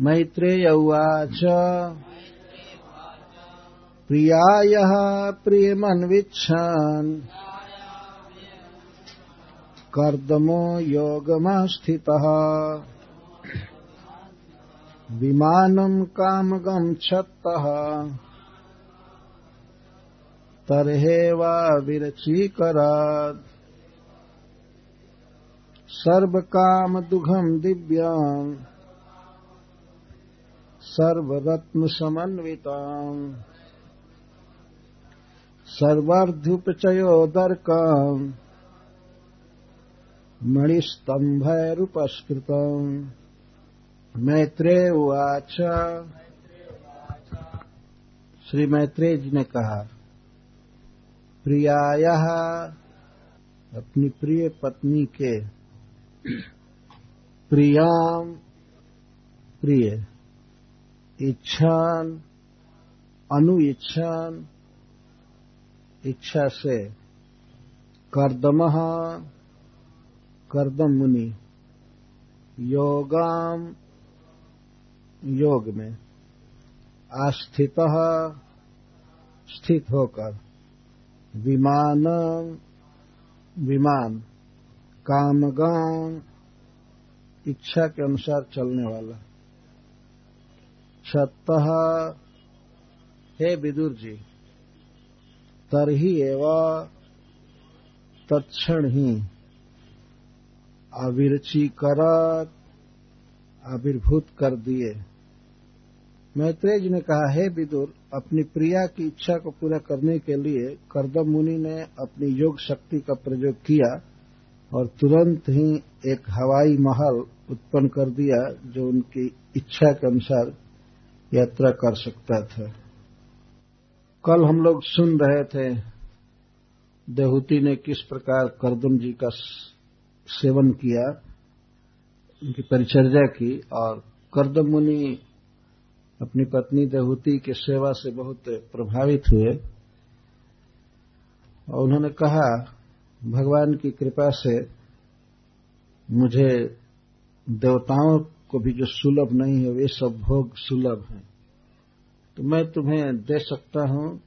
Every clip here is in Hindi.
मैत्रेय उवाच। प्रियायः प्रियमन्विच्छन् कर्दमो योगमास्थितः। विमानम् कामगच्छत्तः तर्हेवा विरचीकरात्। सर्वकामदुघम् दिव्याम्। सर्वरत्नसमन्विताम्। सर्वार्धुपचयोदर्काम्। मणिस्तम्भैरुपस्कृतम् मैत्रेय उवाच श्री मैत्रेय जी ने कहा प्रियाया अपनी प्रिय पत्नी के प्रियाम प्रिय। इच्छान अनु इच्छान इच्छा से कर्दम कर्दम मुनि योगाम, योग में आस्थित, स्थित होकर विमान विमान कामगान इच्छा के अनुसार चलने वाला। छत हे विदुर जी तरही एवं तत्क्षण ही अविरची कर आविर्भूत कर दिए। मैत्रेय जी ने कहा, हे विदुर, अपनी प्रिया की इच्छा को पूरा करने के लिए करदम मुनि ने अपनी योग शक्ति का प्रयोग किया और तुरंत ही एक हवाई महल उत्पन्न कर दिया, जो उनकी इच्छा के अनुसार यात्रा कर सकता था। कल हम लोग सुन रहे थे, देहूती ने किस प्रकार करदम जी का सेवन किया, उनकी परिचर्या की, और करदम मुनि अपनी पत्नी देहूती की सेवा से बहुत प्रभावित हुए। और उन्होंने कहा, भगवान की कृपा से मुझे देवताओं को भी जो सुलभ नहीं है, वे सब भोग सुलभ हैं। तो मैं तुम्हें दे सकता हूँ,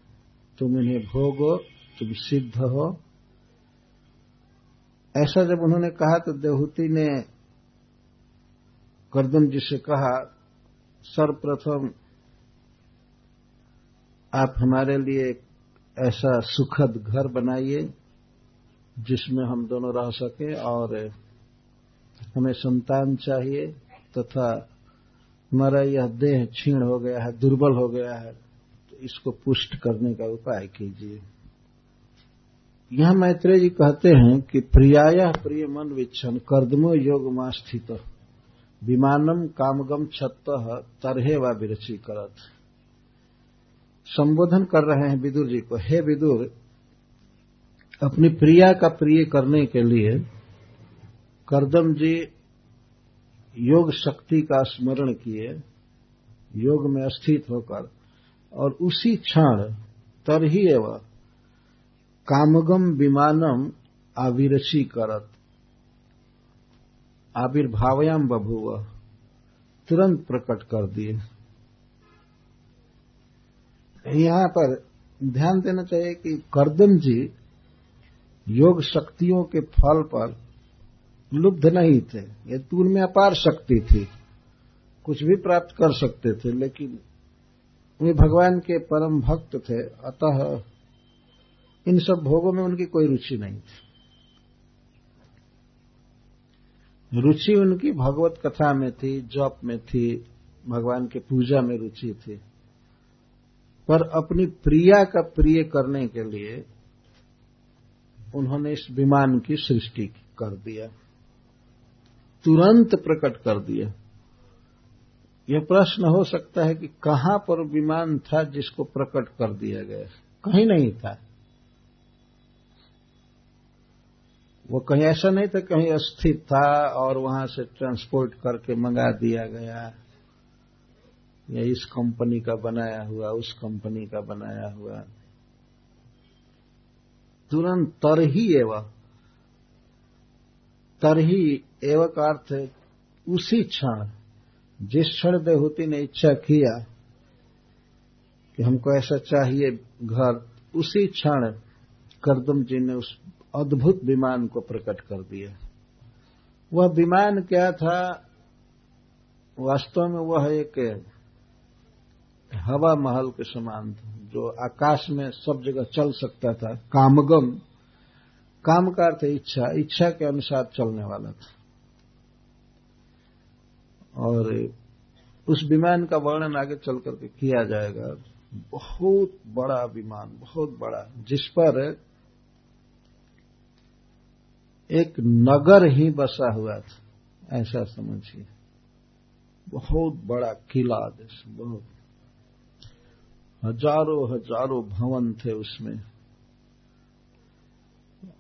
तुम इन्हें भोगो, तुम सिद्ध हो। ऐसा जब उन्होंने कहा तो देहूति ने करदम जी से कहा, सर्वप्रथम आप हमारे लिए ऐसा सुखद घर बनाइए, जिसमें हम दोनों रह सके और हमें संतान चाहिए। तथा हमारा यह देह क्षीण हो गया है, दुर्बल हो गया है तो इसको पुष्ट करने का उपाय कीजिए। यहाँ मैत्रेय जी कहते हैं कि प्रियाया प्रिय मन विच्छन, कर्दमो योग स्थित विमानम कामगम छत्त, तरहे व विरची करत। संबोधन कर रहे हैं विदुर जी को, हे विदुर, अपनी प्रिया का प्रिय करने के लिए करदम जी योग शक्ति का स्मरण किए, योग में स्थित होकर, और उसी क्षण तरही एवं कामगम विमानम आविरसी करत। आविर्भावयाम बभुव, तुरंत प्रकट कर दिए। यहाँ पर ध्यान देना चाहिए कि करदम जी योग शक्तियों के फल पर लुब्ध नहीं थे। ये तून में अपार शक्ति थी। कुछ भी प्राप्त कर सकते थे, लेकिन वे भगवान के परम भक्त थे। अतः इन सब भोगों में उनकी कोई रुचि नहीं थी। रुचि उनकी भगवत कथा में थी, जप में थी, भगवान के पूजा में रुचि थी। पर अपनी प्रिया का प्रिय करने के लिए उन्होंने इस विमान की सृष्टि कर दिया। तुरंत प्रकट कर दिया यह प्रश्न हो सकता है कि कहाँ पर विमान था जिसको प्रकट कर दिया गया। कहीं नहीं था। वो कहीं ऐसा नहीं था, कहीं स्थित था और वहाँ से ट्रांसपोर्ट करके मंगा दिया गया। या इस कंपनी का बनाया हुआ, उस कंपनी का बनाया हुआ। तुरंत तर ही तरही एवं तरही एवं का अर्थ उसी क्षण, जिस क्षण देहूति ने इच्छा किया, कि हमको ऐसा चाहिए घर, उसी क्षण करदम जी ने उस अद्भुत विमान को प्रकट कर दिया। वह विमान क्या था? वास्तव में वह एक हवा महल के समान था, जो आकाश में सब जगह चल सकता था। कामगम काम का अर्थ इच्छा। इच्छा के अनुसार चलने वाला था। और उस विमान का वर्णन आगे चल करके किया जाएगा। बहुत बड़ा विमान, बहुत बड़ा, जिस पर एक नगर ही बसा हुआ था। ऐसा समझिए। बहुत बड़ा किला जैसे बहुत। हज़ारों हज़ारों भवन थे उसमें।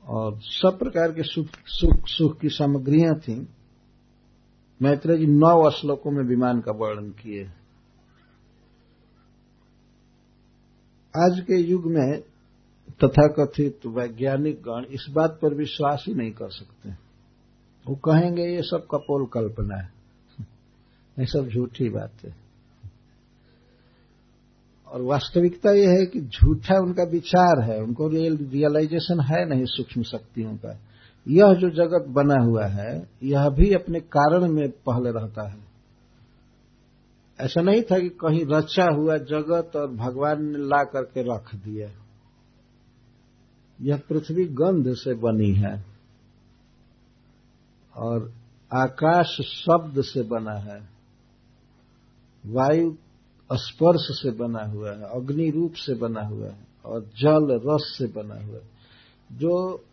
और सब प्रकार के सुख सुख सुख की सामग्रियाँ थी। मैत्रेय जी नौ श्लोकों में विमान का वर्णन किए। आज के युग में तथाकथित वैज्ञानिक गण इस बात पर विश्वास ही नहीं कर सकते। वो कहेंगे, ये सब कपोल कल्पना है। ये सब झूठी बात है। और वास्तविकता यह है कि झूठा उनका विचार है। उनको रियलाइजेशन है नहीं, सूक्ष्म शक्तियों का। यह जो जगत बना हुआ है, यह भी अपने कारण में पहले रहता है। ऐसा नहीं था कि कहीं रचा हुआ जगत और भगवान ने ला करके रख दिया। यह पृथ्वी गंध से बनी है और आकाश शब्द से बना है। वायु स्पर्श से बना हुआ है, अग्नि रूप से बना हुआ है और जल रस से बना हुआ है। जो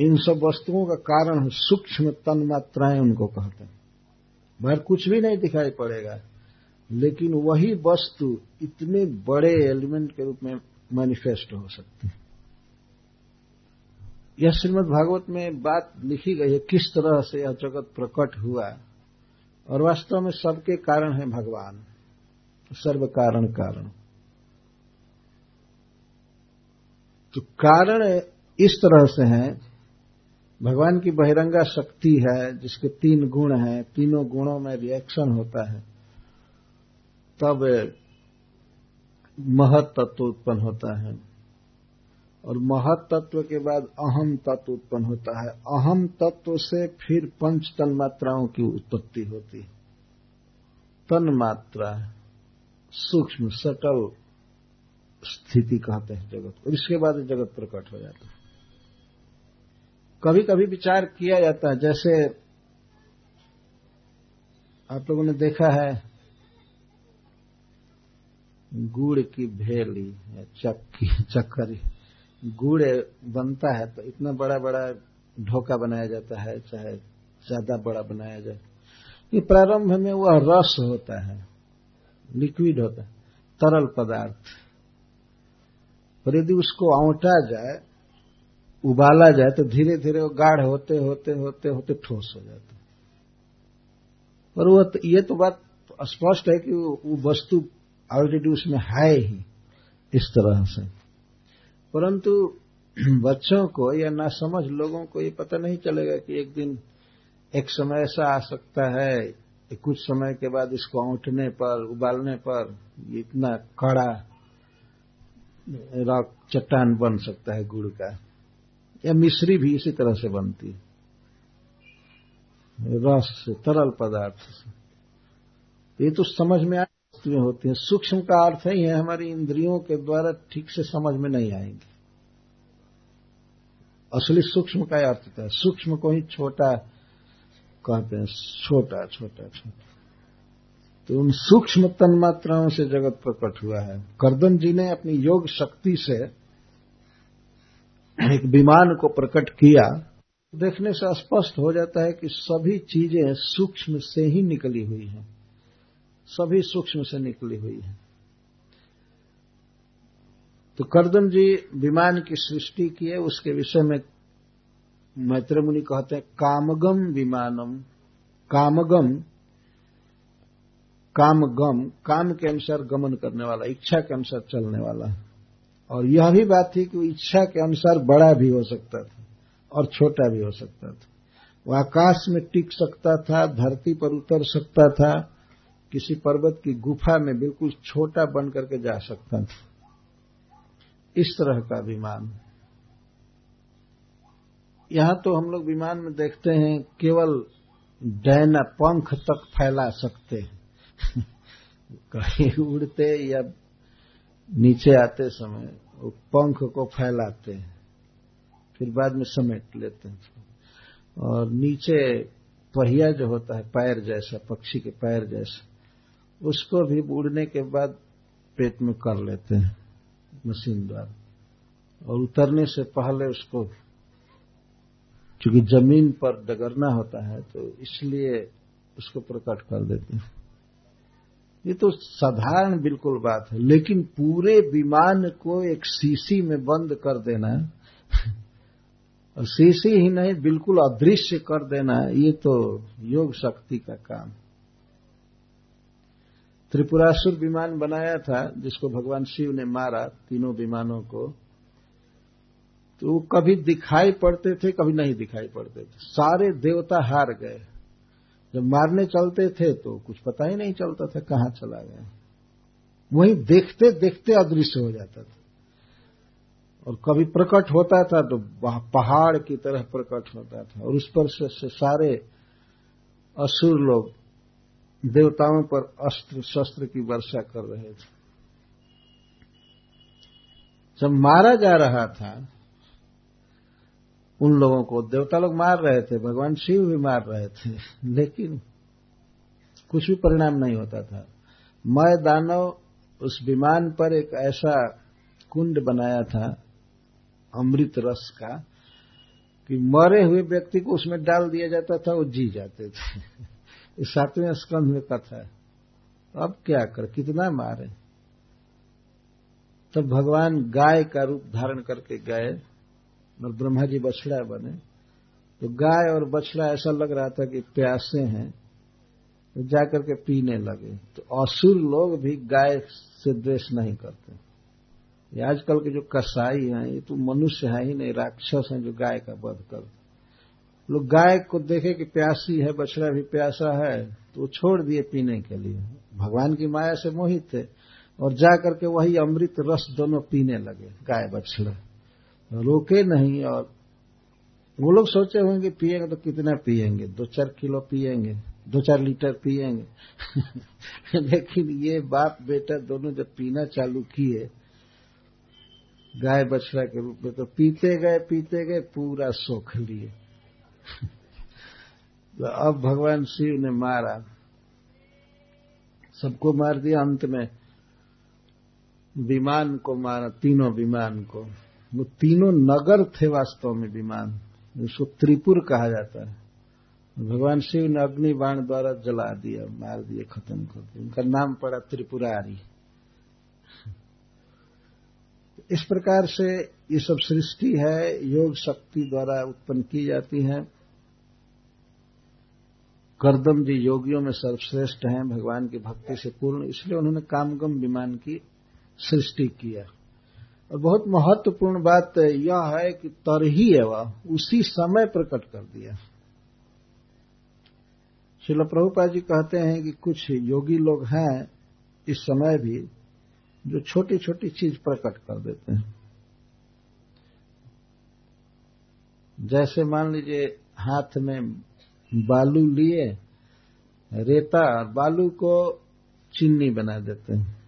इन सब वस्तुओं का कारण सूक्ष्म तन मात्राएँ उनको कहते हैं। बाहर कुछ भी नहीं दिखाई पड़ेगा, लेकिन वही वस्तु इतने बड़े एलिमेंट के रूप में मैनिफेस्ट हो सकती है। यह श्रीमद भागवत में बात लिखी गई है, किस तरह से यह जगत प्रकट हुआ, और वास्तव में सबके कारण है भगवान। सर्व कारण कारण। तो कारण इस तरह से है, भगवान की बहिरंगा शक्ति है, जिसके तीन गुण हैं, तीनों गुणों में रिएक्शन होता है, तब महत तत्व उत्पन्न होता है। और महत तत्व के बाद अहम तत्व उत्पन्न होता है। अहम तत्व से फिर पंच तन मात्राओं की उत्पत्ति होती है। तन मात्रा सूक्ष्म सटल स्थिति कहते हैं जगत और इसके बाद जगत प्रकट हो जाता है। कभी कभी विचार किया जाता है, जैसे आप लोगों ने देखा है, गुड़ की भेली या चक्की, चक्करी, गुड़ बनता है तो इतना बड़ा बड़ा ढोका बनाया जाता है, चाहे ज़्यादा बड़ा बनाया जाए। ये प्रारंभ में वह रस होता है। लिक्विड होता है तरल पदार्थ। और यदि उसको औंटा जाए उबाला जाए तो धीरे धीरे वो गाढ़ होते होते होते होते ठोस हो जाता और वो तो, ये तो बात स्पष्ट है कि वो वस्तु ऑलरेडी उसमें है ही इस तरह से। परंतु बच्चों को या ना समझ लोगों को ये पता नहीं चलेगा कि एक दिन एक समय ऐसा आ सकता है कुछ समय के बाद इसको औंटने पर, उबालने पर इतना कड़ा रॉक चट्टान बन सकता है गुड़ का। या मिश्री भी इसी तरह से बनती है। रस से, तरल पदार्थ से। ये तो समझ में आ, वस्तुएँ होती हैं। सूक्ष्म का अर्थ ही है, हमारी इंद्रियों के द्वारा ठीक से समझ में नहीं आएँगे। असली सूक्ष्म का अर्थ है। सूक्ष्म को ही छोटा कहते हैं, छोटा छोटा छोटा। तो उन सूक्ष्म तन्मात्राओं से जगत प्रकट हुआ है। करदम जी ने अपनी योग शक्ति से एक विमान को प्रकट किया। देखने से स्पष्ट हो जाता है कि सभी चीज़ें सूक्ष्म से ही निकली हुई हैं। सभी सूक्ष्म से निकली हुई है। तो करदम जी विमान की सृष्टि किए उसके विषय में मैत्र मुनि कहते हैं, कामगम विमानम। कामगम कामगम, काम के अनुसार गमन करने वाला, इच्छा के अनुसार चलने वाला। और यह भी बात थी कि इच्छा के अनुसार बड़ा भी हो सकता था और छोटा भी हो सकता था। वह आकाश में टिक सकता था, धरती पर उतर सकता था, किसी पर्वत की गुफा में बिल्कुल छोटा बन करके जा सकता था। इस तरह का विमान। यहाँ तो हम लोग विमान में देखते हैं, केवल डैना पंख तक फैला सकते हैं। कहीं उड़ते या नीचे आते समय वो पंख को फैलाते हैं, फिर बाद में समेट लेते हैं और नीचे पहिया जो होता है, पैर जैसा, पक्षी के पैर जैसा, उसको भी उड़ने के बाद पेट में कर लेते हैं, मशीन द्वारा। और उतरने से पहले उसको क्योंकि ज़मीन पर डगरना होता है तो इसलिए उसको प्रकट कर देते हैं। ये तो साधारण बिल्कुल बात है, लेकिन पूरे विमान को एक सीसी में बंद कर देना और सीसी ही नहीं, बिल्कुल अदृश्य कर देना ये तो योग शक्ति का काम। त्रिपुरासुर विमान बनाया था, जिसको भगवान शिव ने मारा तीनों विमानों को। तो वो कभी दिखाई पड़ते थे कभी नहीं दिखाई पड़ते थे। सारे देवता हार गए। जब मारने चलते थे तो कुछ पता ही नहीं चलता था कहाँ चला गया। वहीं देखते देखते अदृश्य हो जाता था। और कभी प्रकट होता था तो पहाड़ की तरह प्रकट होता था। और उस पर से, से सारे असुर लोग देवताओं पर अस्त्र शस्त्र की वर्षा कर रहे थे। जब मारा जा रहा था उन लोगों को, देवता लोग मार रहे थे, भगवान शिव भी मार रहे थे, लेकिन कुछ भी परिणाम नहीं होता था। मैं दानव उस विमान पर एक ऐसा कुंड बनाया था, अमृत रस का, कि मरे हुए व्यक्ति को उसमें डाल दिया जाता था, वो जी जाते थे। इस सातवें स्कंध में कथा अब क्या कर, कितना मारे? तब भगवान गाय का रूप धारण करके गए। और ब्रह्मा जी बछड़ा बने। तो गाय और बछड़ा ऐसा लग रहा था कि प्यासे हैं तो जाकर के पीने लगे। तो असुर लोग भी गाय से द्वेष नहीं करते। आजकल के जो कसाई हैं, ये तो मनुष्य है ही नहीं, राक्षस हैं जो गाय का वध कर लोग गाय को देखे कि प्यासी है, बछड़ा भी प्यासा है तो छोड़ दिए पीने के लिए। भगवान की माया से मोहित थे, और जा करके वही अमृत रस दोनों पीने लगे, गाय बछड़ा। रोके नहीं और वो लोग सोचे होंगे पिएँगे तो कितना पिएँगे? दो चार किलो पिएँगे, दो चार लीटर पिएँगे। लेकिन ये बाप बेटा दोनों जब पीना चालू किए, गाय बछड़ा के रूप में तो पीते गए पीते गए, पूरा सोख लिए। तो अब भगवान शिव ने मारा। सबको मार दिया, अंत में विमान को मारा, तीनों विमान को। वो तीनों नगर थे वास्तव में विमान। जिसको त्रिपुर कहा जाता है। भगवान शिव ने अग्नि बाण द्वारा जला दिया, मार दिया, खत्म कर दिया। उनका नाम पड़ा त्रिपुरारी। इस प्रकार से ये सब सृष्टि है, योग शक्ति द्वारा उत्पन्न की जाती है। करदम जी योगियों में सर्वश्रेष्ठ हैं, भगवान की भक्ति से पूर्ण, इसलिए उन्होंने कामगम विमान की सृष्टि किया। और बहुत महत्वपूर्ण बात यह है कि तरही वह उसी समय प्रकट कर दिया। शिल प्रभुपा जी कहते हैं कि कुछ योगी लोग हैं इस समय भी जो छोटी छोटी चीज़ प्रकट कर देते हैं। जैसे मान लीजिए हाथ में बालू लिए, रेता और बालू को चीनी बना देते हैं।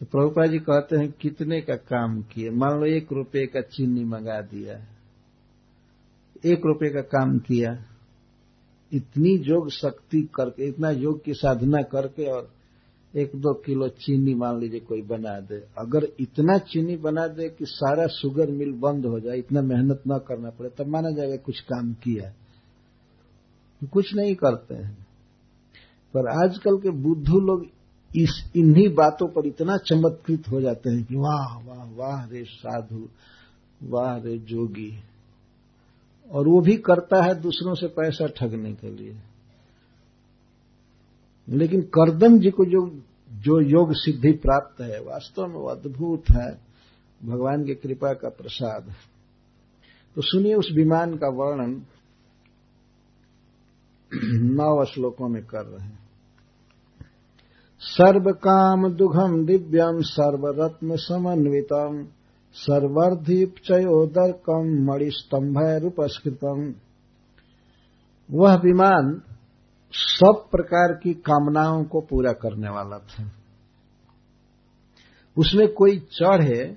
तो प्रभुपा जी कहते हैं, कितने का काम किए? मान लो एक रुपए का चीनी मंगा दिया। एक रुपए का काम किया। इतनी योग शक्ति करके, इतना योग की साधना करके और एक दो किलो चीनी मान लीजिए कोई बना दे। अगर इतना चीनी बना दे कि सारा शुगर मिल बंद हो जाए, इतना मेहनत न करना पड़े, तब माना जाएगा कुछ काम किया। कुछ नहीं करते हैं। पर आजकल के बुद्धू लोग इस इन्हीं बातों पर इतना चमत्कृत हो जाते हैं कि वाह वाह वाह रे साधु, वाह रे जोगी। और वो भी करता है दूसरों से पैसा ठगने के लिए। लेकिन करदम जी को जो जो योग सिद्धि प्राप्त है, वास्तव में वो अद्भुत है, भगवान की कृपा का प्रसाद तो सुनिए उस विमान का वर्णन नौ श्लोकों में कर रहे हैं। सर्व काम दुघम दिव्यम सर्वरत्न समन्वितम मणिस्तंभ रूपस्कृतम वह विमान सब प्रकार की कामनाओं को पूरा करने वाला था। उसमें कोई चढ़े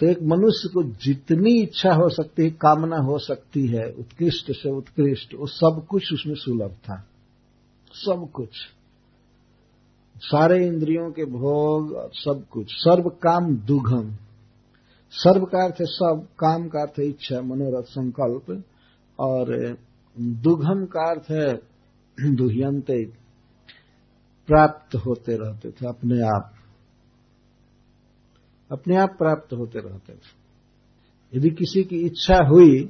तो एक मनुष्य को जितनी इच्छा हो सकती है, कामना हो सकती है, उत्कृष्ट से उत्कृष्ट, वो सब कुछ उसमें सुलभ था। सब कुछ। सारे इंद्रियों के भोग, सब कुछ। सर्व काम दुघम। सर्व का अर्थ सब काम का अर्थ इच्छा, मनोरथ संकल्प। और, दुघम का अर्थ है, दुह्यंते प्राप्त होते रहते थे अपने आप। अपने आप प्राप्त होते रहते थे। यदि किसी की इच्छा हुई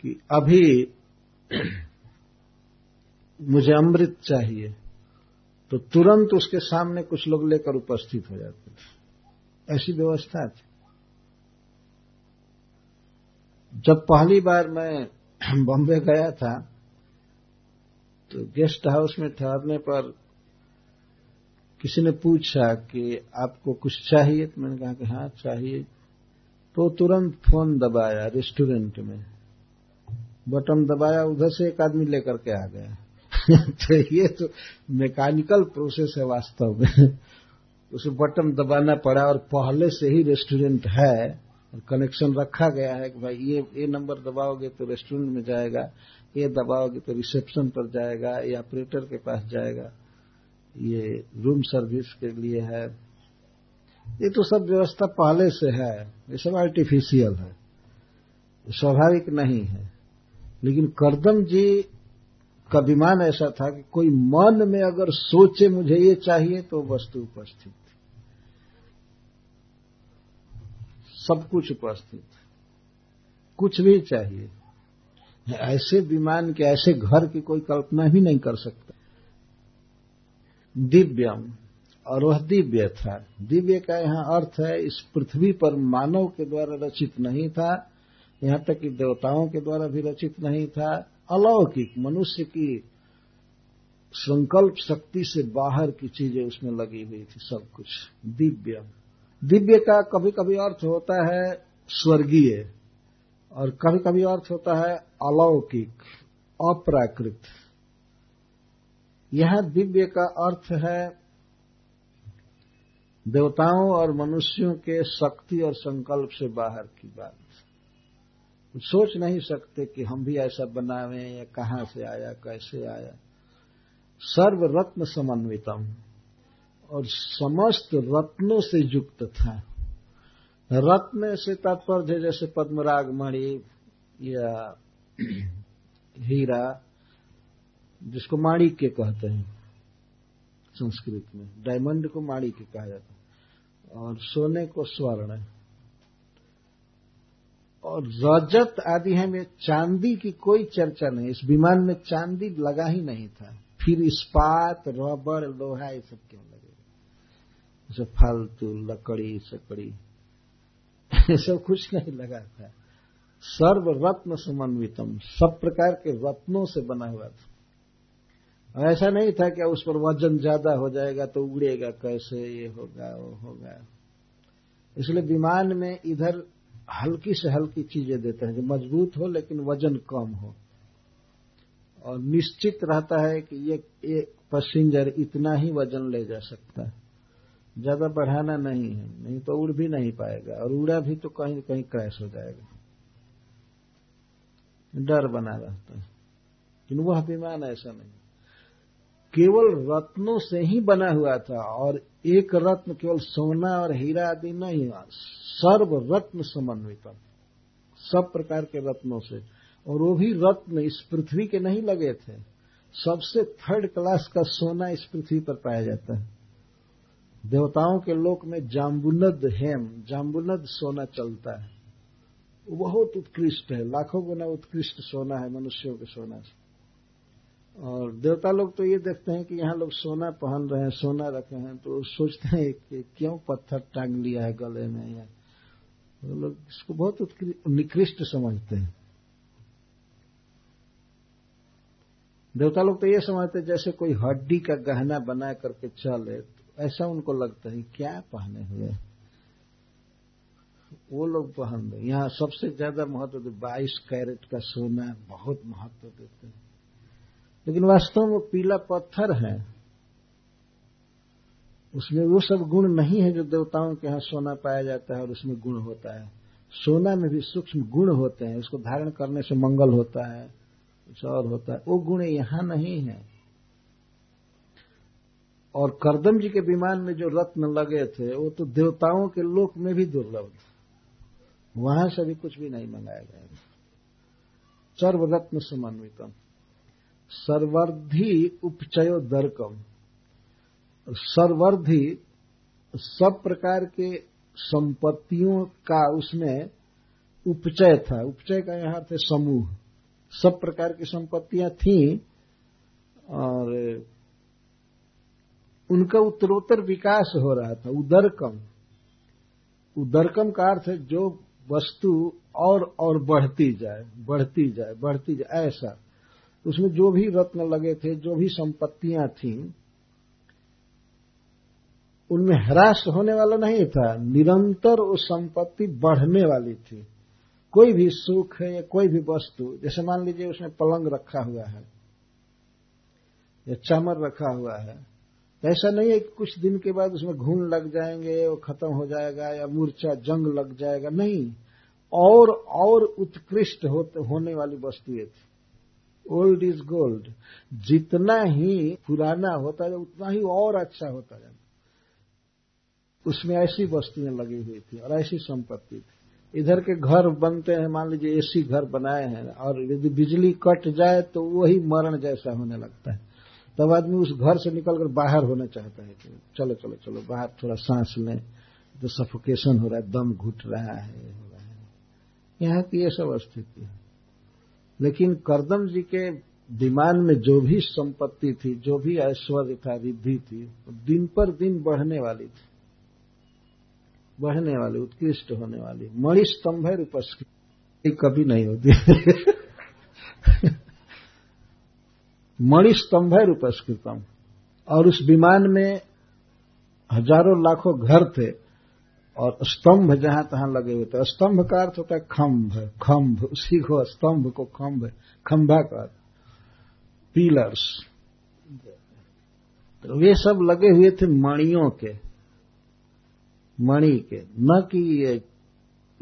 कि अभी मुझे अमृत चाहिए तो तुरंत उसके सामने कुछ लोग लेकर उपस्थित हो जाते थे। ऐसी व्यवस्था थी। जब पहली बार मैं बॉम्बे गया था तो गेस्ट हाउस में ठहरने पर किसी ने पूछा कि आपको कुछ चाहिए? तो मैंने कहा कि हाँ चाहिए। तो तुरंत फ़ोन दबाया रेस्टोरेंट में। बटन दबाया, उधर से एक आदमी लेकर के आ गया। तो ये तो मैकेनिकल प्रोसेस है वास्तव में। उसे बटन दबाना पड़ा और पहले से ही रेस्टोरेंट है और कनेक्शन रखा गया है कि भाई ये ये नंबर दबाओगे तो रेस्टोरेंट में जाएगा, ये दबाओगे तो रिसेप्शन पर जाएगा, ये ऑपरेटर के पास जाएगा। ये रूम सर्विस के लिए है। ये तो सब व्यवस्था पहले से है, ये सब आर्टिफिशियल है। स्वाभाविक नहीं है। लेकिन करदम जी का विमान ऐसा था कि कोई मन में अगर सोचे मुझे ये चाहिए तो वस्तु उपस्थित। सब कुछ उपस्थित। कुछ भी चाहिए। ऐसे विमान के, ऐसे घर की कोई कल्पना ही नहीं कर सकता। दिव्यम, और वह दिव्य था। दिव्य का यहाँ अर्थ है, इस पृथ्वी पर मानव के द्वारा रचित नहीं था, यहाँ तक कि देवताओं के द्वारा भी रचित नहीं था। अलौकिक, मनुष्य की संकल्प शक्ति से बाहर की चीज़ें उसमें लगी हुई थी, सब कुछ। दिव्य। दिव्य का कभी कभी अर्थ होता है स्वर्गीय और कभी कभी अर्थ होता है अलौकिक, अप्राकृत। यह दिव्य का अर्थ है देवताओं और मनुष्यों के शक्ति और संकल्प से बाहर की बात। सोच नहीं सकते कि हम भी ऐसा बनावे या कहाँ से आया, कैसे आया। सर्व रत्न समन्वितम। और समस्त रत्नों से युक्त था। रत्न से तात्पर्य जैसे पद्मराग, मणि या हीरा, जिसको माणिक्य कहते हैं संस्कृत में। डायमंड को माणिक्य कहा जाता है। और सोने को स्वर्ण। और रजत आदि है, में चांदी की कोई चर्चा नहीं, इस विमान में चांदी लगा ही नहीं था। फिर इस्पात रबड़ लोहा, ये सब क्यों लगे? सब फालतू लकड़ी, सकड़ी ये सब कुछ नहीं लगा था। सर्व रत्न समन्वितम, सब प्रकार के रत्नों से बना हुआ था। ऐसा नहीं था कि उस पर वज़न ज़्यादा हो जाएगा तो उड़ेगा कैसे, ये होगा, वो होगा। इसलिए विमान में इधर हल्की से हल्की चीज़ें देते हैं, जो मज़बूत हो लेकिन वज़न कम हो। और निश्चित रहता है कि ये एक पैसेंजर इतना ही वज़न ले जा सकता है। ज़्यादा बढ़ाना नहीं है, नहीं तो उड़ भी नहीं पाएगा, और उड़ा भी तो कहीं कहीं क्रैश हो जाएगा। डर बना रहता है। लेकिन वह विमान ऐसा नहीं। केवल रत्नों से ही बना हुआ था और एक रत्न केवल सोना और हीरा आदि नहीं सर्व रत्न समन्वित। सब प्रकार के रत्नों से। और वो भी रत्न इस पृथ्वी के नहीं लगे थे। सबसे थर्ड क्लास का सोना इस पृथ्वी पर पाया जाता है। देवताओं के लोक में जाम्बुनद हेम जाम्बुनद सोना चलता है। बहुत उत्कृष्ट है। लाखों गुना उत्कृष्ट सोना है मनुष्यों के सोना से। और देवता लोग तो ये देखते हैं कि यहाँ लोग सोना पहन रहे हैं, सोना रखे हैं तो सोचते हैं कि क्यों पत्थर टांग लिया है गले में या तो लोग इसको बहुत निकृष्ट समझते हैं। देवता लोग तो ये समझते हैं, जैसे कोई हड्डी का गहना बना करके चले तो ऐसा उनको लगता है क्या पहने हुए वो लोग पहन रहे यहाँ सबसे ज़्यादा महत्व तो बाईस कैरेट का सोना बहुत महत्व देते हैं। लेकिन वास्तव में पीला पत्थर है। उसमें वो सब गुण नहीं है जो देवताओं के यहाँ सोना पाया जाता है और उसमें गुण होता है। सोना में भी सूक्ष्म गुण होते हैं, उसको धारण करने से मंगल होता है, कुछ और होता है। वो गुण यहाँ नहीं है। और करदम जी के विमान में जो रत्न लगे थे, वो तो देवताओं के लोक में भी दुर्लभ थे। वहाँ से भी कुछ भी नहीं मंगाया गया सर्व रत्न समन्वितम। सर्वर्धि उपचयो दर्कम। सर्वर्धि सब प्रकार के संपत्तियों का उसमें उपचय था। उपचय का यहाँ थे समूह। सब प्रकार की संपत्तियाँ थी और उनका उत्तरोत्तर विकास हो रहा था। उदरकम। उदरकम का अर्थ है जो वस्तु और और बढ़ती जाए बढ़ती जाए बढ़ती जाए, ऐसा। उसमें जो भी रत्न लगे थे, जो भी संपत्तियाँ थीं, उनमें ह्रास होने वाला नहीं था। निरंतर वो संपत्ति बढ़ने वाली थी। कोई भी सुख है या कोई भी वस्तु, जैसे मान लीजिए उसमें पलंग रखा हुआ है, या चमर रखा हुआ है तो ऐसा नहीं है कि कुछ दिन के बाद उसमें घून लग जाएँगे, वो खत्म हो जाएगा, या मूर्छा, जंग लग जाएगा, नहीं। और और उत्कृष्ट होने वाली वस्तुएँ थी। ओल्ड इज़ गोल्ड जितना ही पुराना होता है उतना ही और अच्छा होता जाता उसमें ऐसी वस्तुएँ लगी हुई थी और ऐसी संपत्ति थी। इधर के घर बनते हैं, मान लीजिए एसी घर बनाए हैं और यदि बिजली कट जाए तो वही मरण जैसा होने लगता है। तब आदमी उस घर से निकलकर बाहर होना चाहता है कि चलो चलो चलो, बाहर थोड़ा सांस लें तो सफोकेशन हो रहा है, दम घुट रहा है, हो रहा है। यहाँ की ये सब स्थिति है। लेकिन करदम जी के विमान में जो भी संपत्ति थी, जो भी ऐश्वर्य था, रिद्धि थी दिन पर दिन बढ़ने वाली थी। बढ़ने वाली, उत्कृष्ट होने वाली। मणि स्तंभ है उपस्कृत कभी नहीं होती। मणि स्तंभ है उपस्कृतम और उस विमान में हज़ारों लाखों घर थे। और स्तंभ जहाँ तहां लगे हुए थे। स्तंभ का अर्थ होता है खम्भ खम्भ उसी को स्तंभ को खम्भ खंभा का पिलर्स। तो वे सब लगे हुए थे मणियों के, मणि के। न कि ये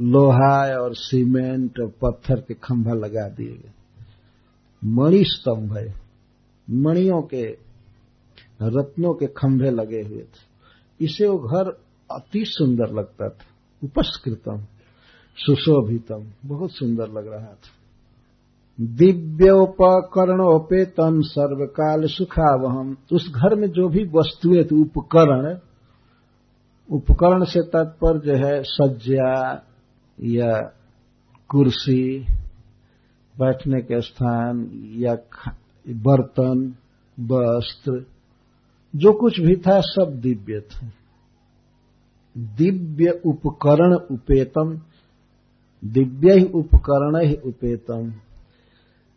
लोहा और सीमेंट और पत्थर के खंभा लगा दिए गए। मणि स्तंभ है। मणियों के, रत्नों के खंभे लगे हुए थे। इसे वो घर अति सुंदर लगता था। उपस्कृतम, सुशोभितम, बहुत सुंदर लग रहा था। दिव्योपकरणोपेतन सर्वकाल सुखावहम। उस घर में जो भी वस्तुएँ थी उपकरण उपकरण से तत्पर जो है, सज्जा या कुर्सी, बैठने के स्थान या बर्तन, वस्त्र, जो कुछ भी था, सब दिव्य था। दिव्य उपकरण उपेतम। दिव्य ही उपकरण ही उपेतम।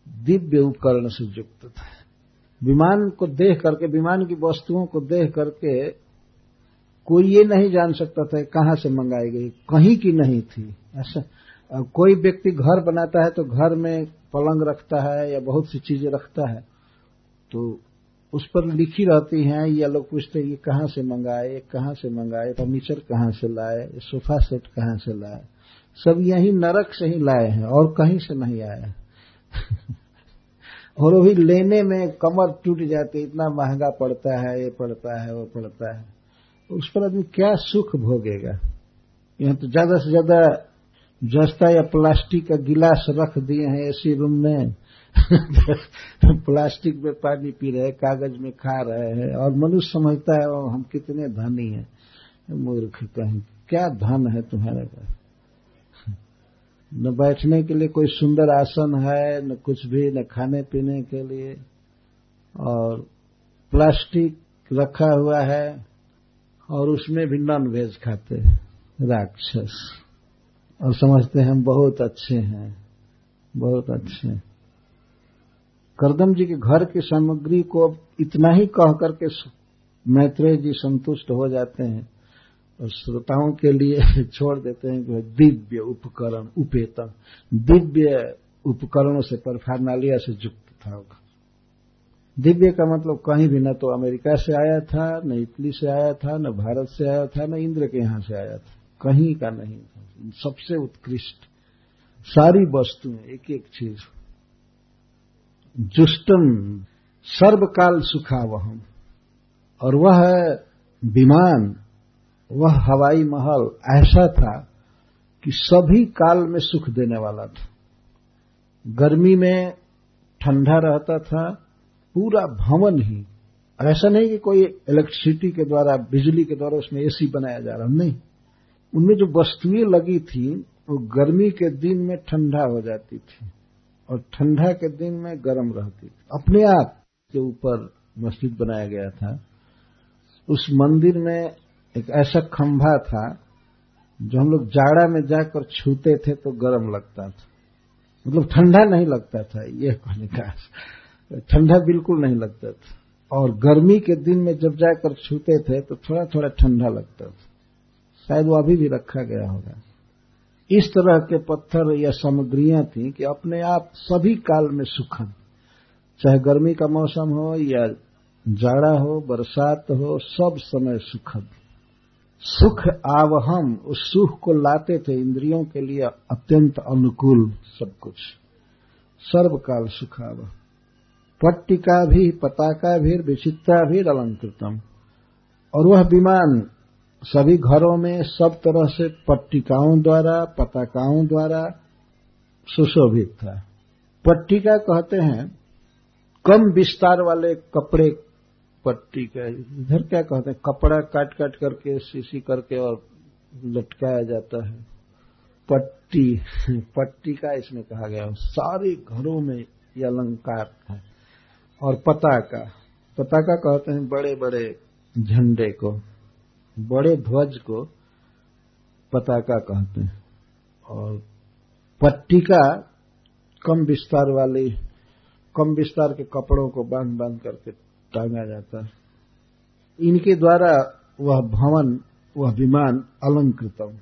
दिव्य उपकरण से युक्त था। विमान को देख करके, विमान की वस्तुओं को देख करके कोई ये नहीं जान सकता था कहाँ से मंगाई गई। कहीं की नहीं थी। ऐसा कोई व्यक्ति घर बनाता है तो घर में पलंग रखता है या बहुत सी चीज़ें रखता है तो उस पर लिखी रहती हैं, ये लोग पूछते हैं, ये कहाँ से मंगाए, ये कहाँ से मंगाए, फर्नीचर कहाँ से लाए सोफा सेट कहाँ से लाए। सब यही नरक से ही लाए हैं और कहीं से नहीं आए और वो भी लेने में कमर टूट जाती है, इतना महँगा पड़ता है, ये पड़ता है, वो पड़ता है। उस पर आदमी क्या सुख भोगेगा? यहाँ तो ज़्यादा से ज़्यादा जस्ता या प्लास्टिक का गिलास रख दिए हैं एसी रूम में। प्लास्टिक में पानी पी रहे कागज़ में खा रहे हैं, और मनुष्य समझता है हम कितने धनी हैं मूर्ख कहीं, क्या धन है तुम्हारे पास? न बैठने के लिए कोई सुंदर आसन है, न कुछ भी, न खाने पीने के लिए। और प्लास्टिक रखा हुआ है, और उसमें भी नॉन वेज खाते हैं, राक्षस। और समझते हैं हम बहुत अच्छे हैं, बहुत अच्छे हैं। करदम जी के घर की सामग्री को अब इतना ही कह करके मैत्रेय जी संतुष्ट हो जाते हैं और श्रोताओं के लिए छोड़ देते हैं कि दिव्य उपकरण, उपेतन। दिव्य उपकरणों से परफारनालिया से युक्त था दिव्य का मतलब कहीं भी न तो अमेरिका से आया था, न इटली से आया था, न भारत से आया था, न इंद्र के यहाँ से आया था। कहीं का नहीं था। सबसे उत्कृष्ट। सारी वस्तुएँ एक एक चीज़। जुष्टम सर्वकाल सुखावहम और वह विमान, वह हवाई महल ऐसा था कि सभी काल में सुख देने वाला था। गर्मी में ठंडा रहता था, पूरा भवन ही। ऐसा नहीं कि कोई इलेक्ट्रिसिटी के द्वारा, बिजली के द्वारा उसमें एसी बनाया जा रहा, नहीं। उनमें जो वस्तुएँ लगी थी, वो गर्मी के दिन में ठंडा हो जाती थी। और ठंडा के दिन में गर्म रहती थी। अपने आप के ऊपर मस्जिद बनाया गया था। उस मंदिर में एक ऐसा खंभा था, जो हम लोग जाड़ा में जाकर छूते थे तो गर्म लगता था। मतलब ठंडा नहीं लगता था यह कहने का ठंडा बिल्कुल नहीं लगता था। और गर्मी के दिन में जब जाकर छूते थे तो थोड़ा थोड़ा ठंडा लगता था। शायद वो अभी भी रखा गया होगा। इस तरह के पत्थर या सामग्रियाँ थी कि अपने आप सभी काल में सुखद, चाहे गर्मी का मौसम हो या जाड़ा हो, बरसात हो, सब समय सुखद। सुख आवहम, उस सुख को लाते थे इंद्रियों के लिए अत्यंत अनुकूल सब कुछ। सर्वकाल सुखावह। पट्टिका भी, पताका भी, विचित्रा भी अलंकृतम। और वह विमान सभी घरों में सब तरह से पट्टिकाओं द्वारा, पताकाओं द्वारा सुशोभित था। पट्टिका कहते हैं, कम विस्तार वाले कपड़े पट्टी का। इधर क्या कहते हैं, कपड़ा काट काट करके सीसी करके और लटकाया जाता है। पट्टी पट्टी का इसमें कहा गया सारे घरों में यह अलंकार है। और पताका पताका कहते हैं बड़े बड़े झंडे को। बड़े ध्वज को पताका कहते हैं। और पट्टिका कम विस्तार वाली, कम विस्तार के कपड़ों को बाँध बाँध करके टांगा जाता है। इनके द्वारा वह भवन, वह विमान अलंकृतम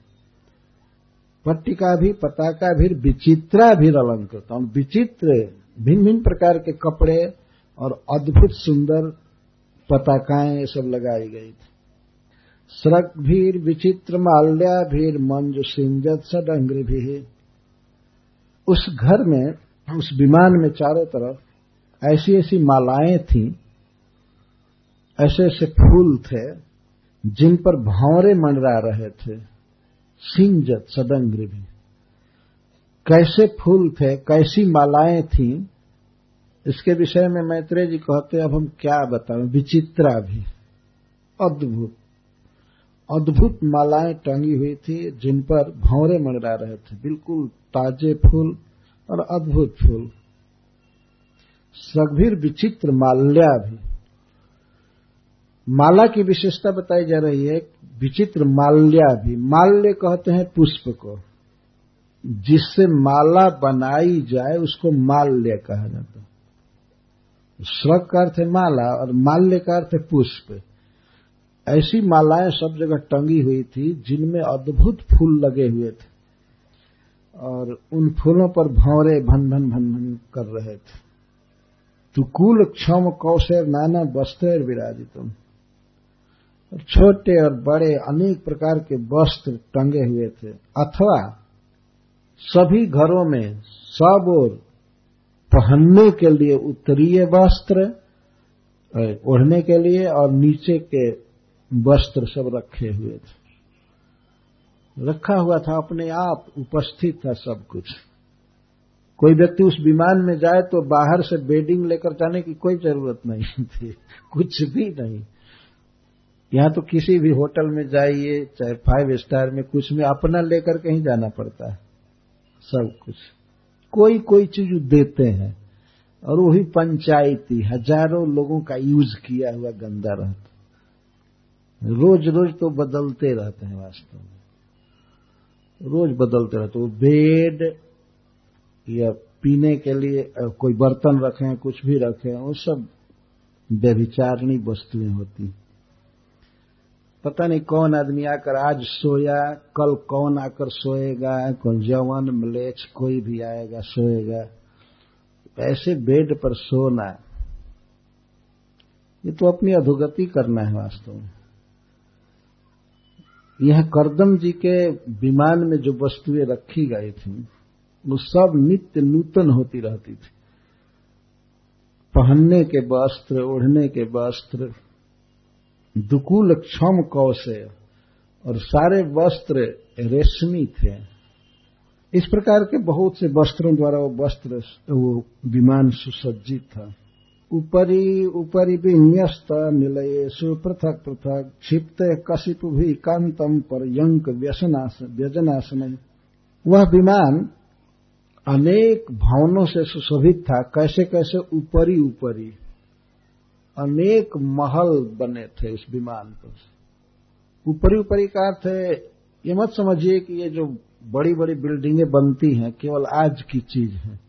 पट्टिका भी, पताका भी, विचित्रा भी अलंकृतम विचित्र भिन्न भिन्न प्रकार के कपड़े और अद्भुत सुंदर पताकाएँ ये सब लगाई गई थी। सड़क भीर विचित्र माल्या भीर मंज सिंजत सडंग्र भी उस घर में, उस विमान में चारों तरफ़ ऐसी ऐसी मालाएँ थीं, ऐसे ऐसे फूल थे, जिन पर भंवरे मंडरा रहे थे सिंजत सदंग्र भी कैसे फूल थे, कैसी मालाएँ थीं, इसके विषय में मैत्रेय जी कहते हैं, अब हम क्या बताएँ विचित्रा भी, अद्भुत। अद्भुत मालाएँ टंगी हुई थी, जिन पर भौरे मंडरा रहे थे। बिल्कुल ताजे फूल और अद्भुत फूल। सगभीर विचित्र माल्या भी। माला की विशेषता बताई जा रही है, विचित्र माल्या भी। माल्य कहते हैं पुष्प को। जिससे माला बनाई जाए, उसको माल्य कहा जाता है। स्रग का अर्थ है माला और माल्य का अर्थ है पुष्प। ऐसी मालाएँ सब जगह टंगी हुई थी जिनमें अद्भुत फूल लगे हुए थे और उन फूलों पर भौरे भन भन भन भन कर रहे थे। तुकुल क्षम कौशर नाना वस्त्र विराजितम। और छोटे और बड़े अनेक प्रकार के वस्त्र टंगे हुए थे। अथवा सभी घरों में सब और पहनने के लिए उत्तरीय वस्त्र, ओढ़ने के लिए और नीचे के वस्त्र सब रखे हुए थे। रखा हुआ था अपने आप, उपस्थित था सब कुछ। कोई व्यक्ति उस विमान में जाए तो बाहर से बेडिंग लेकर जाने की कोई ज़रूरत नहीं थी, कुछ भी नहीं। यहाँ तो किसी भी होटल में जाइए, चाहे फाइव स्टार में, कुछ में अपना लेकर कहीं जाना पड़ता है। सब कुछ। कोई कोई चीज़ देते हैं। और वही पंचायती, हज़ारों लोगों का यूज़ किया हुआ गंदा रहता। रोज रोज तो बदलते रहते हैं वास्तव में। रोज बदलते रहते वो बेड या पीने के लिए कोई बर्तन रखें, कुछ भी रखें, वो सब व्यभिचारणी वस्तुएँ होती पता नहीं कौन आदमी आकर आज सोया, कल कौन आकर सोएगा, कौन जवान मलेच कोई भी आएगा, सोएगा। ऐसे बेड पर सोना, ये तो अपनी अधोगति करना है वास्तव में। यह करदम जी के विमान में जो वस्तुएँ रखी गई थी, वो सब नित्य नूतन होती रहती थी। पहनने के वस्त्र, ओढ़ने के वस्त्र, दुकूल क्षम कौशे और सारे वस्त्र रेशमी थे। इस प्रकार के बहुत से वस्त्रों द्वारा वो वस्त्र, वो विमान सुसज्जित था। ऊपरी ऊपरी भी न्यस्त निलयेशु पृथक पृथक कशिप भी कांतम पर यंक व्यजनासन। वह विमान अनेक भवनों से सुशोभित था। कैसे कैसे? ऊपरी ऊपरी अनेक महल बने थे उस विमान पर। ऊपरी ऊपरी का अर्थ है, ये मत समझिए कि ये जो बड़ी बड़ी बिल्डिंगें बनती हैं, केवल आज की चीज़ है।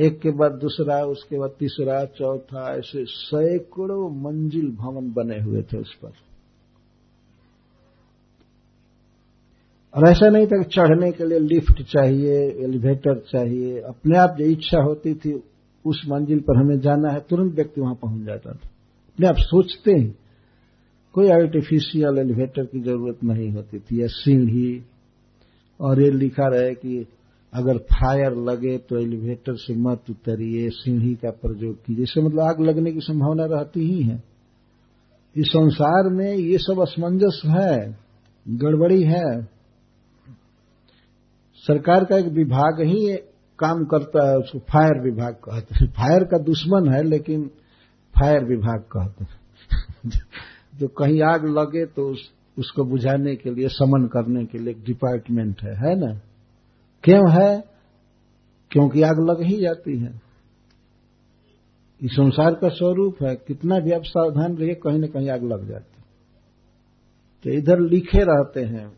एक के बाद दूसरा, उसके बाद तीसरा, चौथा, ऐसे सैकड़ों मंजिल भवन बने हुए थे उस पर। और ऐसा नहीं था कि चढ़ने के लिए लिफ्ट चाहिए, एलिवेटर चाहिए, अपने आप जो इच्छा होती थी, उस मंजिल पर हमें जाना है, तुरंत व्यक्ति वहाँ पहुँच जाता था। अपने आप सोचते हैं, कोई आर्टिफिशियल एलिवेटर की ज़रूरत नहीं होती थी, या सीढ़ी, और ये लिखा रहे कि अगर फायर लगे तो एलिवेटर से मत उतरिए सीढ़ी का प्रयोग कीजिए। इससे मतलब आग लगने की संभावना रहती ही है। इस संसार में ये सब असमंजस है गड़बड़ी है। सरकार का एक विभाग ही काम करता है उसको फायर विभाग कहते हैं। फायर का दुश्मन है लेकिन फायर विभाग कहते हैं। जो कहीं आग लगे तो उस, उसको बुझाने के लिए समन करने के लिए एक डिपार्टमेंट है है ना? क्यों है? क्योंकि आग लग ही जाती है। इस संसार का स्वरूप है, कितना भी आप सावधान रहिए, कहीं ना कहीं आग लग जाती तो इधर लिखे रहते हैं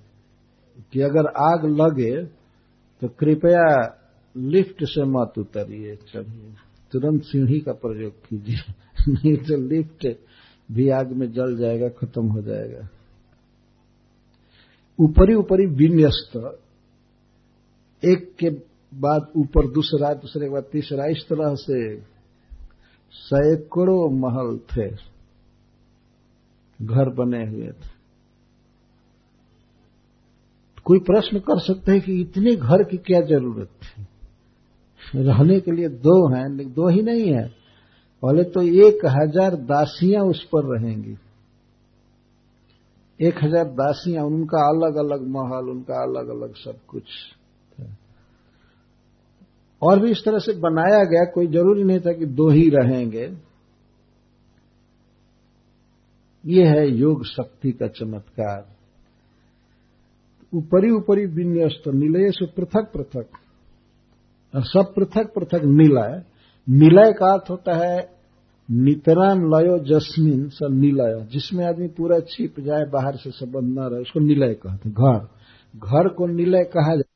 कि अगर आग लगे तो कृपया लिफ्ट से मत उतरिए, चलिए। तुरंत सीढ़ी का प्रयोग कीजिए। नहीं तो लिफ्ट भी आग में जल जाएगा, खत्म हो जाएगा। ऊपरी ऊपरी विन्यस्त एक के बाद ऊपर दूसरा, दूसरे के बाद तीसरा, इस तरह से सैकड़ों महल थे। घर बने हुए थे। कोई प्रश्न कर सकते हैं कि इतने घर की क्या ज़रूरत थी? रहने के लिए दो हैं, लेकिन दो ही नहीं है। पहले तो एक हज़ार दासियाँ उस पर रहेंगी। एक हज़ार दासियाँ, उनका अलग अलग महल, उनका अलग अलग सब कुछ। और भी इस तरह से बनाया गया, कोई ज़रूरी नहीं था कि दो ही रहेंगे। ये है योग शक्ति का चमत्कार। ऊपरी ऊपरी विन्यस्त, निलय से पृथक पृथक। सब पृथक पृथक निलय। निलय का अर्थ होता है नितराम लयो जस्मिन स निलय। जिसमें आदमी पूरा छिप जाए, बाहर से संबंध न रहे, उसको निलय कहते घर। घर को निलय कहा जाए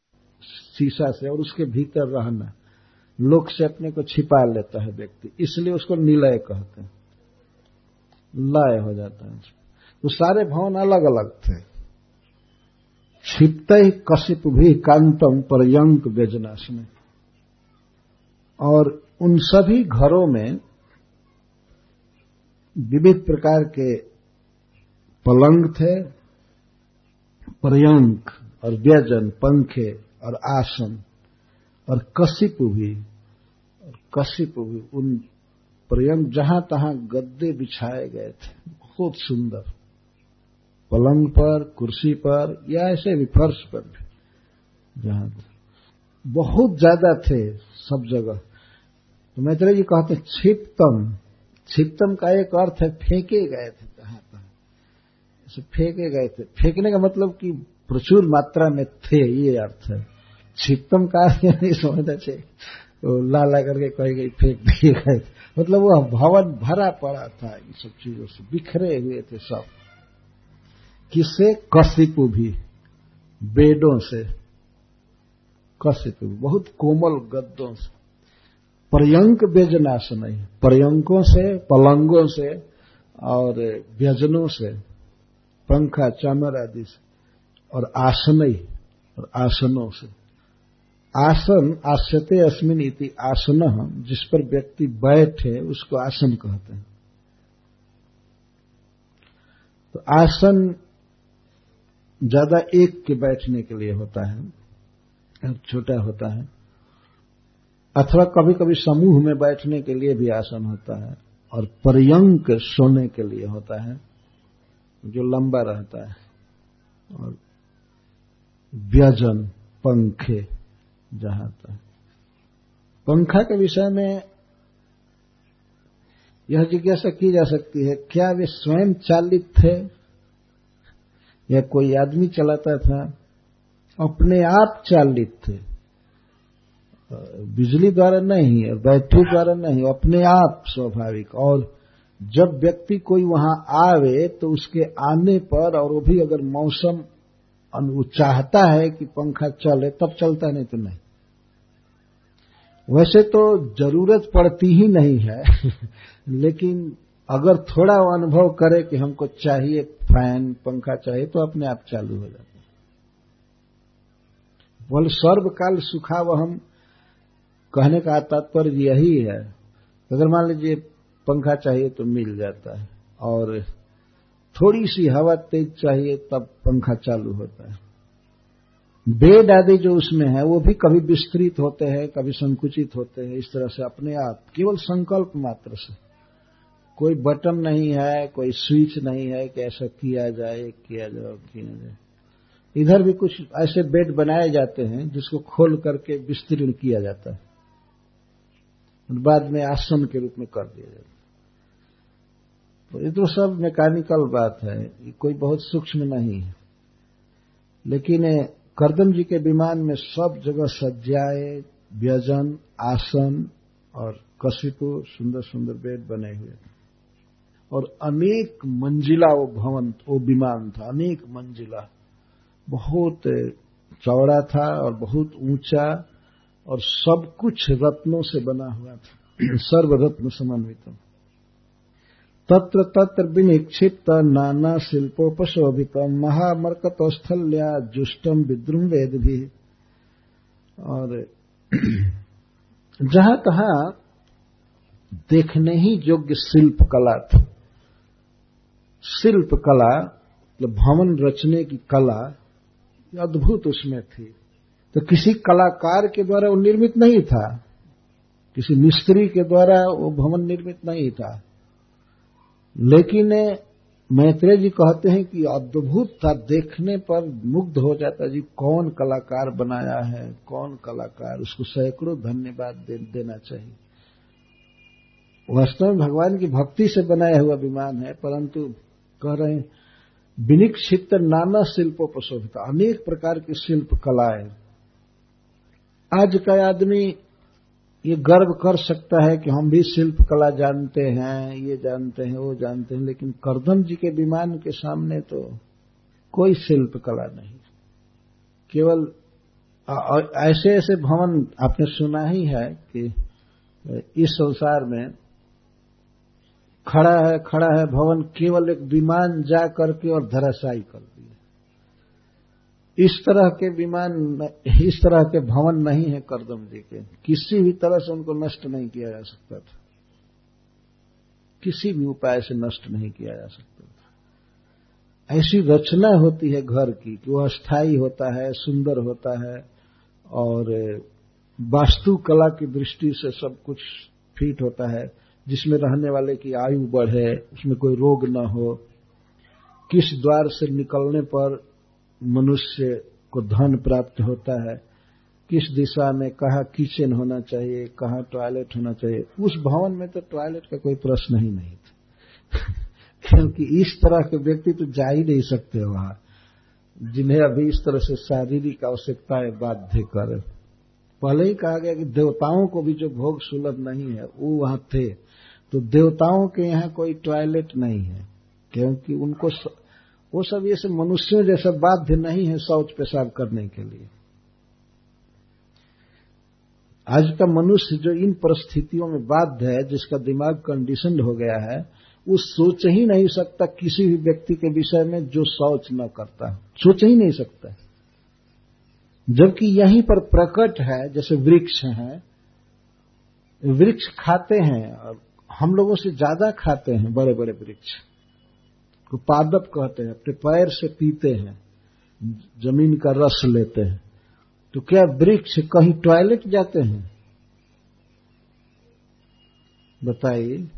शीशा से और उसके भीतर रहना। लोक से अपने को छिपा लेता है व्यक्ति। इसलिए उसको निलय कहते हैं। लय हो जाता है तो सारे भवन अलग अलग थे। छिपते ही कशिप भी कांतम पर्यंक व्यजनाश में। और उन सभी घरों में विविध प्रकार के पलंग थे। पर्यंक और व्यजन, पंखे और आसन और कशिप भी कशिप भी, उन पर्यंक जहाँ तहां गद्दे बिछाए गए थे, बहुत सुंदर। पलंग पर, कुर्सी पर, या ऐसे भी फर्श पर भी, जहाँ बहुत ज़्यादा थे सब जगह। तो मैत्रेय जी कहते छिपतम। छिपतम का एक अर्थ है, फेंके गए थे कहाँ पर फेंके गए थे। फेंकने का मतलब कि प्रचुर मात्रा में थे, ये अर्थ है। छिपतम का नहीं समझना चाहिए तो ला ला करके कही गई, फेंक दिए गए मतलब वह भवन भरा पड़ा था, इन सब चीज़ों से। बिखरे हुए थे सब। किससे कशिपु भी। बेडों से। कशिपु बहुत कोमल गद्दों से। पर्यंक व्यजनाश नहीं। पर्यंकों से, पलंगों से और व्यजनों से। पंखा, चामर आदि से। और आसनई, और आसनों से। आसन आश्यते अस्मिन इति आसन, जिस पर व्यक्ति बैठे, उसको आसन कहते हैं। तो आसन ज़्यादा एक के बैठने के लिए होता है छोटा होता है, अथवा कभी कभी समूह में बैठने के लिए भी आसन होता है, और पर्यंक सोने के लिए होता है, जो लंबा रहता है, और व्यजन, पंखे जहाँ तक पंखा के विषय में यह जिज्ञासा की जा सकती है, क्या वे स्वयं चालित थे? या कोई आदमी चलाता था, अपने आप चालित थे? बिजली द्वारा नहीं और बैटरी द्वारा नहीं, अपने आप स्वाभाविक। और जब व्यक्ति कोई वहाँ आवे तो उसके आने पर, और वो भी अगर मौसम वो चाहता है कि पंखा चले, तब चलता नहीं तो नहीं। वैसे तो ज़रूरत पड़ती ही नहीं है, लेकिन अगर थोड़ा अनुभव करे कि हमको चाहिए फ़ैन, पंखा चाहिए तो अपने आप चालू हो जाता बोल सर्वकाल सुखा वह हम, कहने का तात्पर्य यही है। अगर मान लीजिए पंखा चाहिए तो मिल जाता है, और थोड़ी सी हवा तेज चाहिए, तब पंखा चालू होता है। बेड आदि जो उसमें है, वो भी कभी विस्तृत होते हैं, कभी संकुचित होते हैं, इस तरह से अपने आप, केवल संकल्प मात्र से। कोई बटन नहीं है, कोई स्विच नहीं है कि ऐसा किया जाए किया जाए किया जाए। इधर भी कुछ ऐसे बेड बनाए जाते हैं, जिसको खोल करके विस्तीर्ण किया जाता है। बाद में आसन के रूप में कर दिया जाता है। तो ये तो सब मैकेनिकल बात है कोई बहुत सूक्ष्म नहीं है। लेकिन करदम जी के विमान में सब जगह सज्जाए, व्यजन, आसन और कशिपु सुंदर सुंदर बेड बने हुए थे। और अनेक मंजिला वो भवन, वो विमान था, अनेक मंजिला। बहुत चौड़ा था और बहुत ऊँचा और सब कुछ रत्नों से बना हुआ था सर्व रत्न समन्वित। तत्र तत्र विनिक्षिप्त नाना शिल्पोपशोभित महामर्कतोस्थल्या जुष्टम विद्रुम वेद भी और जहाँ तहा देखने ही योग्य शिल्प कला थी। शिल्प कला मतलब भवन रचने की कला अद्भुत उसमें थी। तो किसी कलाकार के द्वारा वो निर्मित नहीं था। किसी मिस्त्री के द्वारा वो भवन निर्मित नहीं था। लेकिन मैत्रेय जी कहते हैं कि अद्भुत था देखने पर मुग्ध हो जाता जी कौन कलाकार बनाया है कौन कलाकार उसको सैकड़ों धन्यवाद दे, देना चाहिए। वास्तव में भगवान की भक्ति से बनाया हुआ विमान है परंतु कह रहे हैं विनिक्षित नाना शिल्पों पर शोभित अनेक प्रकार की शिल्प कलाएँ। आज का आदमी ये गर्व कर सकता है कि हम भी शिल्प कला जानते हैं, ये जानते हैं, वो जानते हैं, लेकिन करदम जी के विमान के सामने तो कोई शिल्प कला नहीं। केवल ऐसे ऐसे भवन आपने सुना ही है कि इस संसार में खड़ा है खड़ा है भवन, केवल एक विमान जा करके और धराशायी कर इस तरह के विमान इस तरह के भवन नहीं है करदम जी के। किसी भी तरह से उनको नष्ट नहीं किया जा सकता था। किसी भी उपाय से नष्ट नहीं किया जा सकता था। ऐसी रचना होती है घर की कि वह अस्थायी होता है, सुंदर होता है और वास्तुकला की दृष्टि से सब कुछ फिट होता है, जिसमें रहने वाले की आयु बढ़े, उसमें कोई रोग न हो। किस द्वार से निकलने पर मनुष्य को धन प्राप्त होता है, किस दिशा में कहा किचन होना चाहिए, कहा टॉयलेट होना चाहिए, उस भवन में तो टॉयलेट का कोई प्रश्न ही नहीं था। क्योंकि इस तरह के व्यक्ति तो जा ही नहीं सकते वहाँ। जिन्हें अभी इस तरह से शारीरिक आवश्यकताएँ बाध्य कर। पहले ही कहा गया कि देवताओं को भी जो भोग सुलभ नहीं है, वो वहाँ थे। तो देवताओं के यहाँ कोई टॉयलेट नहीं है, क्योंकि उनको स... वो सब ये सब मनुष्यों जैसा बाध्य नहीं है शौच पेशाब करने के लिए। आज का मनुष्य जो इन परिस्थितियों में बाध्य है, जिसका दिमाग कंडीशन हो गया है, वो सोच ही नहीं सकता किसी भी व्यक्ति के विषय में जो शौच न करता सोच ही नहीं सकता। जबकि यहीं पर प्रकट है, जैसे वृक्ष है, वृक्ष खाते हैं, और हम लोगों से ज़्यादा खाते हैं बड़े बड़े वृक्ष। को पादप कहते हैं, अपने पैर से पीते हैं, ज़मीन का रस लेते हैं। तो क्या वृक्ष कहीं टॉयलेट जाते हैं? बताइए।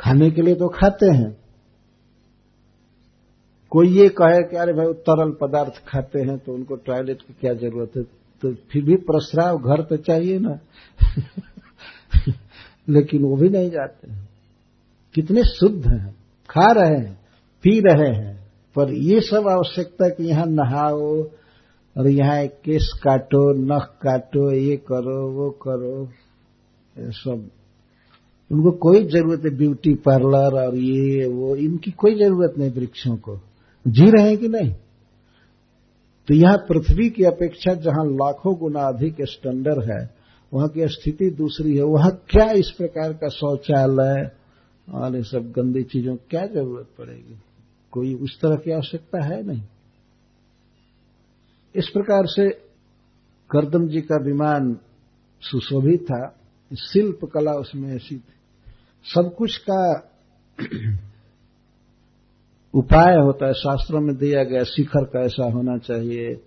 खाने के लिए तो खाते हैं। कोई ये कहे कि अरे भाई तरल पदार्थ खाते हैं तो उनको टॉयलेट की क्या ज़रूरत है? तो फिर भी प्रस्राव घर तो चाहिए ना। लेकिन वो भी नहीं जाते हैं। कितने शुद्ध हैं, खा रहे हैं। पी रहे हैं। पर ये सब आवश्यकता कि यहाँ नहाओ और यहाँ केस काटो, नख काटो, ये करो, वो करो, ये सब। उनको कोई ज़रूरत है, ब्यूटी पार्लर और ये, वो, इनकी कोई ज़रूरत नहीं वृक्षों को। जी रहे हैं कि नहीं? तो यहाँ पृथ्वी की अपेक्षा जहाँ लाखों गुना अधिक स्टैंडर्ड है, वहाँ की स्थिति दूसरी है। वहाँ क्या इस प्रकार का शौचालय और ये सब गंदी चीज़ों, क्या ज़रूरत पड़ेगी? कोई उस तरह की आवश्यकता है नहीं। इस प्रकार से करदम जी का विमान सुशोभित था, शिल्प कला उसमें ऐसी थी। सब कुछ का उपाय होता है, शास्त्रों में दिया गया शिखर कैसा होना चाहिए,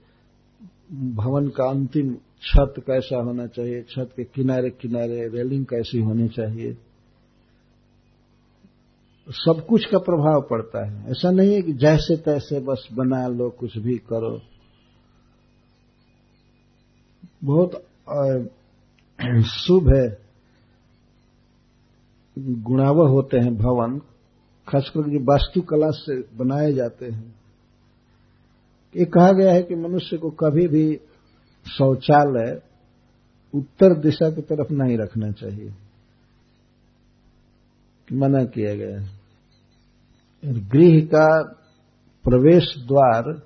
भवन का अंतिम छत कैसा होना चाहिए, छत के किनारे किनारे रेलिंग कैसी होनी चाहिए। सब कुछ का प्रभाव पड़ता है। ऐसा नहीं है कि जैसे तैसे बस बना लो, कुछ भी करो। बहुत शुभ है। गुणावह होते हैं भवन, खासकर जो वास्तुकला से बनाए जाते हैं। ये कहा गया है कि मनुष्य को कभी भी शौचालय उत्तर दिशा की तरफ़ नहीं रखना चाहिए। मना किया गया है। गृह का प्रवेश द्वार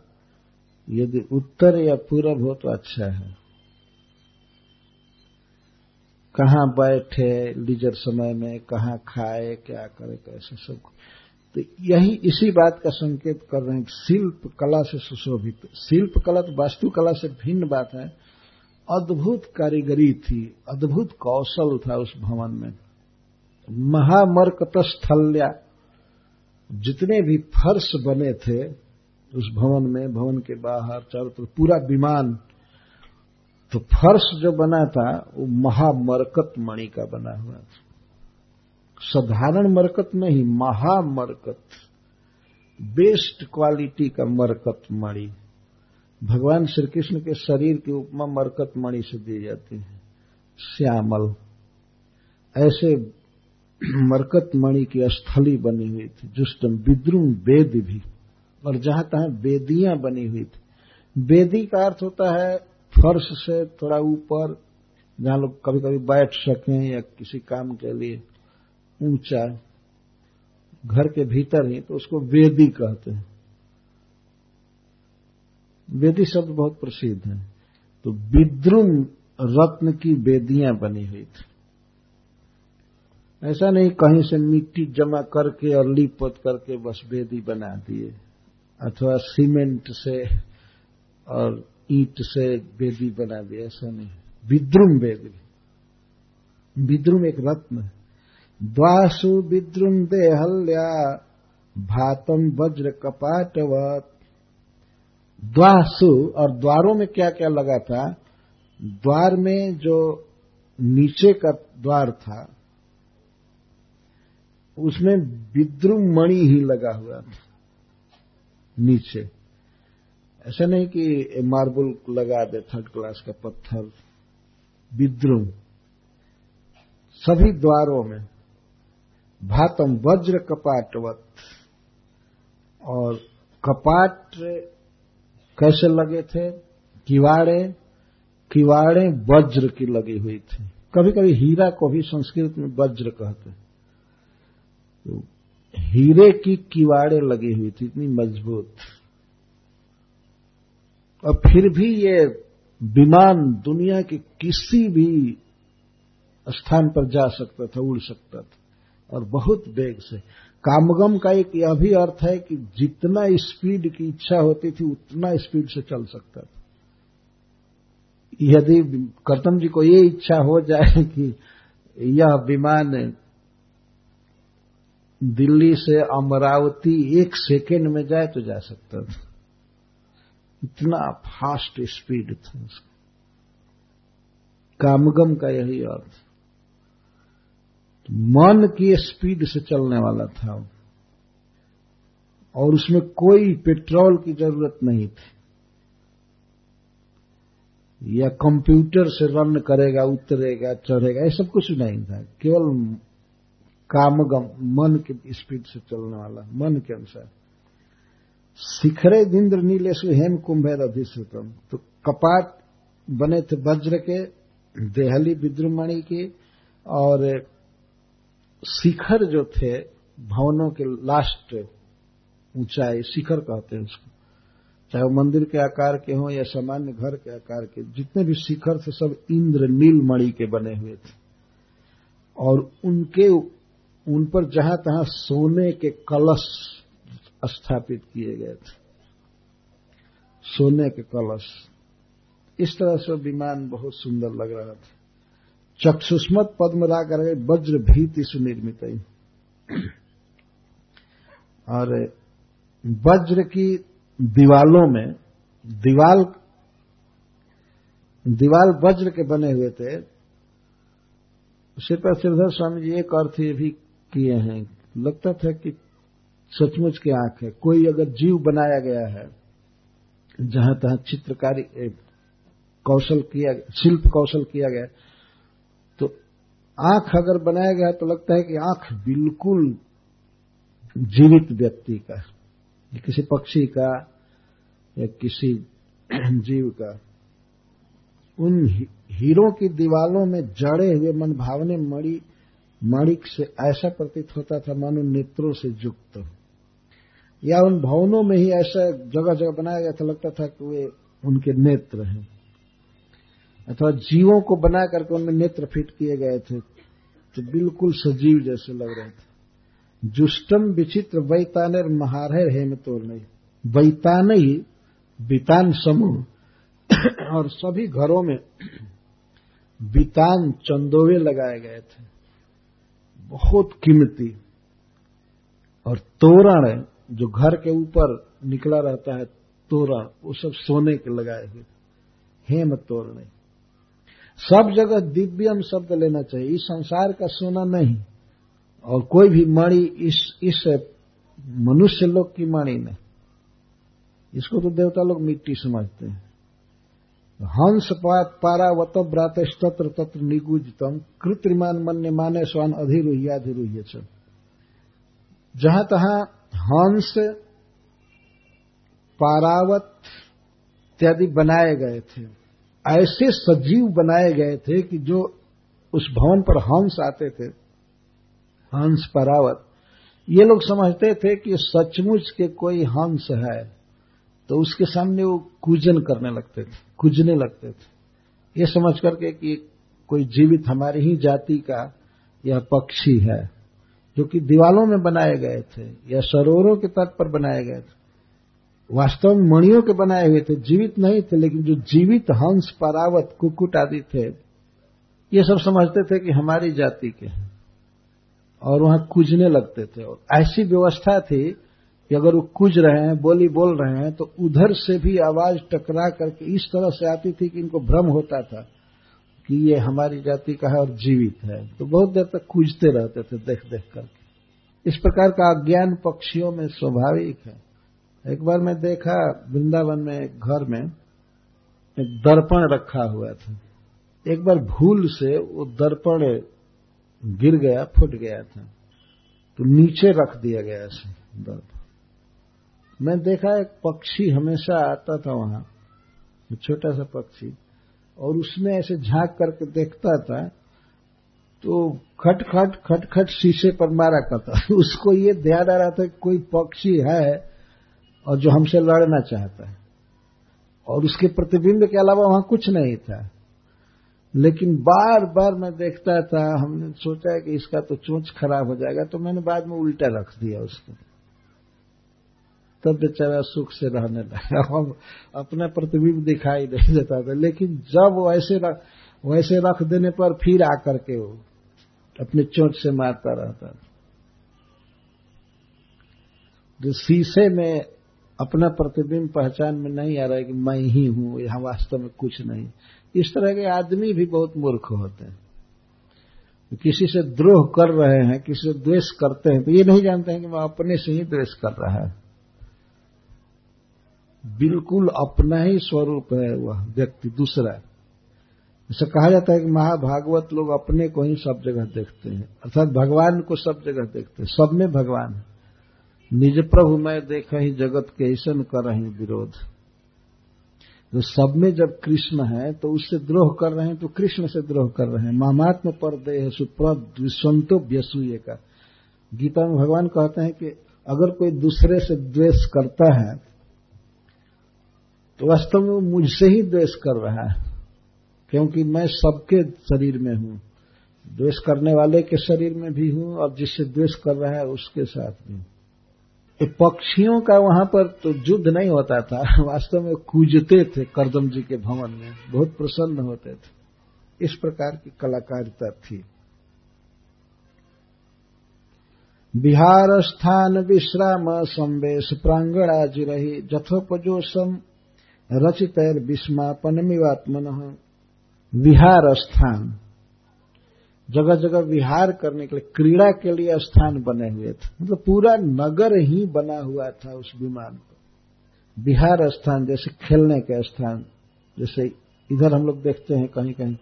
यदि उत्तर या पूरब हो तो अच्छा है। कहाँ बैठे, लीजर समय में कहाँ खाए, क्या करे, कैसे सब तो यही इसी बात का संकेत कर रहे हैं। शिल्प कला से सुशोभित। शिल्प कला तो वास्तुकला से भिन्न बात है। अद्भुत कारीगरी थी, अद्भुत कौशल था उस भवन में। महामरकत स्थल्या जितने भी फर्श बने थे, उस भवन में, भवन के बाहर, चारों तरफ़ पूरा विमान तो फर्श जो बना था, वो महामरकत मणि का बना हुआ था। साधारण मरकत नहीं, महामरकत। बेस्ट क्वालिटी का मरकत मणि भगवान श्री कृष्ण के शरीर की उपमा मरकत मणि से दी जाती है। श्यामल। ऐसे मरकत मणि की स्थली बनी हुई थी। जुष्टम विद्रुम वेद भी। और जहाँ तहां वेदियाँ बनी हुई थी। वेदी का अर्थ होता है फर्श से थोड़ा ऊपर, जहाँ लोग कभी कभी बैठ सकें या किसी काम के लिए ऊँचा, घर के भीतर ही तो उसको वेदी कहते हैं। वेदी शब्द बहुत प्रसिद्ध है। तो विद्रुम रत्न की वेदियाँ बनी हुई थी। ऐसा नहीं कहीं से मिट्टी जमा करके और लीपत करके बस वेदी बना दिए, अथवा सीमेंट से और ईट से वेदी बना दिया ऐसा नहीं। विद्रुम वेदी विद्रुम एक रत्न। है द्वासु विद्रुम देहल्या, भातम वज्र कपाटवत। द्वासु और द्वारों में क्या क्या लगा था? द्वार में जो नीचे का द्वार था उसमें विद्रुम मणि ही लगा हुआ था। नीचे। ऐसा नहीं कि मार्बल लगा दे थर्ड क्लास का पत्थर। विद्रुम। सभी द्वारों में भातम वज्र कपाटवत। और कपाट कैसे लगे थे? किवाड़े। किवाड़े वज्र की लगी हुई थी। कभी कभी हीरा को भी संस्कृत में वज्र कहते तो हीरे की किवाड़े लगी हुई थी, इतनी मज़बूत। और फिर भी ये विमान दुनिया के किसी भी स्थान पर जा सकता था, उड़ सकता था, और बहुत वेग से। कामगम का एक यह भी अर्थ है कि जितना स्पीड की इच्छा होती थी, उतना स्पीड से चल सकता था। यदि कर्तम जी को ये इच्छा हो जाए कि यह विमान दिल्ली से अमरावती एक सेकेंड में जाए तो जा सकता था। इतना फास्ट स्पीड था उसका। कामगम का यही अर्थ। तो मन की स्पीड से चलने वाला था और उसमें कोई पेट्रोल की ज़रूरत नहीं थी। या कंप्यूटर से रन करेगा, उतरेगा, चढ़ेगा, ये सब कुछ नहीं था। केवल कामगम, मन के स्पीड से चलने वाला, मन के अनुसार। शिखरे दिंद्र नीलेशु हेम कुंभेर अधिश्रुतम तो कपाट बने थे वज्र के, देहली विद्रुमणि की, और शिखर जो थे, भवनों के लास्ट ऊंचाई शिखर कहते हैं उसको। चाहे वो मंदिर के आकार के हों या सामान्य घर के आकार के, जितने भी शिखर थे, सब इंद्र नील मणि के बने हुए थे। और उनके उन पर जहाँ तहां सोने के कलश स्थापित किए गए थे। सोने के कलश। इस तरह से विमान बहुत सुंदर लग रहा था। चक्षुष्मत पद्म राग वज्र भीति सुनिर्मित और वज्र की दीवालों में दीवाल दीवाल वज्र के बने हुए थे। पर श्रीधर स्वामी जी, एक अर्थ ये भी किए हैं। लगता था कि सचमुच की आँख है। कोई अगर जीव बनाया गया है, जहाँ तहां चित्रकारी कौशल किया, शिल्प कौशल किया गया तो आँख अगर बनाया गया तो लगता है कि आँख बिल्कुल जीवित व्यक्ति का किसी पक्षी का, या किसी जीव का। उन हीरों की दीवालों में जड़े हुए मन भावने मणि मणिक से ऐसा प्रतीत होता था, मानो नेत्रों से युक्त या उन भवनों में ही ऐसा जगह जगह बनाया गया था, लगता था कि वे उनके नेत्र हैं। अथवा जीवों को बना करके उनमें नेत्र फिट किए गए थे तो बिल्कुल सजीव जैसे लग रहे थे। जुष्टम विचित्र वैतानेर महारहर हेम तोड़ नहीं वैतान ही बितान समूह। और सभी घरों में बितान चंदोवे लगाए गए थे। बहुत कीमती और तोरण जो घर के ऊपर निकला रहता है तोरण वो सब सोने के लगाए हुए। हेम तोरण सब जगह दिव्यम शब्द लेना चाहिए। इस संसार का सोना नहीं। और कोई भी मणि इस इस मनुष्य लोग की मणि नहीं। इसको तो देवता लोग मिट्टी समझते हैं। हंस पारावत ब्रात तत्र तत्र निगुजतम कृत्रिमान मन माने स्वान अधिरुह्याधिरुह्य जहाँ तहां हंस, पारावत इत्यादि बनाए गए थे। ऐसे सजीव बनाए गए थे कि जो उस भवन पर हंस आते थे, हंस, परावत, ये लोग समझते थे कि सचमुच के कोई हंस है। तो उसके सामने वो कूजन करने लगते थे, कुजने लगते थे। ये समझ करके कि कोई जीवित हमारी ही जाति का यह पक्षी है, जो कि दीवालों में बनाए गए थे, या सरोवरों के तट पर बनाए गए थे। वास्तव में मणियों के बनाए हुए थे, जीवित नहीं थे, लेकिन जो जीवित हंस, परावत, कुकुट आदि थे, ये सब समझते थे कि हमारी जाति के हैं। और वहाँ कूजने लगते थे। और ऐसी व्यवस्था थी कि अगर वो कुज रहे हैं, बोली बोल रहे हैं तो उधर से भी आवाज़ टकरा करके इस तरह से आती थी कि इनको भ्रम होता था कि ये हमारी जाति का है और जीवित है। तो बहुत देर तक कूजते रहते थे देख देख करके। इस प्रकार का अज्ञान पक्षियों में स्वाभाविक है। एक बार मैं देखा वृंदावन में एक घर में एक दर्पण रखा हुआ था। एक बार भूल से वो दर्पण गिर गया, फूट गया था। तो नीचे रख दिया गया दर्पण। मैं देखा एक पक्षी हमेशा आता था वहाँ छोटा सा पक्षी, और उसमें ऐसे झाँक करके देखता था तो खट खट खट खट शीशे पर मारा करता उसको ये ध्यान आ रहा था कि कोई पक्षी है और जो हमसे लड़ना चाहता है। और उसके प्रतिबिंब के अलावा वहाँ कुछ नहीं था। लेकिन बार बार मैं देखता था, हमने सोचा कि इसका तो चोंच खराब हो जाएगा तो मैंने बाद में उल्टा रख दिया उसको। तब बेचारा सुख से रहने लगा। अपना प्रतिबिंब दिखाई नहीं देता था। लेकिन जब वैसे रख वैसे रख देने पर फिर आकर के वो अपने चोट से मारता रहता था। जो शीशे में अपना प्रतिबिंब पहचान में नहीं आ रहा है कि मैं ही हूँ, यहाँ वास्तव में कुछ नहीं। इस तरह के आदमी भी बहुत मूर्ख होते हैं। किसी से द्रोह कर रहे हैं, किसी से द्वेष करते हैं तो ये नहीं जानते हैं कि वह अपने से ही द्वेष कर रहा है। बिल्कुल अपना ही स्वरूप है वह व्यक्ति दूसरा जैसे कहा जाता है कि महाभागवत लोग अपने को ही सब जगह देखते हैं। अर्थात भगवान को सब जगह देखते हैं। सब में भगवान है। निज प्रभु मैं देखा ही जगत के ऐसा कर रहे विरोध। तो सब में जब कृष्ण है तो उससे द्रोह कर रहे हैं तो कृष्ण से द्रोह कर रहे हैं। मामात्म पर देह सुप्रद विश्वंतो व्यसूय का गीता में भगवान कहते हैं कि अगर कोई दूसरे से द्वेष करता है तो वास्तव में वो मुझसे ही द्वेष कर रहा है, क्योंकि मैं सबके शरीर में हूँ। द्वेष करने वाले के शरीर में भी हूँ और जिससे द्वेष कर रहा है उसके साथ भी। तो पक्षियों का वहाँ पर तो युद्ध नहीं होता था, वास्तव में कूजते थे करदम जी के भवन में, बहुत प्रसन्न होते थे। इस प्रकार की कलाकारिता थी। बिहार स्थान विश्राम संवेश प्रांगणाजी रही जथोपजोसम रचितैर विस्मापनमिवात्मन। विहार स्थान जगह जगह विहार करने के लिए क्रीड़ा के लिए स्थान बने हुए थे। मतलब पूरा नगर ही बना हुआ था उस विमान पर विहार स्थान जैसे खेलने के स्थान, जैसे इधर हम लोग देखते हैं कहीं कहीं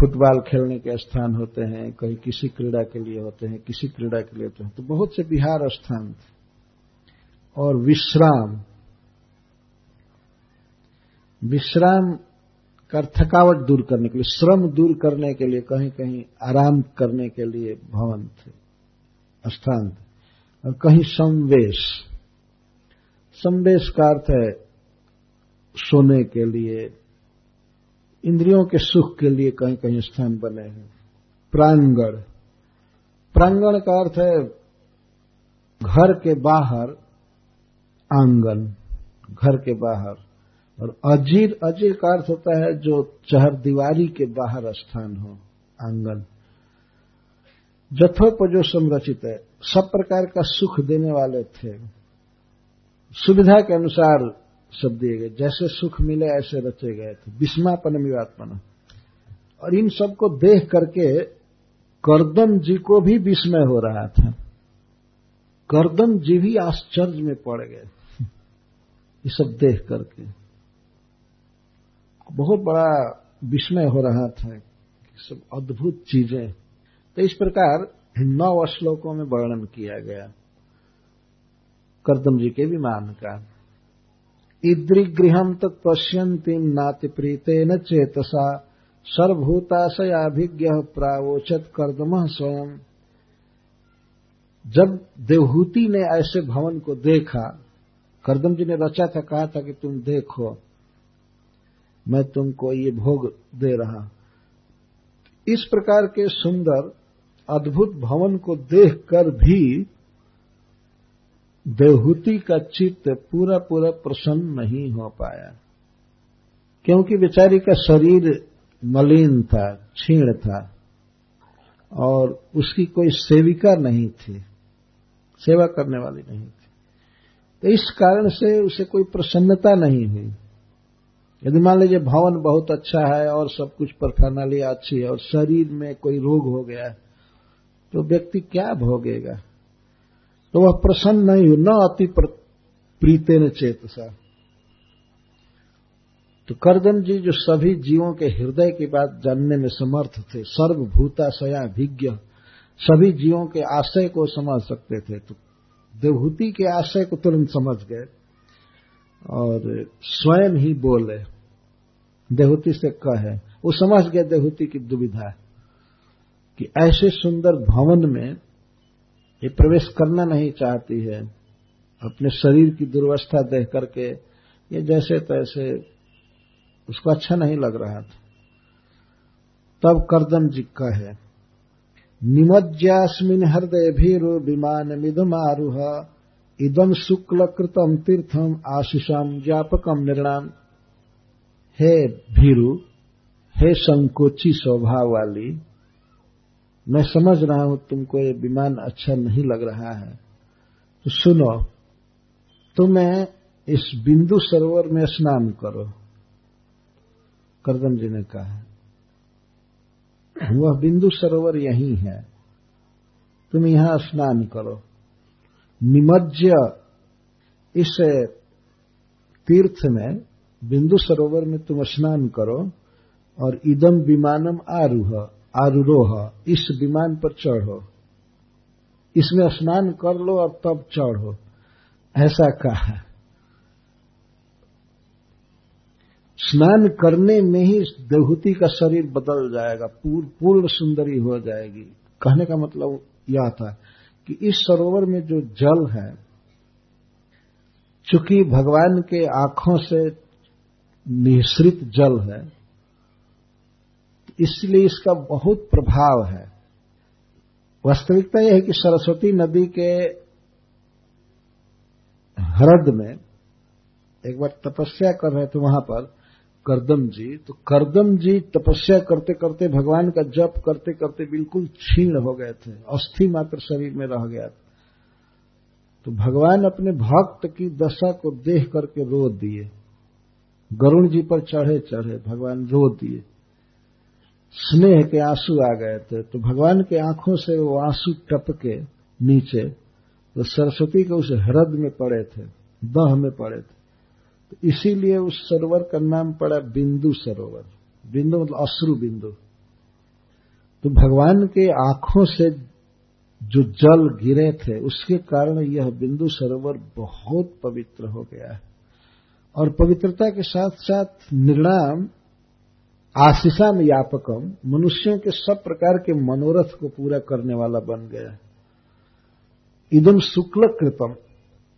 फुटबॉल खेलने के स्थान होते हैं, कहीं किसी क्रीड़ा के लिए होते हैं, किसी क्रीड़ा के लिए होते हैं। तो बहुत से विहार स्थान थे। और विश्राम विश्राम कर थकावट दूर करने के लिए, श्रम दूर करने के लिए कहीं कहीं आराम करने के लिए भवन थे स्थान थे और कहीं संवेश। संवेश का अर्थ है सोने के लिए, इंद्रियों के सुख के लिए कहीं कहीं स्थान बने हैं। प्रांगण। प्रांगण का अर्थ है घर के बाहर आँगन, घर के बाहर। और अजीर अजीर का अर्थ होता है जो चहर दीवारी के बाहर स्थान हो, आँगन। जथोपजो संरचित है, सब प्रकार का सुख देने वाले थे। सुविधा के अनुसार सब दिए गए। जैसे सुख मिले, ऐसे रचे गए थे। विस्मापन विवात्मन और इन सबको देख करके करदम जी को भी विस्मय हो रहा था। करदम जी भी आश्चर्य में पड़ गए। ये सब देख करके। बहुत बड़ा विस्मय हो रहा था सब अद्भुत चीज़ें। तो इस प्रकार नौ श्लोकों में वर्णन किया गया। करदम जी के विमान का। इद्रिगृहम तत्पश्यंतीम नाति प्रीतेन चेतसा, सर्वभूताशयाभिज्ञ प्रावोचत कर्दम स्वयं। जब देवहूति ने ऐसे भवन को देखा, करदम जी ने रचा था, कहा था कि तुम देखो। मैं तुमको ये भोग दे रहा इस प्रकार के सुंदर, अद्भुत भवन को देखकर भी देवहूति का चित्त पूरा पूरा प्रसन्न नहीं हो पाया। क्योंकि बेचारी का शरीर मलिन था, छीण था, और उसकी कोई सेविका नहीं थी, सेवा करने वाली नहीं थी। तो इस कारण से उसे कोई प्रसन्नता नहीं हुई। यदि मान लीजिए भवन बहुत अच्छा है और सब कुछ प्रणाली अच्छी है और शरीर में कोई रोग हो गया है तो व्यक्ति क्या भोगेगा? तो वह प्रसन्न नहीं हो, न अति प्रीतेन चेतसा। तो करदम जी जो सभी जीवों के हृदय की बात जानने में समर्थ थे सर्वभूताशया भिज्ञ सभी जीवों के आशय को समझ सकते थे तो देवहूति के आशय को तुरंत समझ गए। और स्वयं ही बोले, देहूति से कहे, वो समझ गए देहूती की दुविधा कि ऐसे सुंदर भवन में ये प्रवेश करना नहीं चाहती है। अपने शरीर की दुर्वस्था देख करके ये जैसे तैसे उसको अच्छा नहीं लग रहा था। तब करदम जी कहे, निमज्जास्मिन हृदय भीरु विमान मिदमारुह इदम शुक्ल कृतम तीर्थम आशीषम ज्ञापकम निर्णाम। हे भीरु, हे संकोची स्वभाव वाली मैं समझ रहा हूँ तुमको ये विमान अच्छा नहीं लग रहा है। तो सुनो, तुम्हें इस बिंदु सरोवर में स्नान करो, करदम जी ने कहा। वह बिंदु सरोवर यही है। तुम यहाँ स्नान करो। निमज्य इस तीर्थ में बिंदु सरोवर में तुम स्नान करो और इदम विमानम आरूह आरूरोह इस विमान पर चढ़ो। इसमें स्नान कर लो और तब चढ़ो। ऐसा कहा। स्नान करने में ही देवहूति का शरीर बदल जाएगा पूर, पूर्ण सुंदरी हो जाएगी। कहने का मतलब यह था कि इस सरोवर में जो जल है, चूँकि भगवान के आँखों से निश्रित जल है, इसलिए इसका बहुत प्रभाव है। वास्तविकता यह है कि सरस्वती नदी के हृद में, एक बार तपस्या कर रहे थे वहाँ पर करदम जी तो करदम जी तपस्या करते करते भगवान का जप करते करते बिल्कुल छीण हो गए थे, अस्थि मात्र शरीर में रह गया था। तो भगवान अपने भक्त की दशा को देख करके रो दिए। गरुण जी पर चढ़े चढ़े, भगवान रो दिए। स्नेह के आँसू आ गए थे तो भगवान के आँखों से वो आँसू टपके नीचे तो सरस्वती के उस हृद में पड़े थे, दह में पड़े थे। इसीलिए उस सरोवर का नाम पड़ा बिंदु सरोवर। बिंदु मतलब अश्रु बिंदु। तो भगवान के आँखों से जो जल गिरे थे, उसके कारण यह बिंदु सरोवर बहुत पवित्र हो गया है। और पवित्रता के साथ साथ निर्णाम, आशीषाम यापकम, मनुष्यों के सब प्रकार के मनोरथ को पूरा करने वाला बन गया। इदम शुक्ल कृपम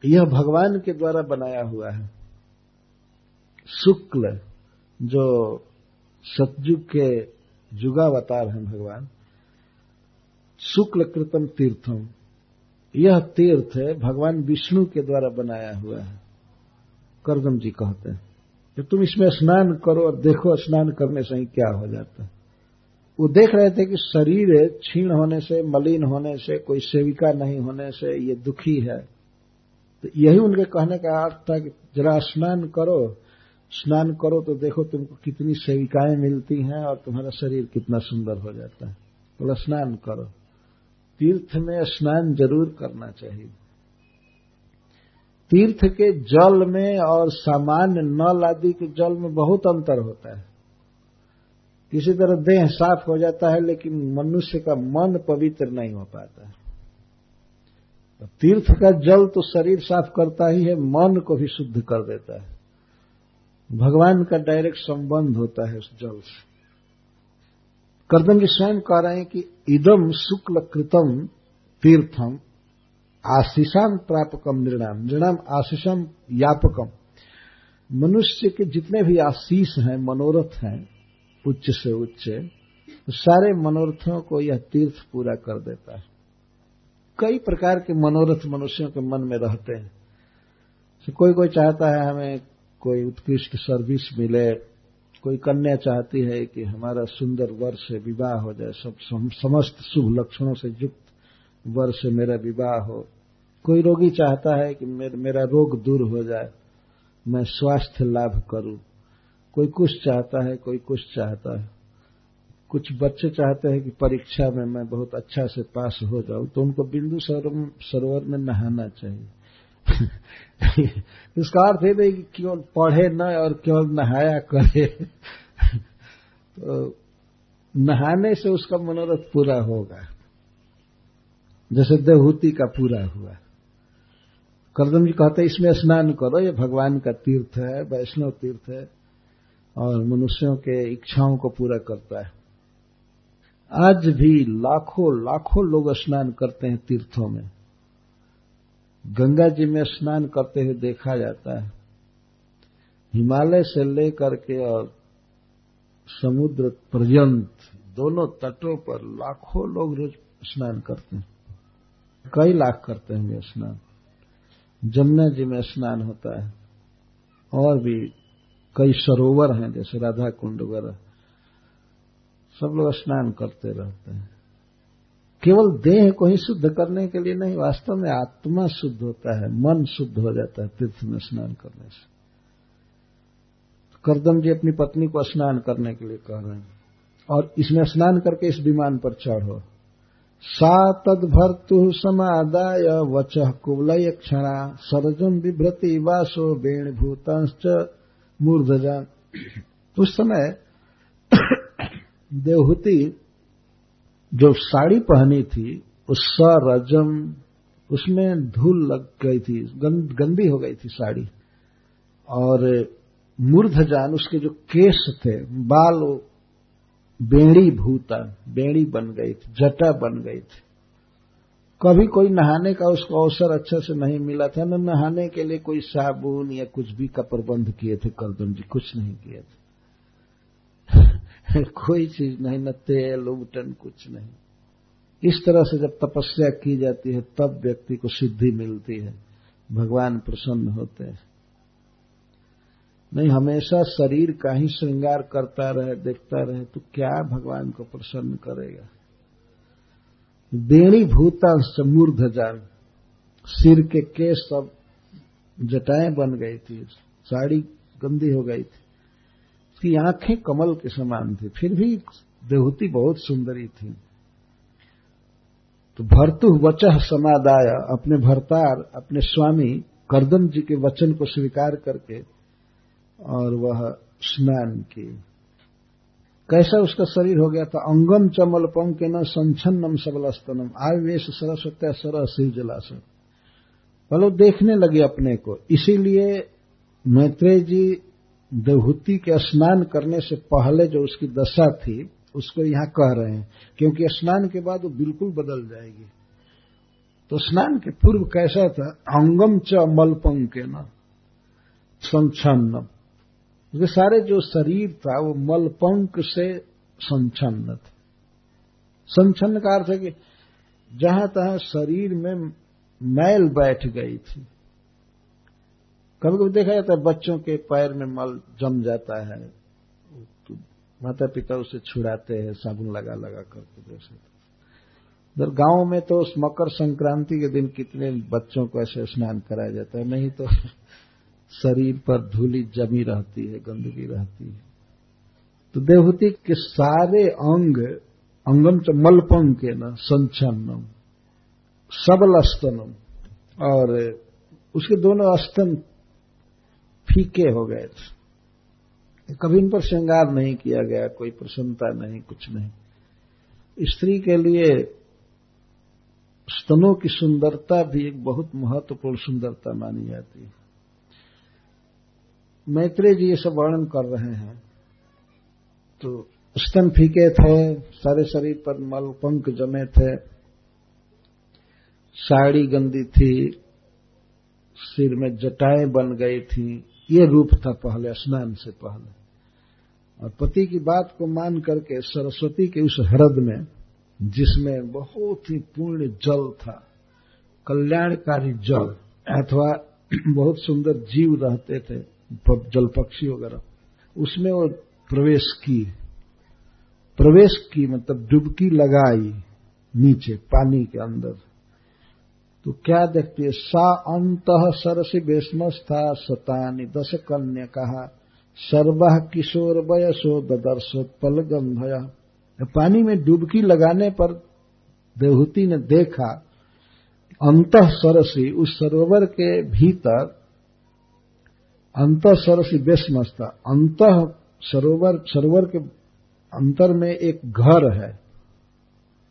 यह भगवान के द्वारा बनाया हुआ है। शुक्ल, जो सतयुग के जुगावतार हैं भगवान शुक्ल कृतम तीर्थम। यह तीर्थ है भगवान विष्णु के द्वारा बनाया हुआ है करदम जी कहते हैं। कि तुम इसमें स्नान करो और देखो स्नान करने से ही क्या हो जाता है। वो देख रहे थे कि शरीर क्षीण होने से, मलिन होने से, कोई सेविका नहीं होने से ये दुखी है। तो यही उनके कहने का अर्थ था कि जरा स्नान करो स्नान करो तो देखो तुमको कितनी सेविकाएँ मिलती हैं और तुम्हारा शरीर कितना सुंदर हो जाता है। बोला, स्नान करो। तीर्थ में स्नान ज़रूर करना चाहिए। तीर्थ के जल में और सामान्य नल आदि के जल में बहुत अंतर होता है। किसी तरह देह साफ़ हो जाता है, लेकिन मनुष्य का मन पवित्र नहीं हो पाता है। तीर्थ का जल तो शरीर साफ़ करता ही है, मन को भी शुद्ध कर देता है। भगवान का डायरेक्ट संबंध होता है उस जल से। कर्दम जी स्वयं कह रहे हैं कि इदम शुक्ल कृतम तीर्थम आशीषाम प्रापकम निर्णाम। निर्णाम आशीषम यापकम। मनुष्य के जितने भी आशीष हैं, मनोरथ हैं, उच्च से उच्च तो सारे मनोरथों को यह तीर्थ पूरा कर देता है। कई प्रकार के मनोरथ मनुष्यों के मन में रहते हैं। तो कोई कोई चाहता है हमें कोई उत्कृष्ट सर्विस मिले, कोई कन्या चाहती है कि हमारा सुंदर वर्ष विवाह हो जाए, सब समस्त शुभ लक्षणों से युक्त वर्ष मेरा विवाह हो। कोई रोगी चाहता है कि मेरा रोग दूर हो जाए, मैं स्वास्थ्य लाभ करूँ। कोई कुछ चाहता है, कोई कुछ चाहता है। कुछ बच्चे चाहते हैं कि परीक्षा में मैं बहुत अच्छा से पास हो जाऊँ तो उनको बिंदु सरोवर में नहाना चाहिए। इसका अर्थ है कि क्यों पढ़े न और केवल नहाया करे? तो नहाने से उसका मनोरथ पूरा होगा। जैसे देवहूति का पूरा हुआ। करदम जी कहते इसमें स्नान करो, ये भगवान का तीर्थ है, वैष्णव तीर्थ है, और मनुष्यों के इच्छाओं को पूरा करता है। आज भी लाखों लाखों लोग स्नान करते हैं तीर्थों में। गंगा जी में स्नान करते हुए देखा जाता है। हिमालय से लेकर के और समुद्र पर्यंत दोनों तटों पर लाखों लोग रोज स्नान करते हैं। कई लाख करते हैं स्नान। जमुना जी में स्नान होता है। और भी कई सरोवर हैं, जैसे राधा कुंड वगैरह। सब लोग स्नान करते रहते हैं। केवल देह को ही शुद्ध करने के लिए नहीं, वास्तव में आत्मा शुद्ध होता है, मन शुद्ध हो जाता है तीर्थ में स्नान करने से। करदम जी अपनी पत्नी को स्नान करने के लिए कह रहे हैं। और इसमें स्नान करके इस विमान पर चढ़ो। सा तदभर्तु समादाय वच कुवलय क्षणा, सरजम विभ्रति वासो वेणभूत मूर्धजान उस समय देवहूति जो साड़ी पहनी थी उस सरजम उसमें धूल लग गई थी गंद, गंदी हो गई थी साड़ी। और मूर्धजान उसके जो केस थे बाल बेड़ी भूता बेड़ी बन गई थी जटा बन गई थी। कभी कोई नहाने का उसको अवसर अच्छा से नहीं मिला था न नहाने के लिए कोई साबुन या कुछ भी का प्रबंध किए थे करदम जी कुछ नहीं किए थे। कोई चीज़ नहीं, न तेल उबटन कुछ नहीं। इस तरह से जब तपस्या की जाती है, तब व्यक्ति को सिद्धि मिलती है। भगवान प्रसन्न होते हैं। नहीं, हमेशा शरीर का ही श्रृंगार करता रहे, देखता रहे तो क्या भगवान को प्रसन्न करेगा? बेणी भूता मूर्ध जान, सिर के केस सब जटाएँ बन गई थी, साड़ी गंदी हो गई थी। उसकी आँखें कमल के समान थी, फिर भी देहूति बहुत सुंदरी थी। तो भरतु वचह समादाय, अपने भरतार, अपने स्वामी करदम जी के वचन को स्वीकार करके और वह स्नान की कैसा उसका शरीर हो गया था? अंगम चमल पंक न संचन्नम सबलस्तनम। आवेश सरस्वत्या सर शिव जलासन बोलो देखने लगे अपने को। इसीलिए मैत्रेय जी देवहूति के स्नान करने से पहले जो उसकी दशा थी, उसको यहाँ कह रहे हैं। क्योंकि स्नान के बाद वो बिल्कुल बदल जाएगी। तो स्नान के पूर्व कैसा था? अंगम च मलपंक न संचन्नम उसके सारे जो शरीर था, वो मलपंक से संचन्न था। संचन्न का अर्थ है कि जहाँ तहां शरीर में मैल बैठ गई थी। कभी कभी देखा जाता है बच्चों के पैर में मल जम जाता है तो माता पिता उसे छुड़ाते हैं, साबुन लगा लगा करके जैसे। उधर गाँव में तो उस मकर संक्रांति के दिन कितने बच्चों को ऐसे स्नान कराया जाता है, नहीं तो शरीर पर धूली जमी रहती है, गंदगी रहती है। तो देवहूति के सारे अंग, अंगम च मलपंग के न संचन्नम सबल स्तनम और उसके दोनों स्तन फीके हो गए थे। कभी इन पर श्रृंगार नहीं किया गया, कोई प्रसन्नता नहीं, कुछ नहीं। स्त्री के लिए स्तनों की सुंदरता भी एक बहुत महत्वपूर्ण सुंदरता मानी जाती है। मैत्रेय जी ये सब वर्णन कर रहे हैं। तो स्तन फीके थे, सारे शरीर पर मल, पंख जमे थे। साड़ी गंदी थी, सिर में जटाएँ बन गई थी। ये रूप था पहले, स्नान से पहले। और पति की बात को मान करके सरस्वती के उस हृद में, जिसमें बहुत ही पूर्ण जल था, कल्याणकारी जल, अथवा बहुत सुंदर जीव रहते थे जल पक्षी वगैरह, उसमें वो प्रवेश की। प्रवेश की मतलब डुबकी लगाई नीचे, पानी के अंदर। तो क्या देखती है? सा अंत सरसी बेस्मस्था सतानी दस कन्या कहा सर्व किशोर वयसो ददर्शोत्पल गंधया पानी में डुबकी लगाने पर देवहूति ने देखा, अंत सरसी उस सरोवर के भीतर अंत सरसी बेसमस्ता अंत सरोवर सरोवर के अंतर में एक घर है।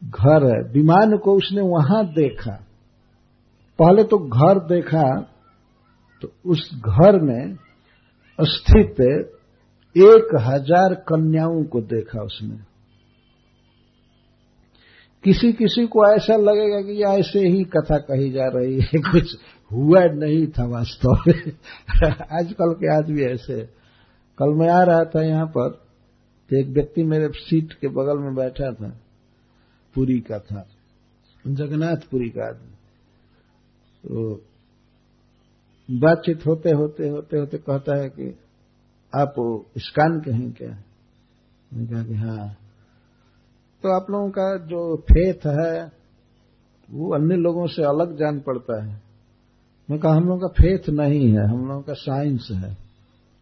घर है। विमान को उसने वहाँ देखा। पहले तो घर देखा तो उस घर में स्थित एक हज़ार कन्याओं को देखा उसने। किसी किसी को ऐसा लगेगा कि ऐसे ही कथा कही जा रही है, कुछ हुआ नहीं था वास्तव में। आजकल के आदमी ऐसे कल मैं आ रहा था यहाँ पर तो एक व्यक्ति मेरे सीट के बगल में बैठा था, पुरी का था, जगन्नाथपुरी का आदमी। तो बातचीत होते होते होते होते कहता है कि आप स्कान के हैं क्या? मैंने कहा कि हाँ। तो आप लोगों का जो फेथ है, वो अन्य लोगों से अलग जान पड़ता है। मैं कहा, हम लोगों का फेथ नहीं है, हम लोगों का साइंस है।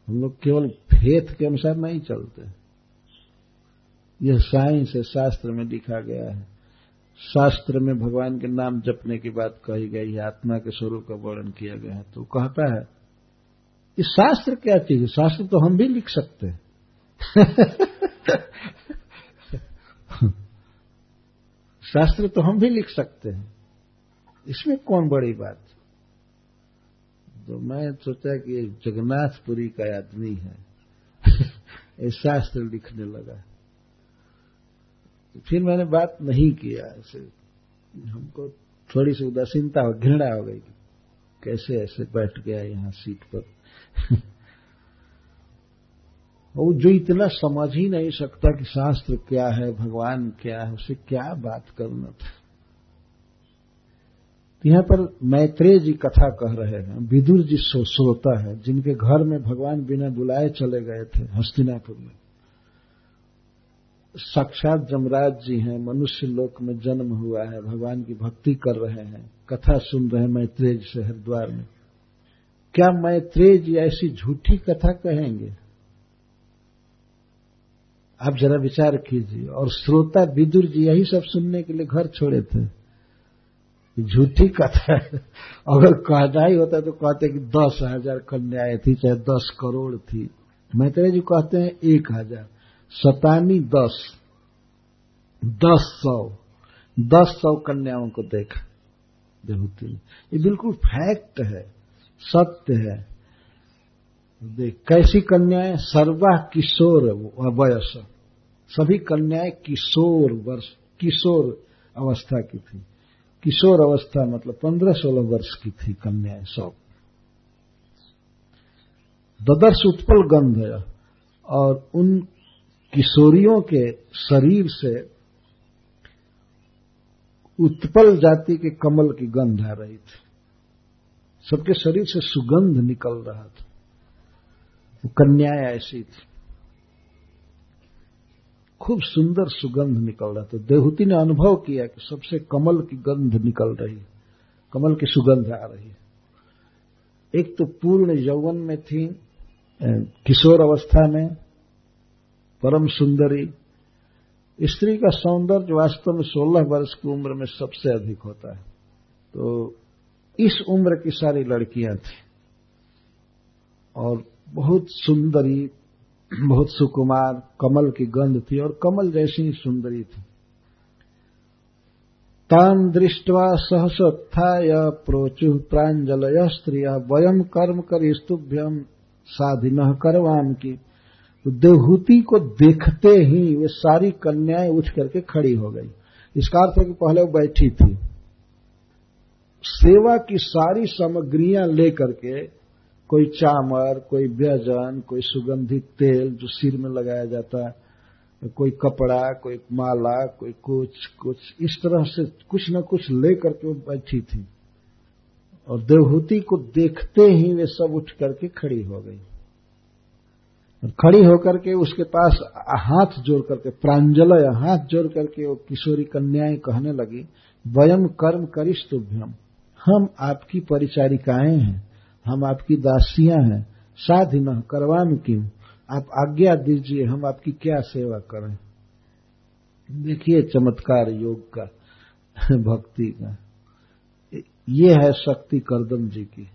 हम लोग केवल फेथ के अनुसार नहीं चलते। यह साइंस है शास्त्र में लिखा गया है। शास्त्र में भगवान के नाम जपने की बात कही गई है, आत्मा के स्वरूप का वर्णन किया गया है तो कहता है ये शास्त्र क्या चीज़ है? शास्त्र तो हम भी लिख सकते हैं। शास्त्र तो हम भी लिख सकते हैं। इसमें कौन बड़ी बात तो मैं सोचा कि जगन्नाथपुरी का आदमी है। ये शास्त्र लिखने लगा फिर मैंने बात नहीं किया ऐसे। हमको थोड़ी सी उदासीनता हो घृणा हो गई कैसे ऐसे बैठ गया यहाँ सीट पर। वो जो इतना समझ ही नहीं सकता कि शास्त्र क्या है, भगवान क्या है, उसे क्या बात करना था। तो यहाँ पर मैत्रेय जी कथा कह रहे हैं। विदुर जी श्रोता है। जिनके घर में भगवान बिना बुलाए चले गए थे, हस्तिनापुर में। साक्षात जमराज जी हैं, मनुष्य लोक में जन्म हुआ है, भगवान की भक्ति कर रहे हैं, कथा सुन रहे हैं मैत्रेय से हरिद्वार में। क्या मैत्रेय जी ऐसी झूठी कथा कहेंगे? आप जरा विचार कीजिए। और श्रोता विदुर जी यही सब सुनने के लिए घर छोड़े थे। झूठी कथा अगर कहना ही होता तो कहते कि दस हज़ार कन्याएँ थी, चाहे दस करोड़ थी। मैत्रेय जी कहते हैं एक हज़ार। सतानी दस दस सौ दस सौ कन्याओं को देखा। देवती ने। ये बिल्कुल फैक्ट है, सत्य है। देख, कैसी कन्याएँ? सर्वा किशोर वयस। सभी कन्याएँ किशोर वर्ष, किशोर अवस्था की थी। किशोर अवस्था मतलब पंद्रह सोलह वर्ष की थी कन्याएँ सब। ददर्श उत्पल गंध और उन किशोरियों के शरीर से उत्पल जाति के कमल की गंध आ रही थी। सबके शरीर से सुगंध निकल रहा था। वो कन्याएँ ऐसी थी। खूब सुंदर सुगंध निकल रहा था। देहूति ने अनुभव किया कि सबसे कमल की गंध निकल रही कमल की सुगंध आ रही एक तो पूर्ण यौवन में थी किशोर अवस्था में परम सुंदरी। स्त्री का सौंदर्य वास्तव में 16 वर्ष की उम्र में सबसे अधिक होता है। तो इस उम्र की सारी लड़कियाँ थी। और बहुत सुंदरी, बहुत सुकुमार, कमल की गंध थी और कमल जैसी ही सुंदरी थी। तान दृष्टवा सहसोत्थाय प्रोचु प्रांजलय स्त्रिया वयम कर्म कर स्तुभ्यम साधिन करवाम की। तो देवहूति को देखते ही वे सारी कन्याएँ उठ करके खड़ी हो गई। इसका अर्थ है कि पहले वो बैठी थी। सेवा की सारी सामग्रियाँ लेकर के कोई चामर, कोई व्यजन, कोई सुगंधित तेल जो सिर में लगाया जाता है, कोई कपड़ा, कोई माला, कोई कुछ कुछ, इस तरह से कुछ न कुछ लेकर के वो बैठी थी। और देवहूति को देखते ही वे सब उठ करके खड़ी हो गई। खड़ी होकर के उसके पास हाथ जोड़ करके, प्रांजलय हाथ जोड़ करके वो किशोरी कन्याएँ कहने लगी, वयम कर्म करिस्तुभ्यम हम आपकी परिचारिकाएँ हैं, हम आपकी दासियाँ हैं। साधि न करवान क्यों आप आज्ञा दीजिए, हम आपकी क्या सेवा करें? देखिए चमत्कार योग का, भक्ति का। ये है शक्ति करदम जी की।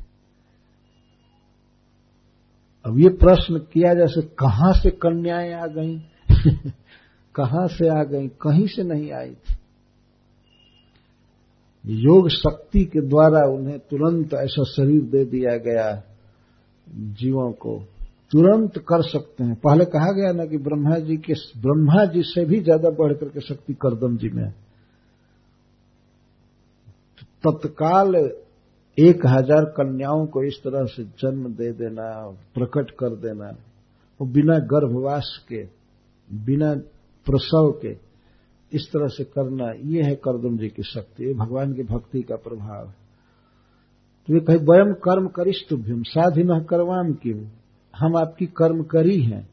अब ये प्रश्न किया जैसे कहाँ से कन्याएँ आ गई? कहाँ से आ गई? कहीं से नहीं आई थी। योग शक्ति के द्वारा उन्हें तुरंत ऐसा शरीर दे दिया गया जीवों को। तुरंत कर सकते हैं। पहले कहा गया ना कि ब्रह्मा जी के, ब्रह्मा जी से भी ज़्यादा बढ़कर के शक्ति करदम जी में तत्काल एक हज़ार कन्याओं को इस तरह से जन्म दे देना, प्रकट कर देना वो बिना गर्भवास के, बिना प्रसव के इस तरह से करना, ये है करदम जी की शक्ति, ये भगवान की भक्ति का प्रभाव तो ये कहे वयम कर्म करिष्टुभ्यम साधि न करवाम क्यों? हम आपकी कर्म करी हैं,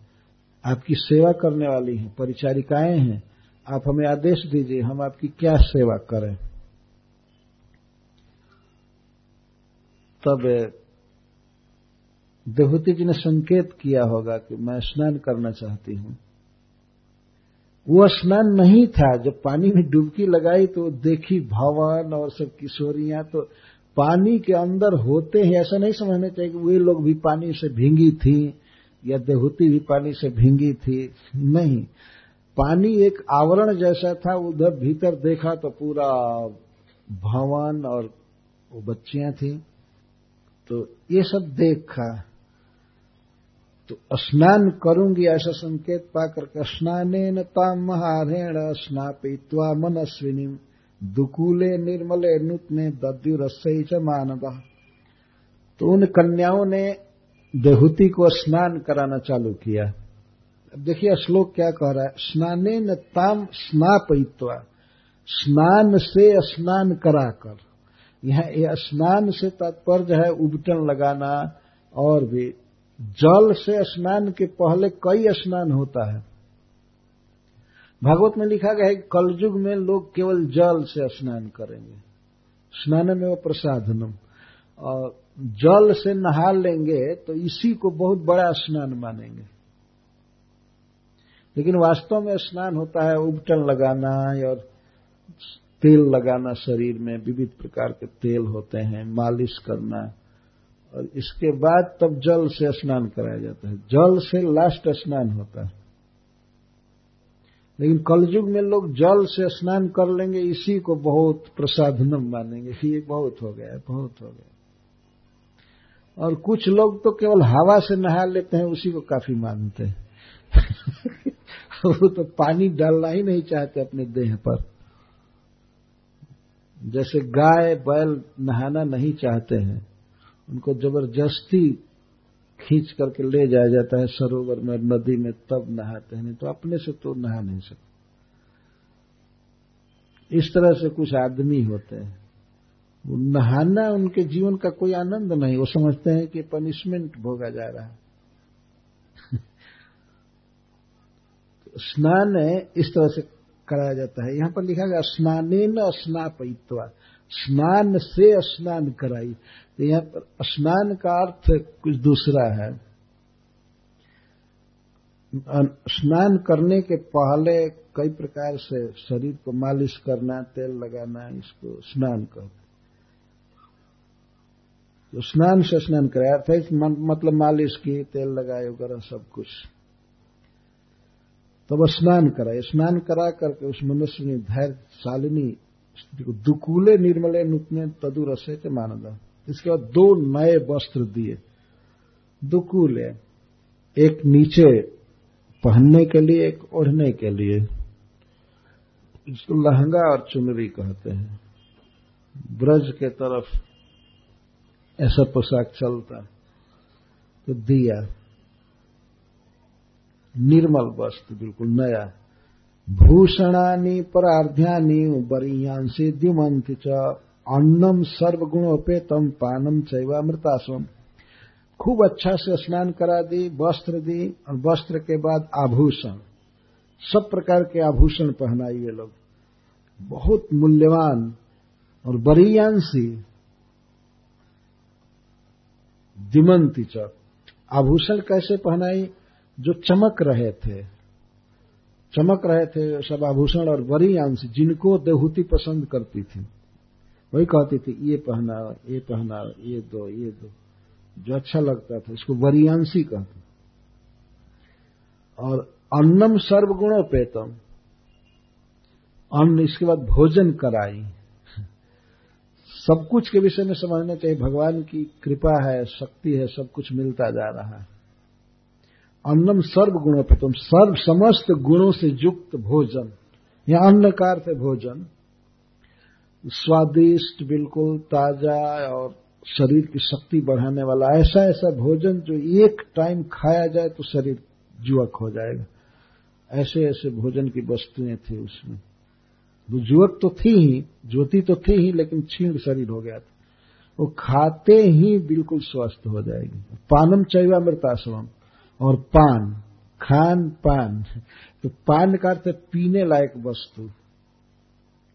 आपकी सेवा करने वाली हैं, परिचारिकाएँ हैं, आप हमें आदेश दीजिए, हम आपकी क्या सेवा करें? तब देवहूति जी ने संकेत किया होगा कि मैं स्नान करना चाहती हूँ। वो स्नान नहीं था, जब पानी में डुबकी लगाई तो देखी भवन और सब किशोरियाँ तो पानी के अंदर होते हैं ऐसा नहीं समझना चाहिए कि वे लोग भी पानी से भींगी थी या देहूती भी पानी से भींगी थी। नहीं, पानी एक आवरण जैसा था, उधर भीतर देखा तो पूरा भवन और वो बच्चियाँ थी। तो ये सब देखा तो स्नान करूँगी ऐसा संकेत पाकर के स्नान ताम महारेण स्नापित्वा मनस्विनी, दुकूले निर्मले नूतने दद्यु रसई च मानव। तो उन कन्याओं ने देहूति को स्नान कराना चालू किया। अब देखिए श्लोक क्या कह रहा है स्नाने न ताम स्नापित्वा, स्नान से स्नान कराकर। यह स्नान से तात्पर्य है उबटन लगाना और भी। जल से स्नान के पहले कई स्नान होता है। भागवत में लिखा गया है कि कलयुग में लोग केवल जल से स्नान करेंगे। स्नान में वो प्रसादनम। और जल से नहा लेंगे तो इसी को बहुत बड़ा स्नान मानेंगे। लेकिन वास्तव में स्नान होता है उबटन लगाना और तेल लगाना शरीर में विविध प्रकार के तेल होते हैं, मालिश करना, और इसके बाद तब जल से स्नान कराया जाता है। जल से लास्ट स्नान होता है। लेकिन कलयुग में लोग जल से स्नान कर लेंगे, इसी को बहुत प्रसाधनम मानेंगे। ये बहुत हो गया, बहुत हो गया। और कुछ लोग तो केवल हवा से नहा लेते हैं, उसी को काफ़ी मानते हैं। वो तो पानी डालना ही नहीं चाहते अपने देह पर। जैसे गाय बैल नहाना नहीं चाहते हैं, उनको ज़बरदस्ती खींच करके ले जाया जाता है सरोवर में, नदी में, तब नहाते हैं। नहीं तो अपने से तो नहा नहीं सकते। इस तरह से कुछ आदमी होते हैं। वो नहाना, उनके जीवन का कोई आनंद नहीं। वो समझते हैं कि पनिशमेंट भोगा जा रहा है। तो स्नान इस तरह से कराया जाता है। यहाँ पर लिखा गया स्नान न स्नापित्वा स्नान से स्नान कराई। तो यहाँ पर स्नान का अर्थ कुछ दूसरा है। स्नान करने के पहले कई प्रकार से शरीर को मालिश करना, तेल लगाना, इसको स्नान कहते तो स्नान से स्नान कराया। अर्थ मतलब मालिश की, तेल लगाए, वगैरह सब कुछ। तब स्नान कराए स्नान करा करके उस मनुष्य ने धैर्य, शालिनी को दुकूले, निर्मले नूतने तदुरसे के मानदा। इसके बाद दो नए वस्त्र दिए। दुकूले। एक नीचे पहनने के लिए, एक ओढ़ने के लिए। इसको लहंगा और चुनरी कहते हैं। ब्रज के तरफ़ ऐसा पोशाक चलता तो दिया। निर्मल वस्त्र बिल्कुल नया। भूषणानि, परार्ध्यानि बरीयांसी द्युमंति च अन्नम सर्वगुणोपेतम पानम चैवामृतास्वम खूब अच्छा से स्नान करा दी, वस्त्र दी, और वस्त्र के बाद आभूषण। सब प्रकार के आभूषण पहनाई ये लोग। बहुत मूल्यवान और बरीयांसी दिमंती च। आभूषण कैसे पहनाई? जो चमक रहे थे, चमक रहे थे सब आभूषण और बड़ी अंश जिनको देहूति पसंद करती थी। वही कहती थी, ये पहना ये पहना ये दो ये दो। जो अच्छा लगता था, इसको वरियांशी कहते और अन्नम सर्वगुणोपेतम। अन्न, इसके बाद भोजन कराई। सब कुछ के विषय में समझना चाहिए। भगवान की कृपा है, शक्ति है, सब कुछ मिलता जा रहा है। अन्नम सर्व गुणोपेतम सर्व समस्त गुणों से युक्त भोजन। या अन्न का अर्थ भोजन। स्वादिष्ट, बिल्कुल ताज़ा और शरीर की शक्ति बढ़ाने वाला, ऐसा ऐसा भोजन जो एक टाइम खाया जाए तो शरीर जुवक हो जाएगा। ऐसे ऐसे भोजन की वस्तुएँ थी उसमें। वो जुवक तो थी ही, ज्योति तो थी ही, लेकिन छीण शरीर हो गया था। वो खाते ही बिल्कुल स्वस्थ हो जाएगी। पानम चैवामृताश्रम और पान, खान पान। तो पान का अर्थ पीने लायक वस्तु।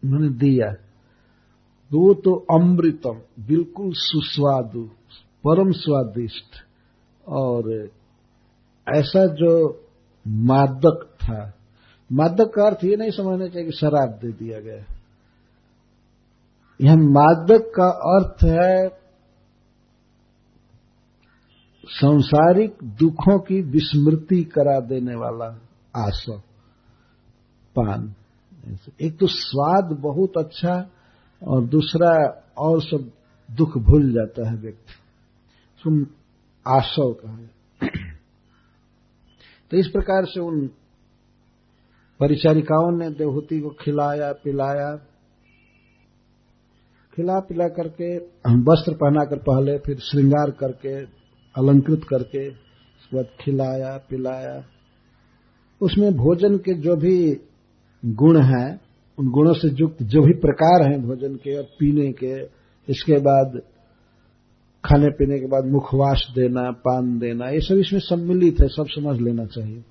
उन्होंने दिया। वो तो अमृतम, बिल्कुल सुस्वादु, परम स्वादिष्ट। और ऐसा जो मादक था, मादक का अर्थ ये नहीं समझना चाहिए कि शराब दे दिया गया। यह मादक का अर्थ है संसारिक दुखों की विस्मृति करा देने वाला आसव पान। एक तो स्वाद बहुत अच्छा और दूसरा और सब दुख भूल जाता है व्यक्ति। सुन आशव का है तो इस प्रकार से उन परिचारिकाओं ने देवहूति को खिलाया, पिलाया। खिला पिला करके वस्त्र पहनाकर पहले फिर श्रृंगार करके अलंकृत करके उसके बाद खिलाया, पिलाया। उसमें भोजन के जो भी गुण हैं, उन गुणों से युक्त जो भी प्रकार हैं भोजन के और पीने के, इसके बाद खाने पीने के बाद मुखवास देना, पान देना, ये सब इसमें सम्मिलित है, सब समझ लेना चाहिए।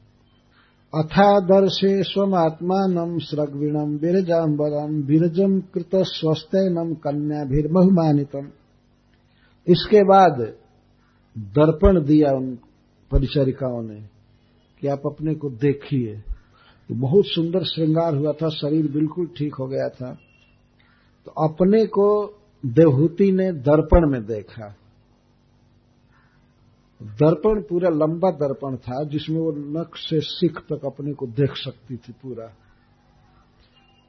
अथादर्शे स्वमात्मान स्रग्विणम बिरजाम्बरम बिरजम कृत स्वस्थ नम स्वस्थनम कन्याभिर्महुमानितम। इसके बाद दर्पण दिया उन परिचारिकाओं ने कि आप अपने को देखिए। तो बहुत सुंदर श्रृंगार हुआ था, शरीर बिल्कुल ठीक हो गया था। तो अपने को देवहूति ने दर्पण में देखा। दर्पण पूरा लंबा दर्पण था, जिसमें वो नख से सिख तक अपने को देख सकती थी पूरा।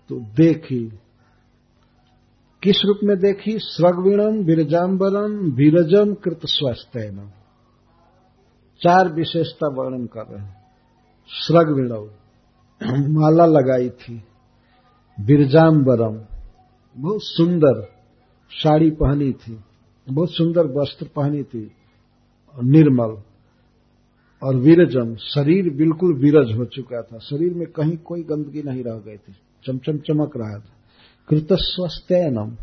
तो देखी किस रूप में देखी? स्रगवीणम विरजाम्बरम विरजम कृत स्वस्थ चार विशेषता वर्णन कर रहे हैं। स्रगवीणव माला लगाई थी। बिरजाम्बरम बहुत सुंदर साड़ी पहनी थी। बहुत सुंदर वस्त्र पहनी थी। निर्मल। और विरजम शरीर बिल्कुल विरज हो चुका था। शरीर में कहीं कोई गंदगी नहीं रह गई थी। चमचम चमक रहा था। कृत स्वस्थनम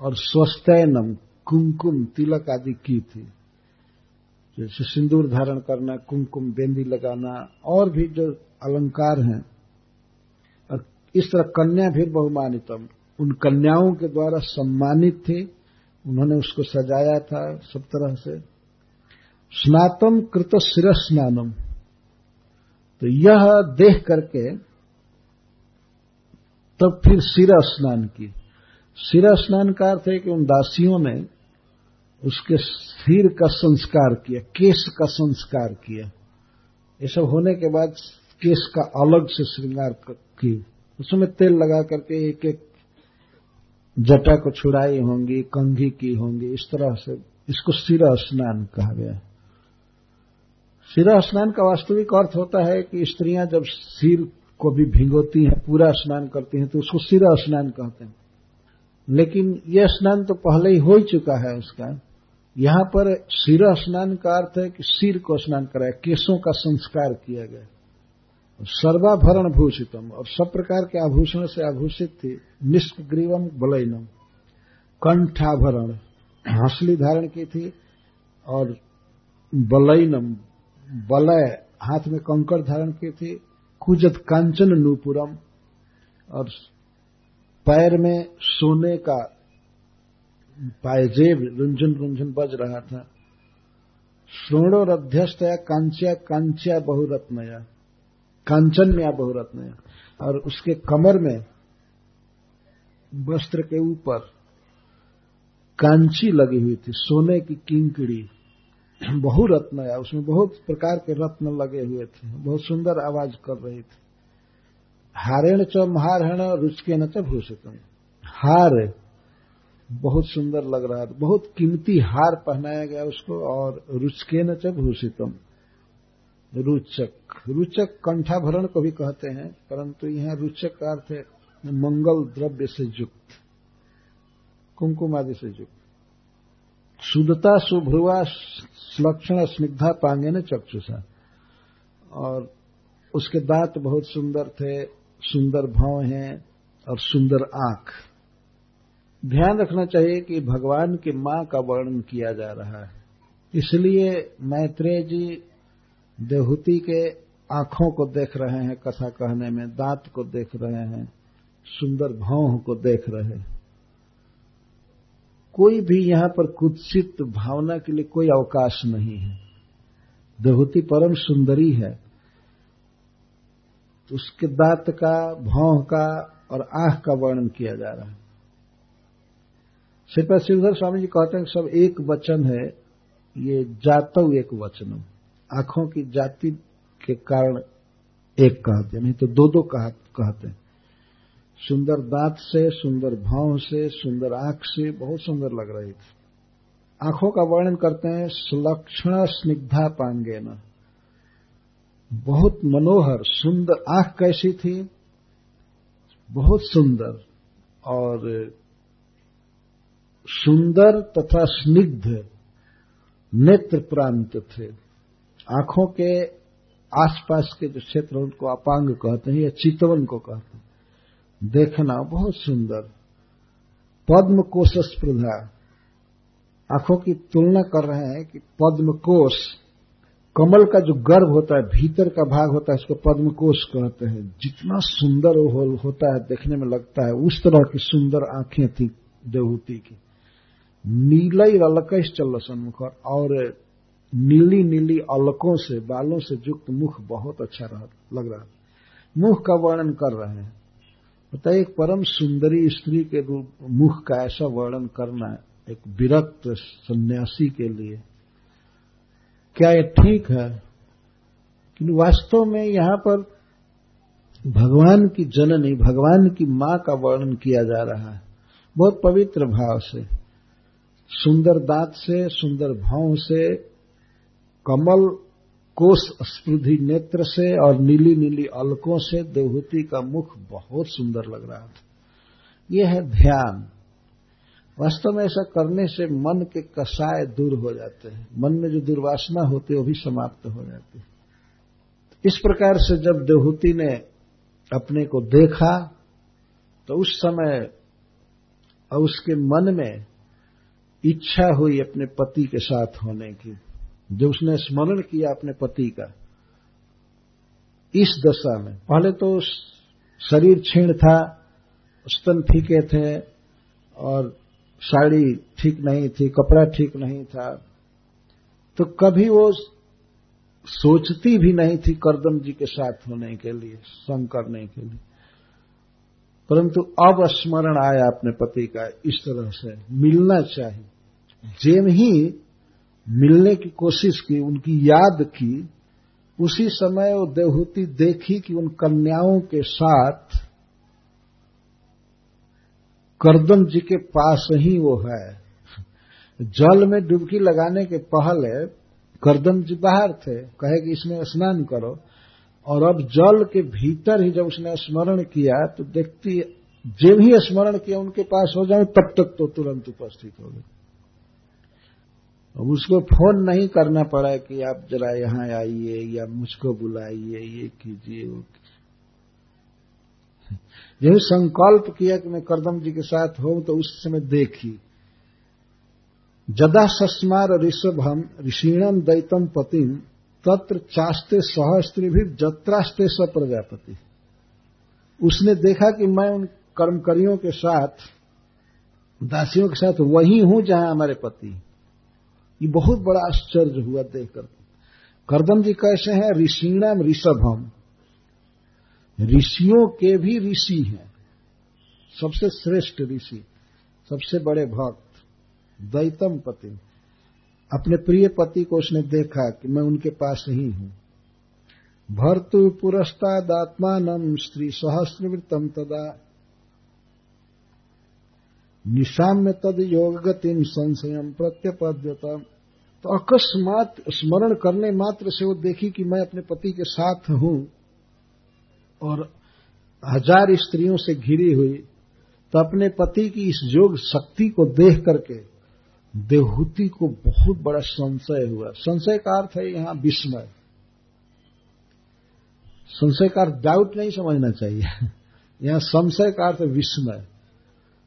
और स्वस्थनम कुमकुम, तिलक आदि की थी। जैसे सिंदूर धारण करना, कुमकुम, बेंदी लगाना, और भी जो अलंकार हैं। और इस तरह कन्या भी बहुमानितम। उन कन्याओं के द्वारा सम्मानित थी। उन्होंने उसको सजाया था सब तरह से। स्नातम कृत शिर स्नानम तो यह देख करके तब फिर सिर स्नान की सिर स्नान का अर्थ है कि उन दासियों ने उसके सिर का संस्कार किया, केश का संस्कार किया। ये सब होने के बाद केस का अलग से श्रृंगार की उसमें तेल लगा करके एक एक जटा को छुड़ाई होंगी, कंघी की होंगी, इस तरह से इसको सिर स्नान कहा गया। सिर स्नान का वास्तविक अर्थ होता है कि स्त्रियाँ जब सिर को भी भिंगोती हैं, पूरा स्नान करती हैं तो उसको सिरा स्नान कहते हैं। लेकिन यह स्नान तो पहले ही हो ही चुका है उसका। यहाँ पर सिर स्नान का अर्थ है कि सिर को स्नान कराया केसों का संस्कार किया गया। सर्वाभरण भूषितम, और सब प्रकार के आभूषण से आभूषित थी निष्ग्रीवम बलैनम। कंठाभरण हंसली धारण की थी, और बलैनम, बलय हाथ में कंकड़ धारण की थी कुजत कांचन नूपुरम। और पैर में सोने का पायजेब रुंझन रुंझन बज रहा था। श्रोणोर अध्यस्त या कांच्या कांच्या बहुरत्नया, कांचन में या बहुरत्न और उसके कमर में वस्त्र के ऊपर कांची लगी हुई थी, सोने की किंकड़ी। बहु रत्न है उसमें बहुत प्रकार के रत्न लगे हुए थे। बहुत सुंदर आवाज़ कर रही थी। हारेण च महारण रुचके न च भूषितम। हार बहुत सुंदर लग रहा था। बहुत कीमती हार पहनाया गया उसको और रुचके न च भूषितम। रुचक। रुचक कंठाभरण को भी कहते हैं, परंतु यहाँ रुचक का अर्थ है मंगल द्रव्य से युक्त कुमकुम आदि से युक्त। शुद्धता सुभ्रुआ लक्षण स्निग्धा पांगे न चक्षुषा और उसके दांत बहुत सुंदर थे, सुंदर भाव हैं और सुंदर आँख। ध्यान रखना चाहिए कि भगवान की माँ का वर्णन किया जा रहा है। इसलिए मैत्रेय जी देहूति के आँखों को देख रहे हैं, कथा कहने में, दांत को देख रहे हैं, सुंदर भाव को देख रहे हैं। कोई भी यहाँ पर कुत्सित भावना के लिए कोई अवकाश नहीं है। देहूति परम सुंदरी है। तो उसके दांत का भाव का और आँख का वर्णन किया जा रहा है। श्रीपद श्रीधर स्वामी जी कहते हैं सब एक वचन है, ये जातव एक वचन आँखों की जाति के कारण एक कहते हैं, नहीं तो दो दो कहते हैं। सुंदर दांत से, सुंदर भाव से, सुंदर आँख से बहुत सुंदर लग रही थी। आँखों का वर्णन करते हैं, सुलक्षण स्निग्धा पांगे न बहुत मनोहर, सुंदर आँख कैसी थी? बहुत सुंदर और सुंदर तथा स्निग्ध नेत्र प्रांत थे। आँखों के आसपास के जो क्षेत्र उनको अपांग कहते हैं या चितवन को कहते हैं। देखना बहुत सुंदर। पद्म कोश स्प्रधा आँखों की तुलना कर रहे हैं कि पद्म कोश कमल का जो गर्भ होता है, भीतर का भाग होता है उसको पद्म कोश कहते हैं। जितना सुंदर वो होता है, देखने में लगता है, उस तरह की सुंदर आँखें थी देवहूति की। नीलई अलकश चल सन्मुख, और नीली नीली अलकों से, बालों से युक्त मुख बहुत अच्छा लग रहा मुख का वर्णन कर रहे हैं। बताइए तो एक परम सुंदरी स्त्री के रूप, मुख का ऐसा वर्णन करना एक विरक्त सन्यासी के लिए। क्या ये ठीक है? कि वास्तव में यहाँ पर भगवान की जननी भगवान की माँ का वर्णन किया जा रहा है। बहुत पवित्र भाव से, सुंदर दांत से, सुंदर भाव से, कमल कोष स्पृधि नेत्र से और नीली नीली अलकों से देवहूति का मुख बहुत सुंदर लग रहा था। यह है ध्यान। वास्तव में ऐसा करने से मन के कसाय दूर हो जाते हैं। मन में जो दुर्वासना होती है, वो भी समाप्त हो जाती है। इस प्रकार से जब देवहूति ने अपने को देखा तो उस समय और उसके मन में इच्छा हुई अपने पति के साथ होने की। जो उसने स्मरण किया अपने पति का, इस दशा में, पहले तो शरीर छीण था, स्तन फीके थे, और साड़ी ठीक नहीं थी, कपड़ा ठीक नहीं था तो कभी वो सोचती भी नहीं थी करदम जी के साथ होने के लिए, संग करने के लिए। परंतु अब स्मरण आया अपने पति का, इस तरह से, मिलना चाहिए। जेम ही मिलने की कोशिश की, उनकी याद की, उसी समय वो देवहूति देखी कि उन कन्याओं के साथ करदम जी के पास ही वो है। जल में डुबकी लगाने के पहले करदम जी बाहर थे, कहे कि इसमें स्नान करो। और अब जल के भीतर ही जब उसने स्मरण किया तो देखती, जब ही स्मरण किया, उनके पास हो जाए, तब तक तो तुरंत उपस्थित हो गए अब उसको फ़ोन नहीं करना पड़ा कि आप जरा यहाँ आइए या मुझको बुलाइए, ये कीजिए, वो यही संकल्प किया कि मैं करदम जी के साथ हूँ तो उस समय देखी। जदा सस्मार ऋषभ हम ऋषिणम दैतम पतिम, तत्र चास्ते सह स्त्री भी जत्रास्ते स प्रजापति उसने देखा कि मैं उन कर्मकरियों के साथ दासियों के साथ वही हूँ जहाँ हमारे पति। ये बहुत बड़ा आश्चर्य हुआ देखकर। करदम जी कैसे हैं? ऋषिणम ऋषभम। ऋषियों के भी ऋषि हैं। सबसे श्रेष्ठ ऋषि, सबसे बड़े भक्त दैतम पति। अपने प्रिय पति को उसने देखा कि मैं उनके पास ही हूँ। भर्तु पुरस्तादात्मान स्त्री सहस्रवृतम तदा निशाम्य तद योग गतिम संशयम प्रत्यपद्यता। तो अकस्मात स्मरण करने मात्र से वो देखी कि मैं अपने पति के साथ हूँ और हज़ार स्त्रियों से घिरी हुई तो अपने पति की इस योग शक्ति को देख करके देवहूति को बहुत बड़ा संशय हुआ। संशय का अर्थ है यहाँ विस्मय। संशय का अर्थ डाउट नहीं समझना चाहिए। यहाँ संशय का अर्थ विस्मय।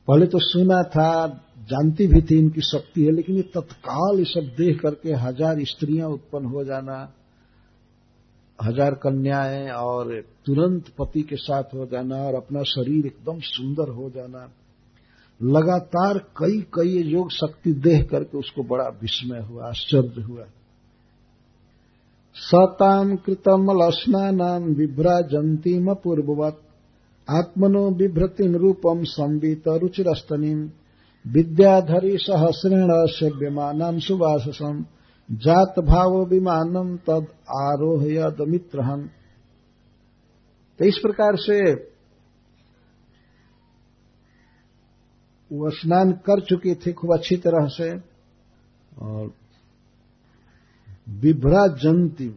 पहले तो सुना था, जानती भी थी इनकी शक्ति है, लेकिन ये तत्काल ये सब देख करके हज़ार स्त्रियाँ उत्पन्न हो जाना, हज़ार कन्याएँ और तुरंत पति के साथ हो जाना और अपना शरीर एकदम सुंदर हो जाना। लगातार कई कई योग शक्ति देख करके उसको बड़ा विस्मय हुआ, आश्चर्य हुआ। सताम कृतम लस्नानाम विभ्राजंतीम पूर्ववत। आत्मनो बिभ्रतिम रूपम संवित रुचिरस्तनीम विद्याधरी सहस्रेण सेव्यमान सुवाससम जात भाव विमानम तद आरोहयद मित्रहन तो इस प्रकार से वो स्नान कर चुकी थी खूब अच्छी तरह से, और विभ्रा जंती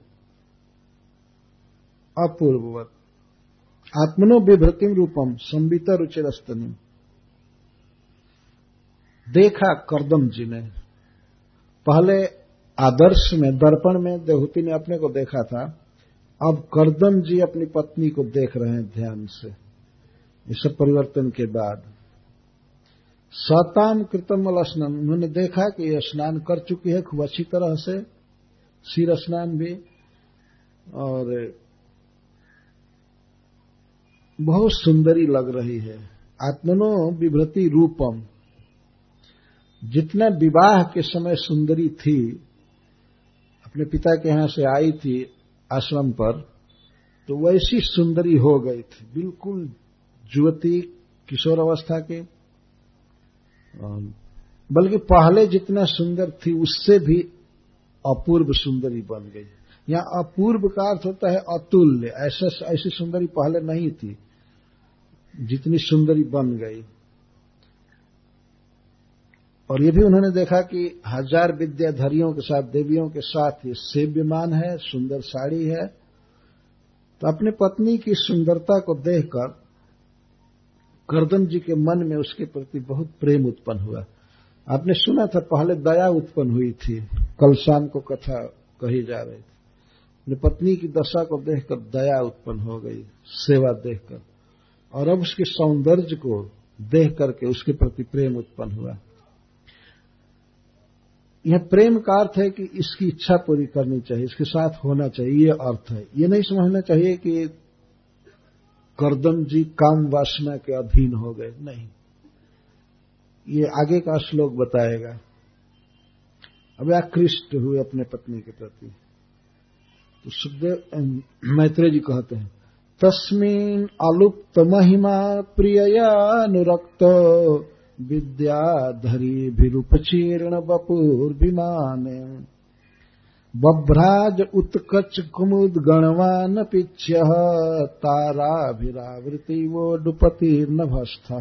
अपूर्ववत। आत्मनो विभ्रतिम रूपम संबिता रुचिरस्तनी देखा करदम जी ने। पहले आदर्श में, दर्पण में देहूति ने अपने को देखा था। अब करदम जी अपनी पत्नी को देख रहे हैं ध्यान से। इस परिवर्तन के बाद। सताम कृतम स्नान उन्होंने देखा कि यह स्नान कर चुकी है, खूब अच्छी तरह से। सिर स्नान भी। और बहुत सुंदरी लग रही है। आत्मनो विभ्रति रूपम। जितना विवाह के समय सुंदरी थी, अपने पिता के यहाँ से आई थी आश्रम पर तो वैसी सुंदरी हो गई थी। बिल्कुल युवती किशोर अवस्था के। बल्कि पहले जितना सुंदर थी, उससे भी अपूर्व सुंदरी बन गई। यहाँ अपूर्व का अर्थ होता है अतुल्य। ऐसा, ऐसी सुंदरी पहले नहीं थी। जितनी सुंदरी बन गई। और ये भी उन्होंने देखा कि हज़ार विद्याधरियों के साथ, देवियों के साथ ये सेव्यमान है, सुंदर साड़ी है। तो अपने पत्नी की सुंदरता को देखकर करदम जी के मन में उसके प्रति बहुत प्रेम उत्पन्न हुआ। आपने सुना था, पहले दया उत्पन्न हुई थी। कल शाम को कथा कही जा रही थी। अपनी पत्नी की दशा को देखकर दया उत्पन्न हो गई, सेवा देखकर। और अब उसके सौंदर्य को देख करके उसके प्रति प्रेम उत्पन्न हुआ। यह प्रेम का अर्थ है कि इसकी इच्छा पूरी करनी चाहिए, इसके साथ होना चाहिए, ये अर्थ है। ये नहीं समझना चाहिए कि करदम जी काम वासना के अधीन हो गए। नहीं। ये आगे का श्लोक बताएगा। अब आकृष्ट हुए अपने पत्नी के प्रति। तो सुखदेव मैत्रेय जी कहते हैं तस्मिन अलुप्त महिमा प्रियया अनुरक्त विद्याधरीभिरुपचीर्ण बपुर्विमाने बभ्राज उत्कच कुमुद गणवान पिच्य ताराभिरावृति वो डुपतिर्नभस्थ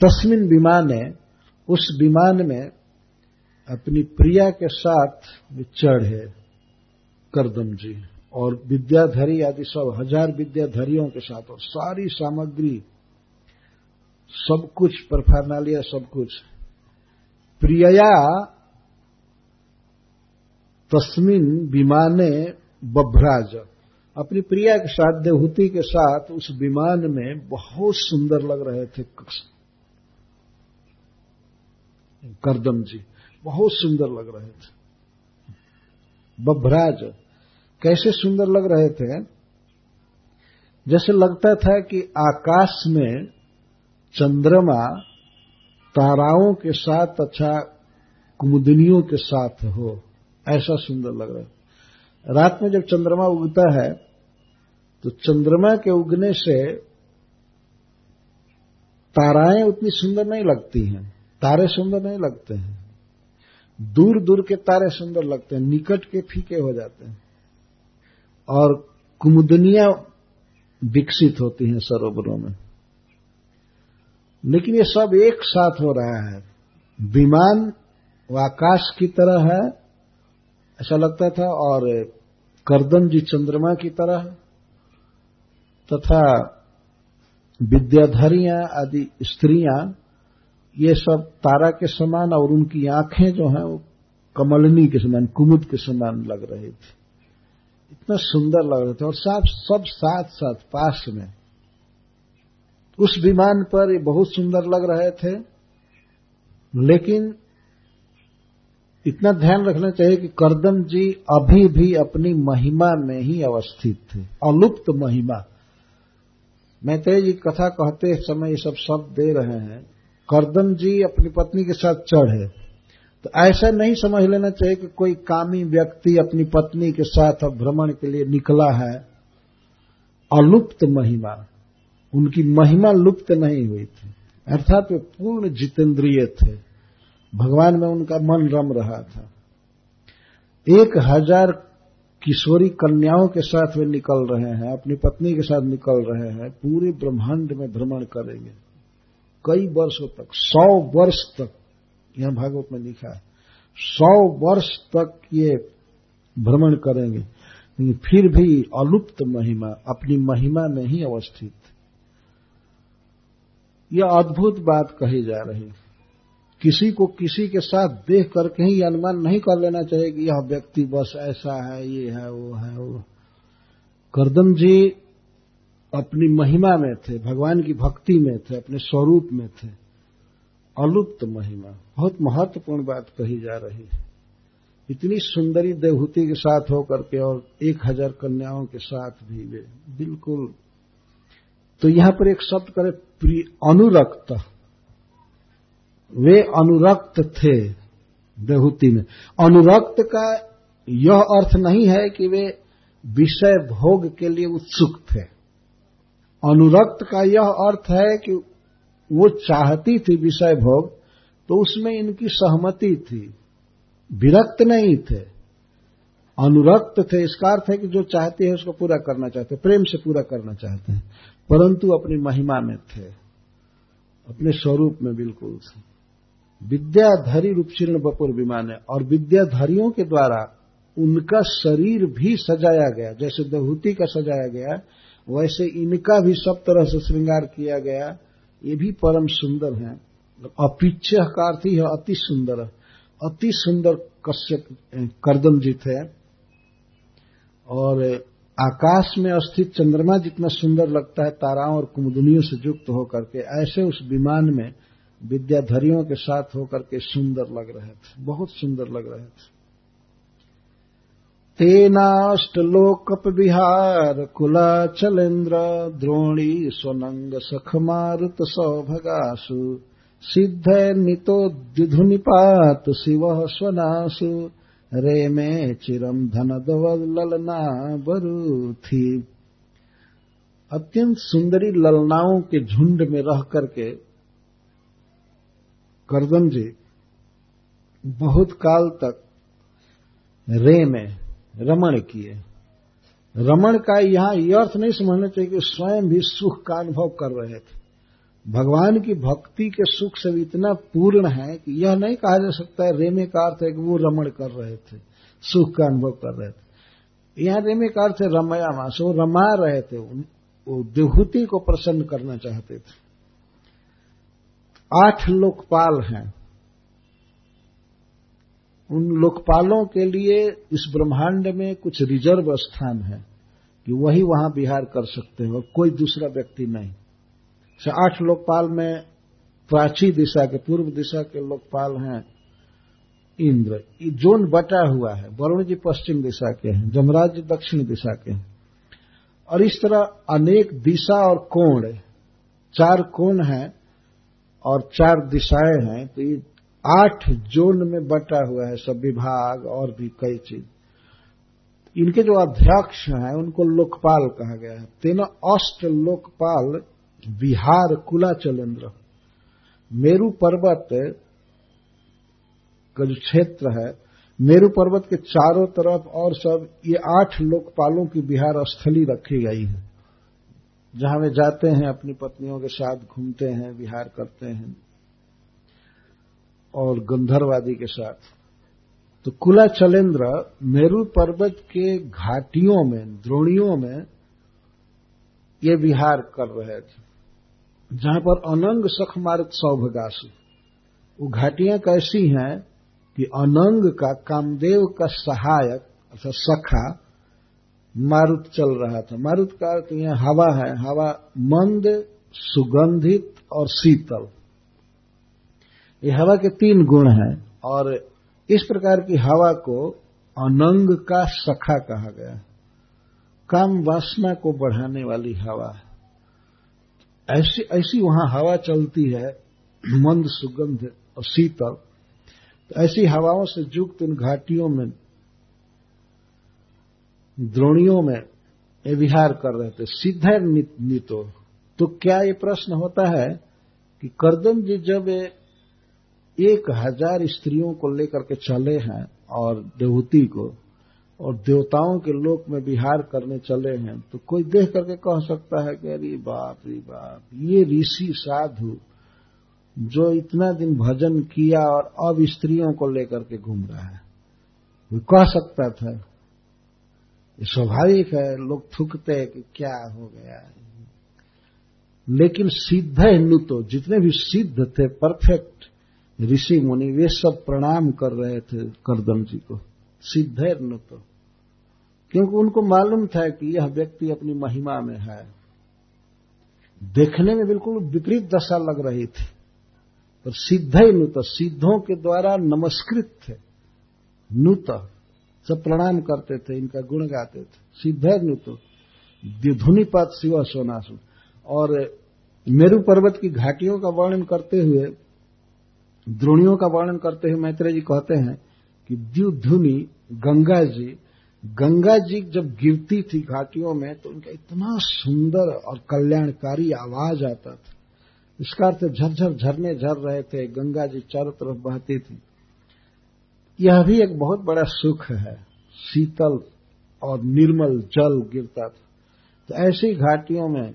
तस्मिन विमाने, उस विमान में अपनी प्रिया के साथ चढ़े करदम जी। और विद्याधरी आदि सब, हज़ार विद्याधरियों के साथ, और सारी सामग्री, सब कुछ परफारनालिया सब कुछ। प्रियया तस्मिन विमाने बभ्राज। अपनी प्रिया के साथ, देवहूति के साथ, उस विमान में बहुत सुंदर लग रहे थे करदम जी, बहुत सुंदर लग रहे थे। बभ्राज कैसे सुंदर लग रहे थे? जैसे लगता था कि आकाश में चंद्रमा ताराओं के साथ अच्छा कुमुदिनियों के साथ हो, ऐसा सुंदर लग रहा रात में जब चंद्रमा उगता है तो चंद्रमा के उगने से ताराएँ उतनी सुंदर नहीं लगती हैं, तारे सुंदर नहीं लगते हैं। दूर दूर के तारे सुंदर लगते हैं, निकट के फीके हो जाते हैं। और कुमुदनियाँ विकसित होती हैं सरोवरों में। लेकिन ये सब एक साथ हो रहा है। विमान आकाश की तरह है, ऐसा लगता था, और करदम जी चंद्रमा की तरह, तथा विद्याधरियाँ आदि स्त्रियाँ, ये सब तारा के समान और उनकी आँखें जो हैं, वो कमलनी के समान, कुमुद के समान लग रहे थे। इतना सुंदर लग रहे थे और सब सब साथ साथ पास में। उस विमान पर ये बहुत सुंदर लग रहे थे, लेकिन इतना ध्यान रखना चाहिए कि करदम जी अभी भी अपनी महिमा में ही अवस्थित थे, अलुप्त महिमा। मैत्रेय जी कथा कहते समय ये सब शब्द दे रहे हैं। करदम जी अपनी पत्नी के साथ चढ़े। तो ऐसा नहीं समझ लेना चाहिए कि कोई कामी व्यक्ति अपनी पत्नी के साथ अब भ्रमण के लिए निकला है। अलुप्त महिमा। उनकी महिमा लुप्त नहीं हुई थी। अर्थात वे पूर्ण जितेंद्रिय थे। भगवान में उनका मन रम रहा था। एक हज़ार किशोरी कन्याओं के साथ वे निकल रहे हैं, अपनी पत्नी के साथ निकल रहे हैं, पूरे ब्रह्मांड में भ्रमण करेंगे। कई वर्षों तक, सौ वर्ष तक यहाँ भागवत में लिखा है, सौ वर्ष तक ये भ्रमण करेंगे फिर भी अलुप्त महिमा, अपनी महिमा में ही अवस्थित। यह अद्भुत बात कही जा रही किसी को किसी के साथ देख करके ही अनुमान नहीं कर लेना चाहिए कि यह व्यक्ति बस ऐसा है, ये है, वो है, वो। करदम जी अपनी महिमा में थे, भगवान की भक्ति में थे, अपने स्वरूप में थे। अलुप्त महिमा। बहुत महत्वपूर्ण बात कही जा रही है। इतनी सुंदरी देवहूति के साथ होकर के और एक हज़ार कन्याओं के साथ भी वे, बिल्कुल। तो यहाँ पर एक शब्द करे प्रिय अनुरक्त। वे अनुरक्त थे देहूति में। अनुरक्त का यह अर्थ नहीं है कि वे विषय भोग के लिए उत्सुक थे। अनुरक्त का यह अर्थ है कि वो चाहती थी विषय भोग तो उसमें इनकी सहमति थी। विरक्त नहीं थे। अनुरक्त थे, इसका अर्थ है कि जो चाहते हैं उसको पूरा करना चाहते हैं, प्रेम से पूरा करना चाहते हैं, परंतु अपनी महिमा में थे, अपने स्वरूप में बिल्कुल थे। विद्याधरी रूपशीर्ण बपुर विमान है, और विद्याधरियों के द्वारा उनका शरीर भी सजाया गया, जैसे दहूति का सजाया गया, वैसे इनका भी सब तरह से श्रृंगार किया गया ये भी परम सुंदर है। अपिच्छ का अर्थ ही है अति सुंदर। अति सुंदर कश्यप करदम जी थे और आकाश में स्थित चंद्रमा जितना सुंदर लगता है, ताराओं और कुमुदनियों से युक्त होकर के, ऐसे उस विमान में विद्याधरियों के साथ होकर के सुंदर लग रहे थे। बहुत सुंदर लग रहे थे। तेनाष्टलोकप विहार कुलाचलेन्द्र द्रोणी स्वनंग सखमारुत सौभगासु, सिद्ध नितो नितोद्युधुनिपात शिव स्वनासु रे में चिरम थी अत्यंत सुंदरी ललनाओं के झुंड में रह करके करदम जी, बहुत काल तक रे में रमण किए। रमण का यहाँ यह अर्थ नहीं समझना चाहिए कि स्वयं भी सुख का अनुभव कर रहे थे। भगवान की भक्ति के सुख से इतना पूर्ण है कि यह नहीं कहा जा सकता है, रेमे का अर्थ है कि वो रमण कर रहे थे, सुख का अनुभव कर रहे थे। यहाँ रेमे का अर्थ है रमया मास वो रमा रहे थे वो देहूति को प्रसन्न करना चाहते थे। आठ लोकपाल हैं। उन लोकपालों के लिए इस ब्रह्मांड में कुछ रिज़र्व स्थान है कि वही वहाँ बिहार कर सकते हो कोई दूसरा व्यक्ति नहीं। से आठ लोकपाल में प्राची दिशा के, पूर्व दिशा के लोकपाल हैं इंद्र। जोन बटा हुआ है। वरुण जी पश्चिम दिशा के हैं, जमराज जी दक्षिण दिशा के हैं। और इस तरह अनेक दिशा और कोण, चार कोण हैं और चार दिशाएँ हैं तो ये आठ जोन में बटा हुआ है, सब विभाग और भी कई चीज़। इनके जो अध्यक्ष हैं, उनको लोकपाल कहा गया है। तीनों अष्ट लोकपाल बिहार कुलाचलेंद्र मेरू पर्वत का जो क्षेत्र है, मेरू पर्वत के चारों तरफ़ और सब, ये आठ लोकपालों की बिहार स्थली रखी गई है। जहाँ वे जाते हैं, अपनी पत्नियों के साथ घूमते हैं, विहार करते हैं। और गंधर्वादी के साथ। तो कुला चलेंद्र मेरू पर्वत के घाटियों में, द्रोणियों में ये विहार कर रहे थे। जहाँ पर अनंग सख मार्ग सौभगासु। वो घाटियाँ कैसी हैं कि अनंग का कामदेव का सहायक, अर्थात सखा, मारुत चल रहा था। मारुत का अर्थ यहाँ हवा है, हवा मंद, सुगंधित और शीतल। ये हवा के तीन गुण हैं और इस प्रकार की हवा को अनंग का सखा कहा गया काम वासना को बढ़ाने वाली हवा ऐसी ऐसी वहाँ हवा चलती है, मंद सुगंध और शीतल। तो ऐसी हवाओं से युक्त उन घाटियों में, द्रोणियों में ये विहार कर रहे थे। सीधे नीतो तो क्या ये प्रश्न होता है कि करदम जी जब एक हज़ार स्त्रियों को लेकर के चले हैं और देवती को, और देवताओं के लोक में विहार करने चले हैं तो कोई देख करके कह सकता है कि अरे बाप रे बाप, ये ऋषि साधु जो इतना दिन भजन किया और अब स्त्रियों को लेकर के घूम रहा है, वो कह सकता था, ये स्वाभाविक है, लोग थूकते हैं कि क्या हो गया। लेकिन सिद्ध हिंदू तो जितने भी सिद्ध थे परफेक्ट ऋषि मुनि, वे सब प्रणाम कर रहे थे करदम जी को। सिद्ध तो क्योंकि उनको मालूम था कि यह व्यक्ति अपनी महिमा में है। देखने में बिल्कुल विपरीत दशा लग रही थी। पर सिद्ध ही नुत, सिद्धों के द्वारा नमस्कृत थे। नुत, सब प्रणाम करते थे, इनका गुण गाते थे। सिद्ध नुत द्युधुनिपात शिव सोनासु। और मेरु पर्वत की घाटियों का वर्णन करते हुए द्रोणियों का वर्णन करते हुए मैत्रेय जी कहते हैं कि द्युधुनि गंगा जी गंगा जी जब गिरती थी घाटियों में तो उनका इतना सुंदर और कल्याणकारी आवाज़ आता था। इसका अर्थ झरझर झरने झर रहे थे, गंगा जी चारों तरफ़ बहती थी। यह भी एक बहुत बड़ा सुख है। शीतल और निर्मल जल गिरता था। तो ऐसी घाटियों में,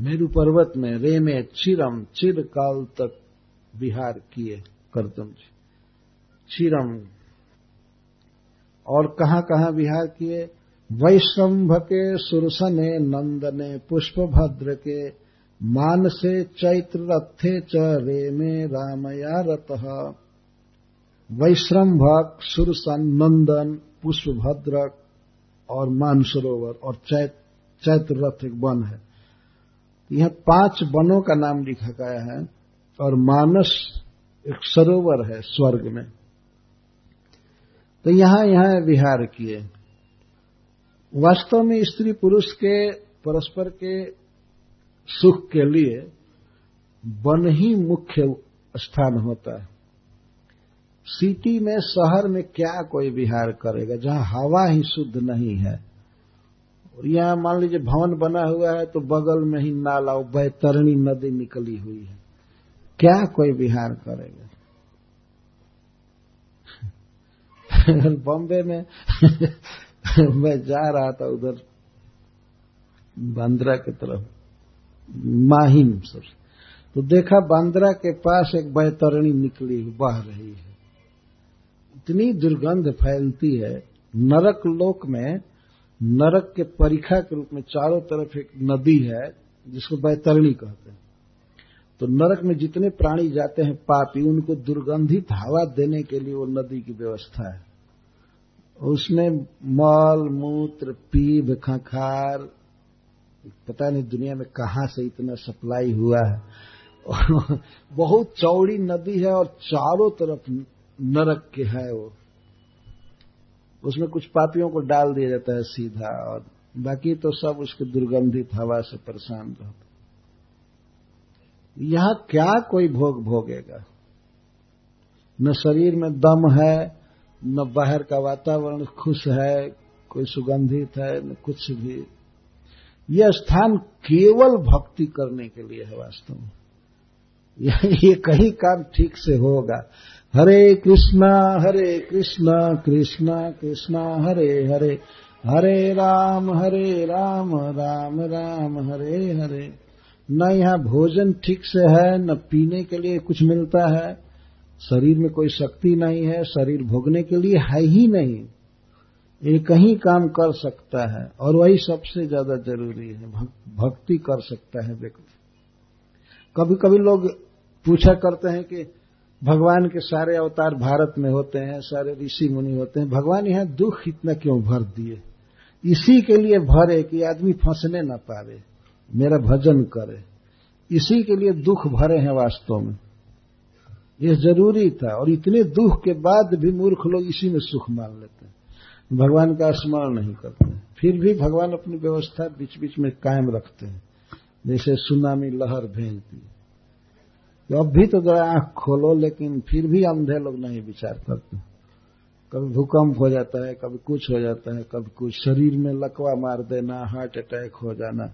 मेरु पर्वत में रेमे चिरम चिर काल तक विहार किए करदम जी। चिरम और कहाँ कहाँ विहार किए? वैश्रम्भ के सुरसने नंदने पुष्पभद्र के मानसे चैत्र रथे च रे रेमे रामया रत वैश्रम्भक सुरसन, नंदन पुष्पभद्र और मानसरोवर, और चैत्र रथ एक वन है। यह पाँच वनों का नाम लिखा गया है। और मानस एक सरोवर है स्वर्ग में। तो यहाँ यहाँ विहार किए। वास्तव में स्त्री पुरुष के, परस्पर के सुख के लिए वन ही मुख्य स्थान होता है। सिटी में, शहर में क्या कोई विहार करेगा, जहाँ हवा ही शुद्ध नहीं है? और यहाँ मान लीजिए भवन बना हुआ है तो बगल में ही नाला बैतरणी नदी निकली हुई है। क्या कोई बिहार करेगा? बॉम्बे में मैं जा रहा था उधर बांद्रा की तरफ़, माहिम सर तो देखा बांद्रा के पास एक बैतरणी निकली, बह रही है। इतनी दुर्गंध फैलती है, नरक लोक में, नरक के परीक्षा के रूप में चारों तरफ़ एक नदी है, जिसको बैतरणी कहते हैं। तो नरक में जितने प्राणी जाते हैं पापी, उनको दुर्गंधित हवा देने के लिए वो नदी की व्यवस्था है। उसमें मल, मूत्र, पीभ, खखार, पता नहीं दुनिया में कहाँ से इतना सप्लाई हुआ है। बहुत चौड़ी नदी है और चारों तरफ़ नरक के है वो। उसमें कुछ पापियों को डाल दिया जाता है सीधा और बाकी तो सब उसके दुर्गंधित हवा से परेशान रहते यहाँ क्या कोई भोग भोगेगा? न शरीर में दम है, न बाहर का वातावरण खुश है, कोई सुगंधित है, न कुछ भी। यह स्थान केवल भक्ति करने के लिए है वास्तव में। ये कहीं काम ठीक से होगा। हरे कृष्णा हरे कृष्णा कृष्णा कृष्णा, हरे हरे। हरे राम हरे राम राम राम, हरे हरे। न यहाँ भोजन ठीक से है, न पीने के लिए कुछ मिलता है। शरीर में कोई शक्ति नहीं है, शरीर भोगने के लिए है ही नहीं। ये कहीं काम कर सकता है, और वही सबसे ज़्यादा ज़रूरी है। भक्ति कर सकता है व्यक्ति। कभी कभी लोग पूछा करते हैं कि भगवान के सारे अवतार भारत में होते हैं, सारे ऋषि मुनि होते हैं, भगवान यहाँ दुख इतना क्यों भर दिए? इसी के लिए भरे कि आदमी फंसने न पावे। मेरा भजन करे। इसी के लिए दुख भरे हैं वास्तव में। यह ज़रूरी था और इतने दुख के बाद भी मूर्ख लोग इसी में सुख मान लेते हैं। भगवान का स्मरण नहीं करते फिर भी भगवान अपनी व्यवस्था बीच बीच में कायम रखते हैं। जैसे सुनामी लहर भेजती तो अब भी तो जरा आँख खोलो, लेकिन फिर भी अंधे लोग नहीं विचार करते। कभी भूकंप हो जाता है, कभी कुछ हो जाता है, कभी कुछ। शरीर में लकवा मार देना, हार्ट अटैक हो जाना।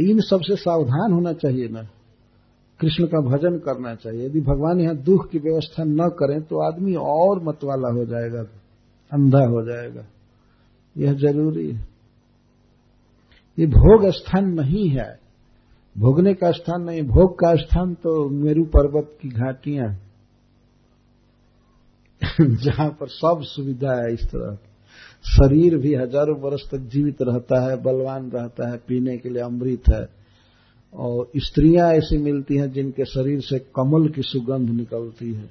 इन सबसे सावधान होना चाहिए ना। कृष्ण का भजन करना चाहिए। यदि भगवान यहाँ दुख की व्यवस्था न करें तो आदमी और मतवाला हो जाएगा, अंधा हो जाएगा। यह ज़रूरी है। ये भोग स्थान नहीं है। भोगने का स्थान नहीं। भोग का स्थान तो मेरू पर्वत की घाटियाँ जहाँ पर सब सुविधा है इस तरह शरीर भी हज़ारों वर्ष तक जीवित रहता है, बलवान रहता है, पीने के लिए अमृत है। और स्त्रियाँ ऐसी मिलती हैं जिनके शरीर से कमल की सुगंध निकलती है।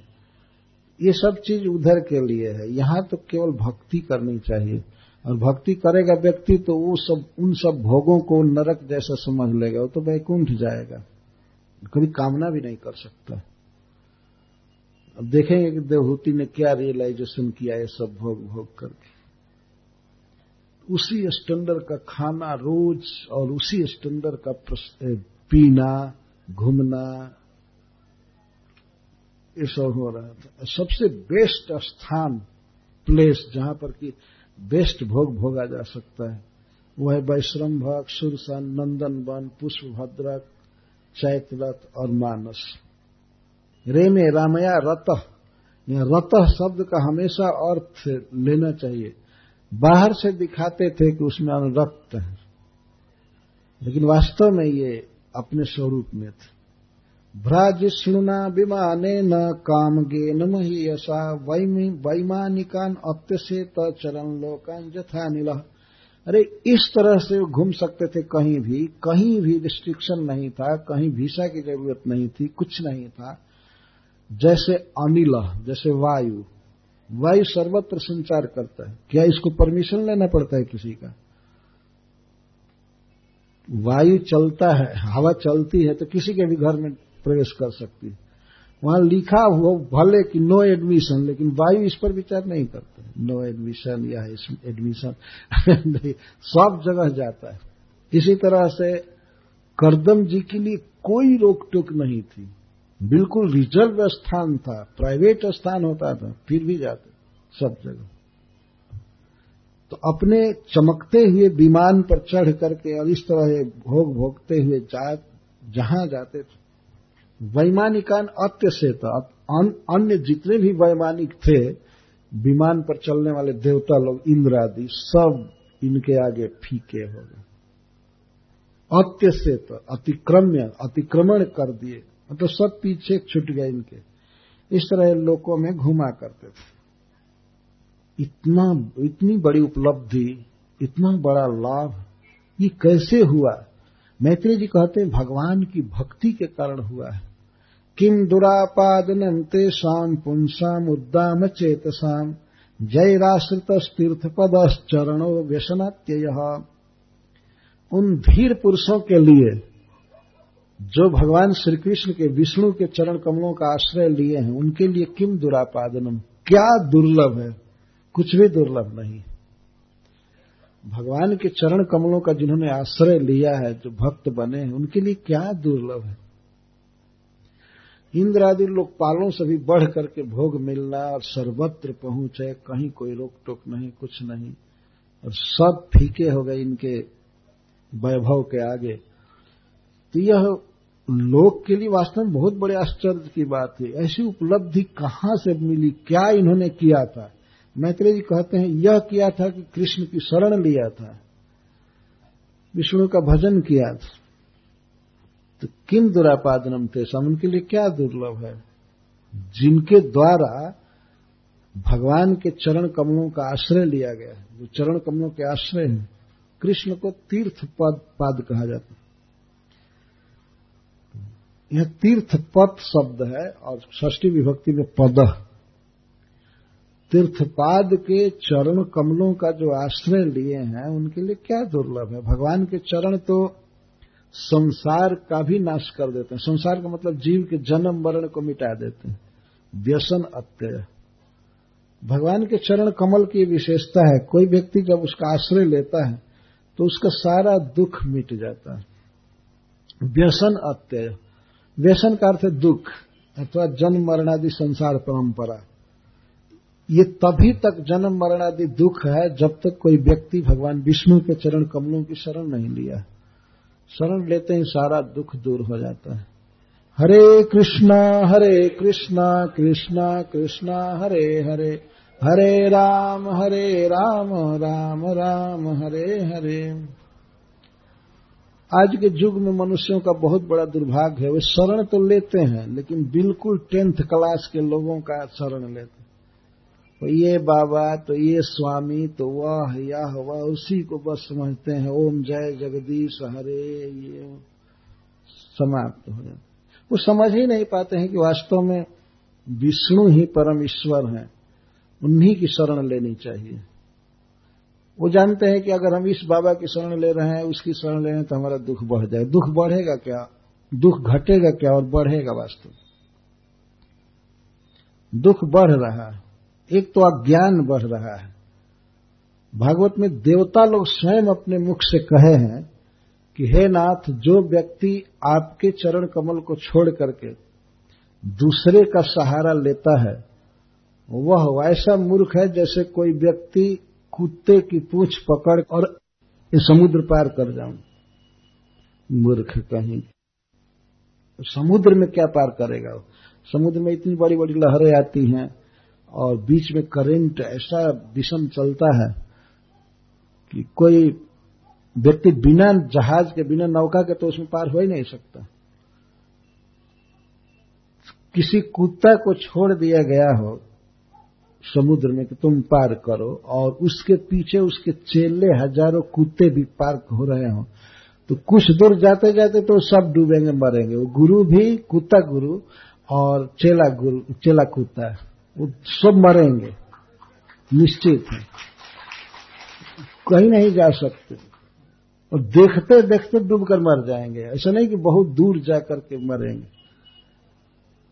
ये सब चीज़ उधर के लिए है। यहाँ तो केवल भक्ति करनी चाहिए। और भक्ति करेगा व्यक्ति तो वो सब, उन सब भोगों को नरक जैसा समझ लेगा। वो तो वैकुंठ जाएगा। कभी कामना भी नहीं कर सकता। अब देखेंगे कि देवहूति ने क्या रियलाइजेशन किया ये सब भोग भोग करके। उसी स्टैंडर्ड का खाना रोज और उसी स्टैंडर्ड का पीना, घूमना, ये सब हो रहा था। सबसे बेस्ट स्थान प्लेस जहाँ पर कि बेस्ट भोग भोगा जा सकता है वह है वैश्रम भग, सुरसन नंदन वन पुष्प भद्रक चैतरथ और मानस। रे में रामया रत, यह रत शब्द का हमेशा अर्थ लेना चाहिए। बाहर से दिखाते थे कि उसमें अनुरक्त है। लेकिन वास्तव में ये अपने स्वरूप में थे। भ्राजिष्णुना विमाने न काम गे न महीयसा वैमानिकान अत्यसेत चरण लोकान जथा नील। अरे, इस तरह से घूम सकते थे कहीं भी। कहीं भी रिस्ट्रिक्शन नहीं था, कहीं वीसा की ज़रूरत नहीं थी, कुछ नहीं था। जैसे अनिल, जैसे वायु। वायु सर्वत्र संचार करता है। क्या इसको परमिशन लेना पड़ता है किसी का? वायु चलता है, हवा चलती है तो किसी के भी घर में प्रवेश कर सकती है। वहाँ लिखा हुआ, भले कि नो एडमिशन लेकिन वायु इस पर विचार नहीं करते नो एडमिशन या एडमिशन नहीं, सब जगह जाता है। इसी तरह से करदम जी के लिए कोई रोक टोक नहीं थी। बिल्कुल रिज़र्व स्थान था, प्राइवेट स्थान होता था, फिर भी जाते, सब जगह। तो अपने चमकते हुए विमान पर चढ़ करके और इस तरह भोग भोगते हुए जा, जहाँ जाते थे। वैमानिकान अत्य से अन्य जितने भी वैमानिक थे, विमान पर चलने वाले देवता लोग, इंद्र आदि, सब इनके आगे फीके हो गए। अत्य से तो अतिक्रम्य, अतिक्रमण कर दिए। मतलब सब पीछे छुट गए इनके। इस तरह लोगों में घुमा करते थे। इतना, इतनी बड़ी उपलब्धि, इतना बड़ा लाभ, ये कैसे हुआ? मैत्री जी कहते हैं, भगवान की भक्ति के कारण हुआ है। किम दुरापादनम तेषाम पुंसाम उद्दाम चेतसाम जैराश्रित तीर्थ चरणो व्यसनात्यय। उन धीर पुरुषों के लिए जो भगवान श्री कृष्ण के विष्णु के चरण कमलों का आश्रय लिए हैं, उनके लिए किम दुरापादनम? क्या दुर्लभ है? कुछ भी दुर्लभ नहीं। भगवान के चरण कमलों का जिन्होंने आश्रय लिया है, जो भक्त बने हैं, उनके लिए क्या दुर्लभ है? इंद्र आदि लोकपालों से भी बढ़ करके भोग मिलना और सर्वत्र पहुँचे, कहीं कोई रोक टोक नहीं, कुछ नहीं। और सब फीके हो गए इनके वैभव के आगे। तो यह लोक के लिए वास्तव में बहुत बड़े आश्चर्य की बात है। ऐसी उपलब्धि कहाँ से मिली? क्या इन्होंने किया था? मैत्रेय जी कहते हैं, यह किया था कि कृष्ण की शरण लिया था। विष्णु का भजन किया था। तो किम दुरापादनम थे उनके लिए क्या दुर्लभ है? जिनके द्वारा भगवान के चरण कमलों का आश्रय लिया गया जो चरण कमलों के आश्रय हैं, कृष्ण को तीर्थ पद पाद कहा जाता है। यह तीर्थ पद शब्द है, और षष्ठी विभक्ति में पद। तीर्थपाद के चरण कमलों का जो आश्रय लिए हैं, उनके लिए क्या दुर्लभ है? भगवान के चरण तो संसार का भी नाश कर देते हैं। संसार का मतलब जीव के जन्म मरण को मिटा देते हैं। व्यसन अत्यय। भगवान के चरण कमल की विशेषता है, कोई व्यक्ति जब उसका आश्रय लेता है तो उसका सारा दुख मिट जाता है। व्यसन अत्यय। व्यसन का अर्थ दुख, अथवा जन्म मरणादि संसार परंपरा। ये तभी तक जन्म मरणादि दुख है जब तक कोई व्यक्ति भगवान विष्णु के चरण कमलों की शरण नहीं लिया। शरण लेते ही सारा दुख दूर हो जाता है। हरे कृष्णा हरे कृष्णा कृष्णा कृष्णा, हरे हरे हरे राम हरे राम राम राम राम, हरे हरे। आज के युग में मनुष्यों का बहुत बड़ा दुर्भाग्य है, वे शरण तो लेते हैं, लेकिन बिल्कुल टेंथ क्लास के लोगों का शरण लेते हैं। तो ये बाबा तो ये स्वामी तो वह, यह, वह, उसी को बस समझते हैं, ओम जय जगदीश, हरे, ये। समाप्त हो जाते वो समझ ही नहीं पाते हैं कि वास्तव में विष्णु ही परम ईश्वर हैं, उन्हीं की शरण लेनी चाहिए। वो जानते हैं कि अगर हम इस बाबा की शरण ले रहे हैं, उसकी शरण ले रहे हैं तो हमारा दुख बढ़ जाए। दुख बढ़ेगा क्या? दुख घटेगा क्या और बढ़ेगा वास्तव दुख बढ़ रहा है। एक तो अज्ञान बढ़ रहा है। भागवत में देवता लोग स्वयं अपने मुख से कहे हैं कि, हे नाथ, जो व्यक्ति आपके चरण कमल को छोड़ करके दूसरे का सहारा लेता है, वह वैसा मूर्ख है जैसे कोई व्यक्ति कुत्ते की पूछ पकड़ और समुद्र पार कर जाऊँ। मूर्ख कहीं। समुद्र में क्या पार करेगा वो? समुद्र में इतनी बड़ी बड़ी लहरें आती हैं और बीच में करंट ऐसा विषम चलता है कि कोई व्यक्ति बिना जहाज़ के, बिना नौका के तो उसमें पार हो ही नहीं सकता। किसी कुत्ता को छोड़ दिया गया हो समुद्र में कि तुम पार करो और उसके पीछे उसके चेले हज़ारों कुत्ते भी पार हो रहे हो। तो कुछ दूर जाते जाते तो सब डूबेंगे, मरेंगे। वो गुरु भी, कुत्ता गुरु और चेला गुरु, चेला कुत्ता, वो सब मरेंगे। निश्चित है। कहीं नहीं जा सकते। और देखते देखते डूबकर मर जाएँगे। ऐसा नहीं कि बहुत दूर जाकर के मरेंगे।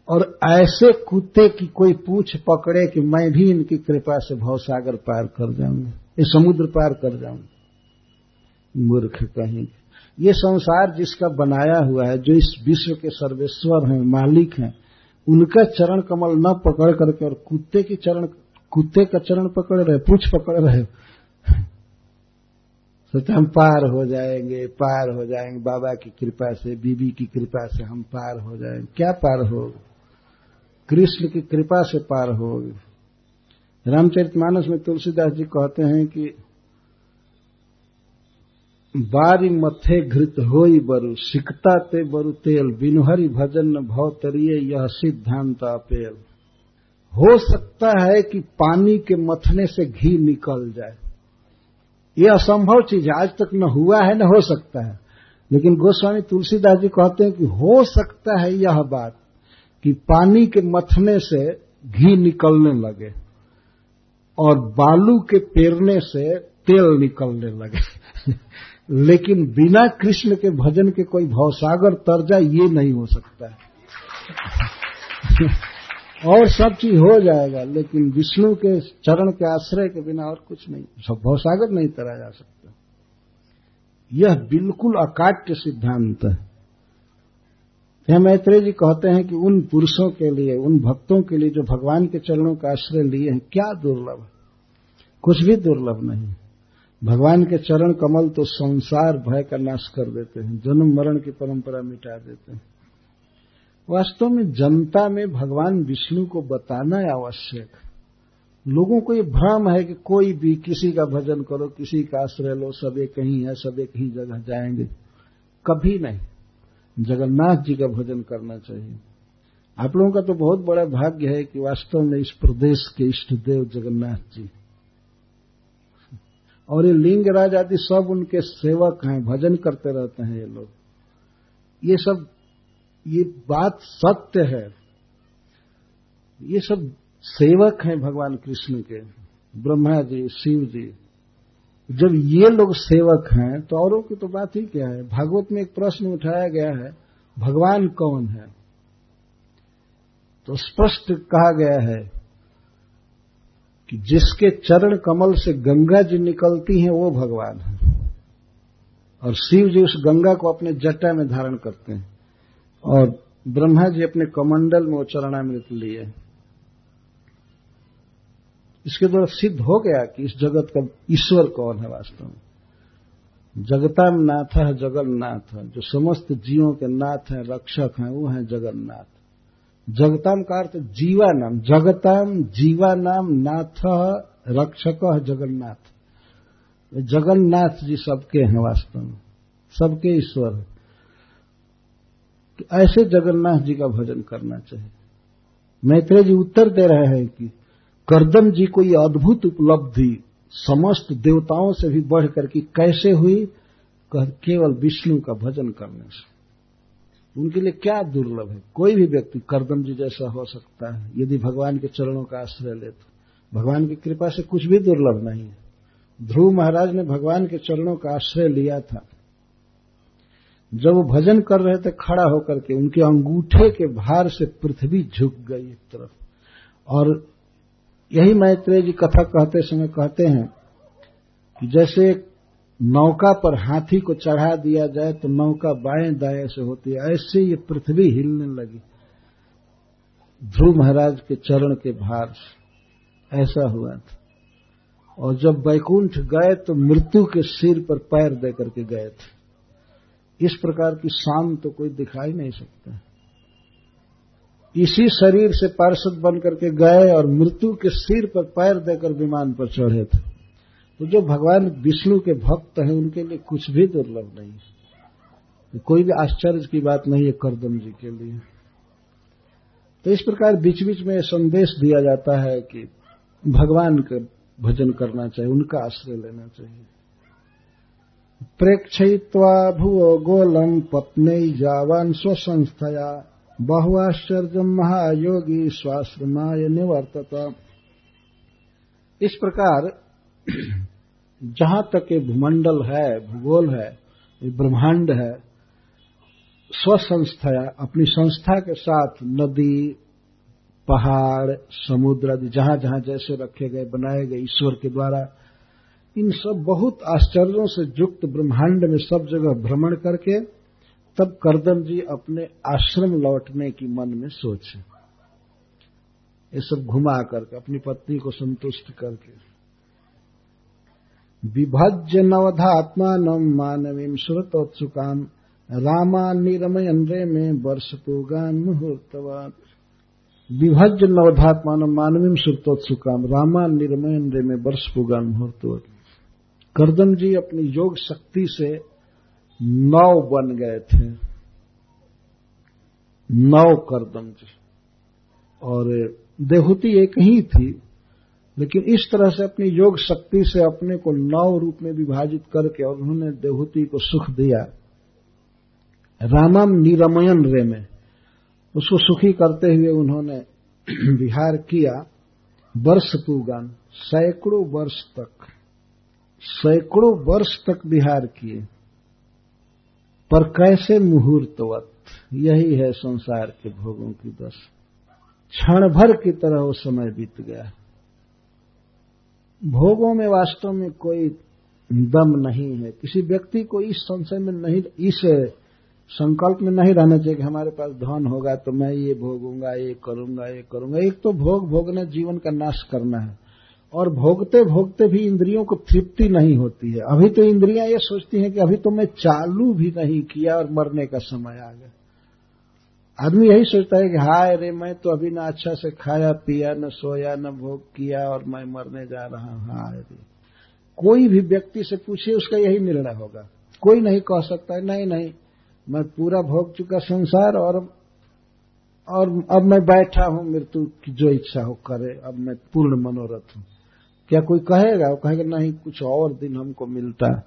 और ऐसे कुत्ते की कोई पूछ पकड़े कि मैं भी इनकी कृपा से भवसागर पार कर जाऊँगा, ये समुद्र पार कर जाऊँगा। मूर्ख कहीं ये संसार जिसका बनाया हुआ है, जो इस विश्व के सर्वेश्वर हैं, मालिक हैं, उनका चरण कमल न पकड़ करके और कुत्ते की चरण, कुत्ते का चरण पकड़ रहे, पूछ पकड़ रहे सोचते हम पार हो जाएँगे, पार हो जाएँगे, बाबा की कृपा से, बीबी की कृपा से हम पार हो जाएँगे। क्या पार हो कृष्ण की कृपा से पार होगे रामचरितमानस में तुलसीदास जी कहते हैं कि बारी मथे घृत होई बरु, सिकता ते बरु तेल, बिनुहरी भजन भव तरिए यह सिद्धांत अपेल। हो सकता है कि पानी के मथने से घी निकल जाए। यह असंभव चीज़ है, आज तक न हुआ है, न हो सकता है। लेकिन गोस्वामी तुलसीदास जी कहते हैं कि हो सकता है यह बात। कि पानी के मथने से घी निकलने लगे और बालू के पेरने से तेल निकलने लगे। लेकिन बिना कृष्ण के भजन के कोई भवसागर तर जाए ये नहीं हो सकता है। और सब चीज़ हो जाएगा, लेकिन विष्णु के चरण के आश्रय के बिना और कुछ नहीं। सब भवसागर नहीं तरा जा सकता। यह बिल्कुल अकाट्य सिद्धांत है। यह मैत्रेय जी कहते हैं कि उन पुरुषों के लिए, उन भक्तों के लिए जो भगवान के चरणों का आश्रय लिए हैं, क्या दुर्लभ? कुछ भी दुर्लभ नहीं। भगवान के चरण कमल तो संसार भय का नाश कर देते हैं, जन्म मरण की परंपरा मिटा देते हैं। वास्तव में जनता में भगवान विष्णु को बताना आवश्यक। लोगों को ये भ्रम है कि कोई भी किसी का भजन करो, किसी का आश्रय लो सब एक कहीं है सब एक ही जगह जाएँगे। कभी नहीं। जगन्नाथ जी का भजन करना चाहिए। आप लोगों का तो बहुत बड़ा भाग्य है कि वास्तव में इस प्रदेश के इष्ट देव जगन्नाथ जी। और ये लिंगराज आदि सब उनके सेवक हैं, भजन करते रहते हैं ये लोग। ये सब, ये बात सत्य है। ये सब सेवक हैं भगवान कृष्ण के, ब्रह्मा जी, शिव जी। जब ये लोग सेवक हैं तो औरों की तो बात ही क्या है? भागवत में एक प्रश्न उठाया गया है, भगवान कौन है? तो स्पष्ट कहा गया है कि जिसके चरण कमल से गंगा जी निकलती हैं, वो भगवान है। और शिव जी उस गंगा को अपने जटा में धारण करते हैं। और ब्रह्मा जी अपने कमंडल में वो चरणामृत लिए इसके द्वारा सिद्ध हो गया कि इस जगत का ईश्वर कौन है वास्तव में? जगताम नाथ है, जगन्नाथ जो समस्त जीवों के नाथ हैं, रक्षक हैं, वो हैं जगन्नाथ। जगताम का अर्थ जीवा नाम जगताम जीवा नाम नाथ, रक्षक है जगन्नाथ जगन्नाथ जी सबके हैं वास्तव में। सबके ईश्वर है। तो ऐसे जगन्नाथ जी का भजन करना चाहिए। मैत्रेय जी उत्तर दे रहे हैं कि करदम जी को यह अद्भुत उपलब्धि समस्त देवताओं से भी बढ़कर की कैसे हुई? केवल विष्णु का भजन करने से। उनके लिए क्या दुर्लभ है? कोई भी व्यक्ति करदम जी जैसा हो सकता है, यदि भगवान के चरणों का आश्रय ले तो। भगवान की कृपा से कुछ भी दुर्लभ नहीं है। ध्रुव महाराज ने भगवान के चरणों का आश्रय लिया था। जब वो भजन कर रहे थे, खड़ा होकर के उनके अंगूठे के भार से पृथ्वी झुक गई एक तरफ़। और यही मैत्रेय जी कथा कहते समय कहते हैं कि जैसे नौका पर हाथी को चढ़ा दिया जाए तो नौका बाएँ दाएँ से होती है। ऐसे ये पृथ्वी हिलने लगी। ध्रुव महाराज के चरण के भार से। ऐसा हुआ था। और जब बैकुंठ गए तो मृत्यु के सिर पर पैर दे करके गए थे। इस प्रकार की शाम तो कोई दिखाई नहीं सकता। इसी शरीर से पार्षद बन करके गए और मृत्यु के सिर पर पैर देकर विमान पर चढ़े थे। तो जो भगवान विष्णु के भक्त हैं, उनके लिए कुछ भी दुर्लभ नहीं है। कोई भी आश्चर्य की बात नहीं है करदम जी के लिए। तो इस प्रकार बीच बीच में संदेश दिया जाता है कि भगवान का भजन करना चाहिए, उनका आश्रय लेना चाहिए। प्रेक्षयित्वा भुवो गोलम पत्नी जावान स्वसंस्थया बहुआश्चर्य महायोगी स्वाश्रमाय निवर्तता। इस प्रकार जहाँ तक ये भूमंडल है, भूगोल है ब्रह्मांड है स्वसंस्थया अपनी संस्था के साथ नदी, पहाड़, समुद्र आदि जहाँ जहाँ जैसे रखे गए, बनाए गए ईश्वर के द्वारा, इन सब बहुत आश्चर्यों से युक्त ब्रह्मांड में सब जगह भ्रमण करके तब करदम जी अपने आश्रम लौटने की मन में सोचे। ये सब घुमा करके, अपनी पत्नी को संतुष्ट करके। विभज्य नवधात्मान मानवीं श्रुतोत्सुकाम रामा निरमयन रे में वर्ष पूगान मुहूर्तवान। विभज्य नवधात्मान मानवीं श्रुतोत्सुकाम रामा निर्मयन रे में वर्ष पूगान मुहूर्तवान। करदम जी अपनी योग शक्ति से नौ बन गए थे। नौ करदम जी। और देहूति एक ही थी, लेकिन इस तरह से अपनी योग शक्ति से अपने को नौ रूप में विभाजित करके और उन्होंने देहूति को सुख दिया। रामम निरमयन रे में। उसको सुखी करते हुए उन्होंने विहार किया। वर्ष पूगान, सैकड़ों वर्ष तक, सैकड़ों वर्ष तक विहार किए। पर कैसे मुहूर्तवत? यही है संसार के भोगों की दश क्षण भर की तरह वो समय बीत गया। भोगों में वास्तव में कोई दम नहीं है। किसी व्यक्ति को इस संशय में नहीं, इस संकल्प में नहीं रहना चाहिए कि हमारे पास धन होगा तो मैं ये भोगूँगा, ये करूँगा ये करूँगा। एक तो भोग भोगना, जीवन का नाश करना है। और भोगते भोगते भी इंद्रियों को तृप्ति नहीं होती है। अभी तो इंद्रियाँ ये सोचती हैं कि अभी तो मैं चालू भी नहीं किया और मरने का समय आ गया। आदमी यही सोचता है कि हाय अरे मैं तो अभी ना अच्छा से खाया, पिया, न सोया, न भोग किया और मैं मरने जा रहा हूँ। हाय रे। कोई भी व्यक्ति से पूछे उसका यही निर्णय होगा। कोई नहीं कह सकता है नहीं नहीं, मैं पूरा भोग चुका संसार और और अब मैं बैठा हूँ मृत्यु की जो इच्छा हो करे, अब मैं पूर्ण मनोरथ हूँ। क्या कोई कहेगा? वो कहेगा, नहीं, कुछ और दिन हमको मिलता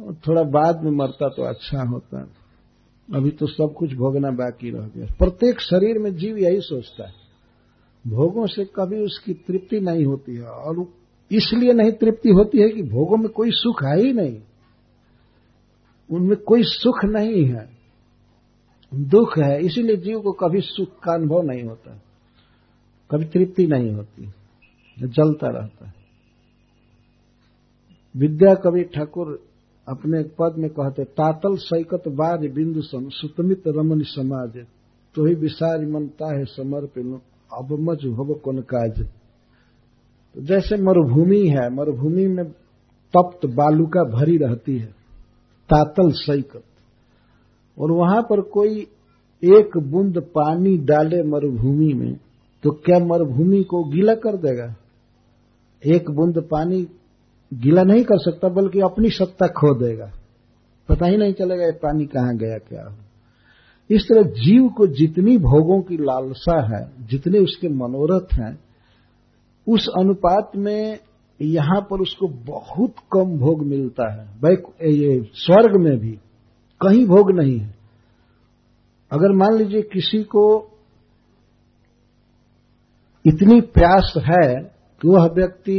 थोड़ा बाद में मरता तो अच्छा होता अभी तो सब कुछ भोगना बाकी रह गया। प्रत्येक शरीर में जीव यही सोचता है। भोगों से कभी उसकी तृप्ति नहीं होती है और इसलिए नहीं तृप्ति होती है कि भोगों में कोई सुख है ही नहीं। उनमें कोई सुख नहीं है। दुख है, इसीलिए जीव को कभी सुख का अनुभव नहीं होता। कभी तृप्ति नहीं होती। जलता रहता है। विद्या कवि ठाकुर अपने पद में कहते, तातल सैकत बार बिंदु सम सुतमित रमन समाज। तो ही विसार मनता है समर्पित अब मज होब कौन काज। तो जैसे मरुभूमि है, मरुभूमि में तप्त बालुका भरी रहती है, तातल सैकत। और वहाँ पर कोई एक बूंद पानी डाले मरुभूमि में तो क्या मरुभूमि को गीला कर देगा? एक बूंद पानी गीला नहीं कर सकता, बल्कि अपनी सत्ता खो देगा। पता ही नहीं चलेगा ये पानी कहाँ गया, क्या हो। इस तरह जीव को जितनी भोगों की लालसा है, जितने उसके मनोरथ हैं, उस अनुपात में यहाँ पर उसको बहुत कम भोग मिलता है। ये स्वर्ग में भी कहीं भोग नहीं है। अगर मान लीजिए किसी को इतनी प्यास है कि वह व्यक्ति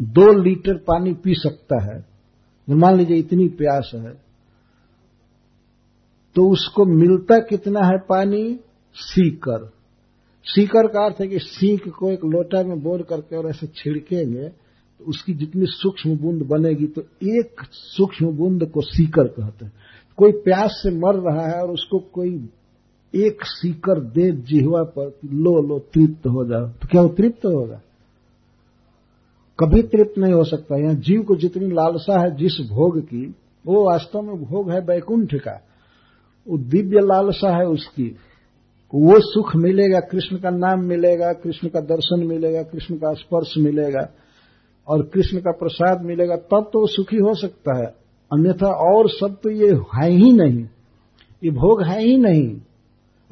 दो लीटर पानी पी सकता है। मान लीजिए इतनी प्यास है तो उसको मिलता कितना है पानी? सीकर। सीकर का अर्थ है कि सीख को एक लोटा में बोर करके और ऐसे छिड़केंगे तो उसकी जितनी सूक्ष्म बूंद बनेगी तो एक सूक्ष्म बूंद को सीकर कहते हैं। कोई प्यास से मर रहा है और उसको कोई एक सीकर दे जिहवा पर, लो लो, तृप्त हो जाओ तो क्या वो तृप्त होगा? कभी तृप्त नहीं हो सकता। यहाँ जीव को जितनी लालसा है, जिस भोग की, वो वास्तव में भोग है बैकुंठ का। वो दिव्य लालसा है उसकी। वो सुख मिलेगा, कृष्ण का नाम मिलेगा, कृष्ण का दर्शन मिलेगा, कृष्ण का स्पर्श मिलेगा, और कृष्ण का प्रसाद मिलेगा, तब तो वो सुखी हो सकता है। अन्यथा और सब तो ये है ही नहीं। ये भोग है ही नहीं।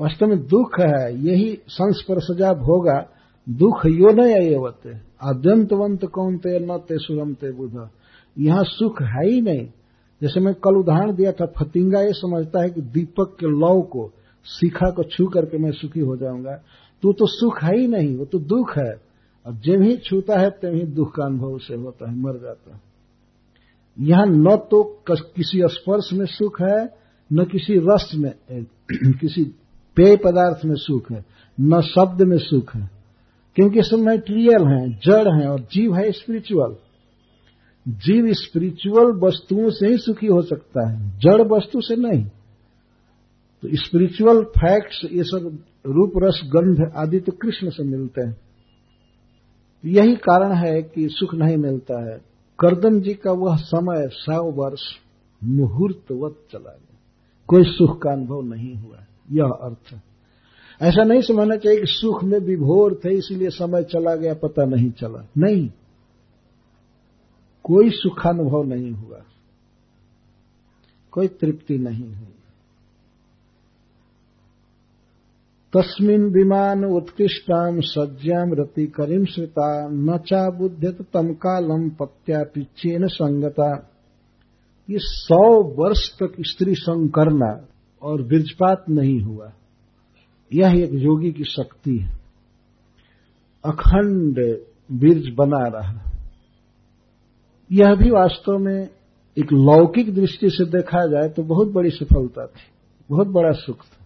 वास्तव में दुख है, यही संस्पर्शजा भोगा, दुख यो न एवते आद्यंतवंत कौन ते न ते सुरम ते बुध यहाँ सुख है ही नहीं। जैसे मैं कल उदाहरण दिया था, फतिंगा ये समझता है कि दीपक के लौ को, शिखा को छू करके मैं सुखी हो जाऊँगा। तो तो सुख है ही नहीं, वो तो दुख है। और जब ही छूता है, तब ही दुख का अनुभव उसे होता है, मर जाता है। यहाँ न तो किसी स्पर्श में सुख है, न किसी रस में, किसी पेय पदार्थ में सुख है, न शब्द में सुख है। क्योंकि सब मेटीरियल हैं, जड़ हैं और जीव है स्पिरिचुअल जीव स्पिरिचुअल वस्तुओं से ही सुखी हो सकता है, जड़ वस्तु से नहीं। तो स्पिरिचुअल फैक्ट्स ये सब रूप, रस, गंध आदि तो कृष्ण से मिलते हैं। यही कारण है कि सुख नहीं मिलता है। करदम जी का वह समय, सौ वर्ष, मुहूर्तवत चला गया। कोई सुख का अनुभव नहीं हुआ यह अर्थ है। ऐसा नहीं समझना चाहिए कि सुख में विभोर थे, इसलिए समय चला गया, पता नहीं चला। नहीं। कोई सुखानुभव नहीं हुआ। कोई तृप्ति नहीं हुई। तस्मिन विमान उत्कृष्टाम सज्जाम रति करीम श्रिता। न चा तम कालम पत्यापिचेन संगता। ये सौ वर्ष तक स्त्री संग करना और बीर्जपात नहीं हुआ। यह एक योगी की शक्ति है। अखंड बीर्ज बना रहा। यह भी वास्तव में एक लौकिक दृष्टि से देखा जाए तो बहुत बड़ी सफलता थी, बहुत बड़ा सुख था।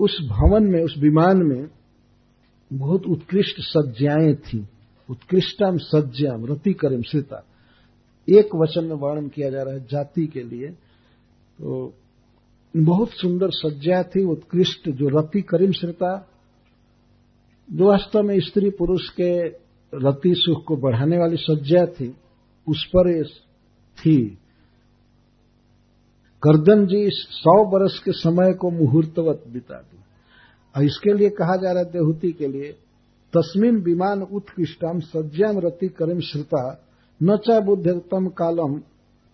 उस भवन में, उस विमान में बहुत उत्कृष्ट सज्जाएँ थी। उत्कृष्टम सज्जाम, रति करिम सीता। एक वचन में वर्णन किया जा रहा है जाति के लिए। तो बहुत सुंदर सज्जा थी, उत्कृष्ट जो रति करीम श्रिता, जो वास्तव में स्त्री पुरुष के रति सुख को बढ़ाने वाली सज्जा थी, उस पर थी। करदम जी सौ वर्ष के समय को मुहूर्तवत बिता दी। और इसके लिए कहा जा रहा है देहूति के लिए, तस्मिन विमान उत्कृष्टम सज्जाम रति करिम श्रुता, न चा बुद्धतम कालम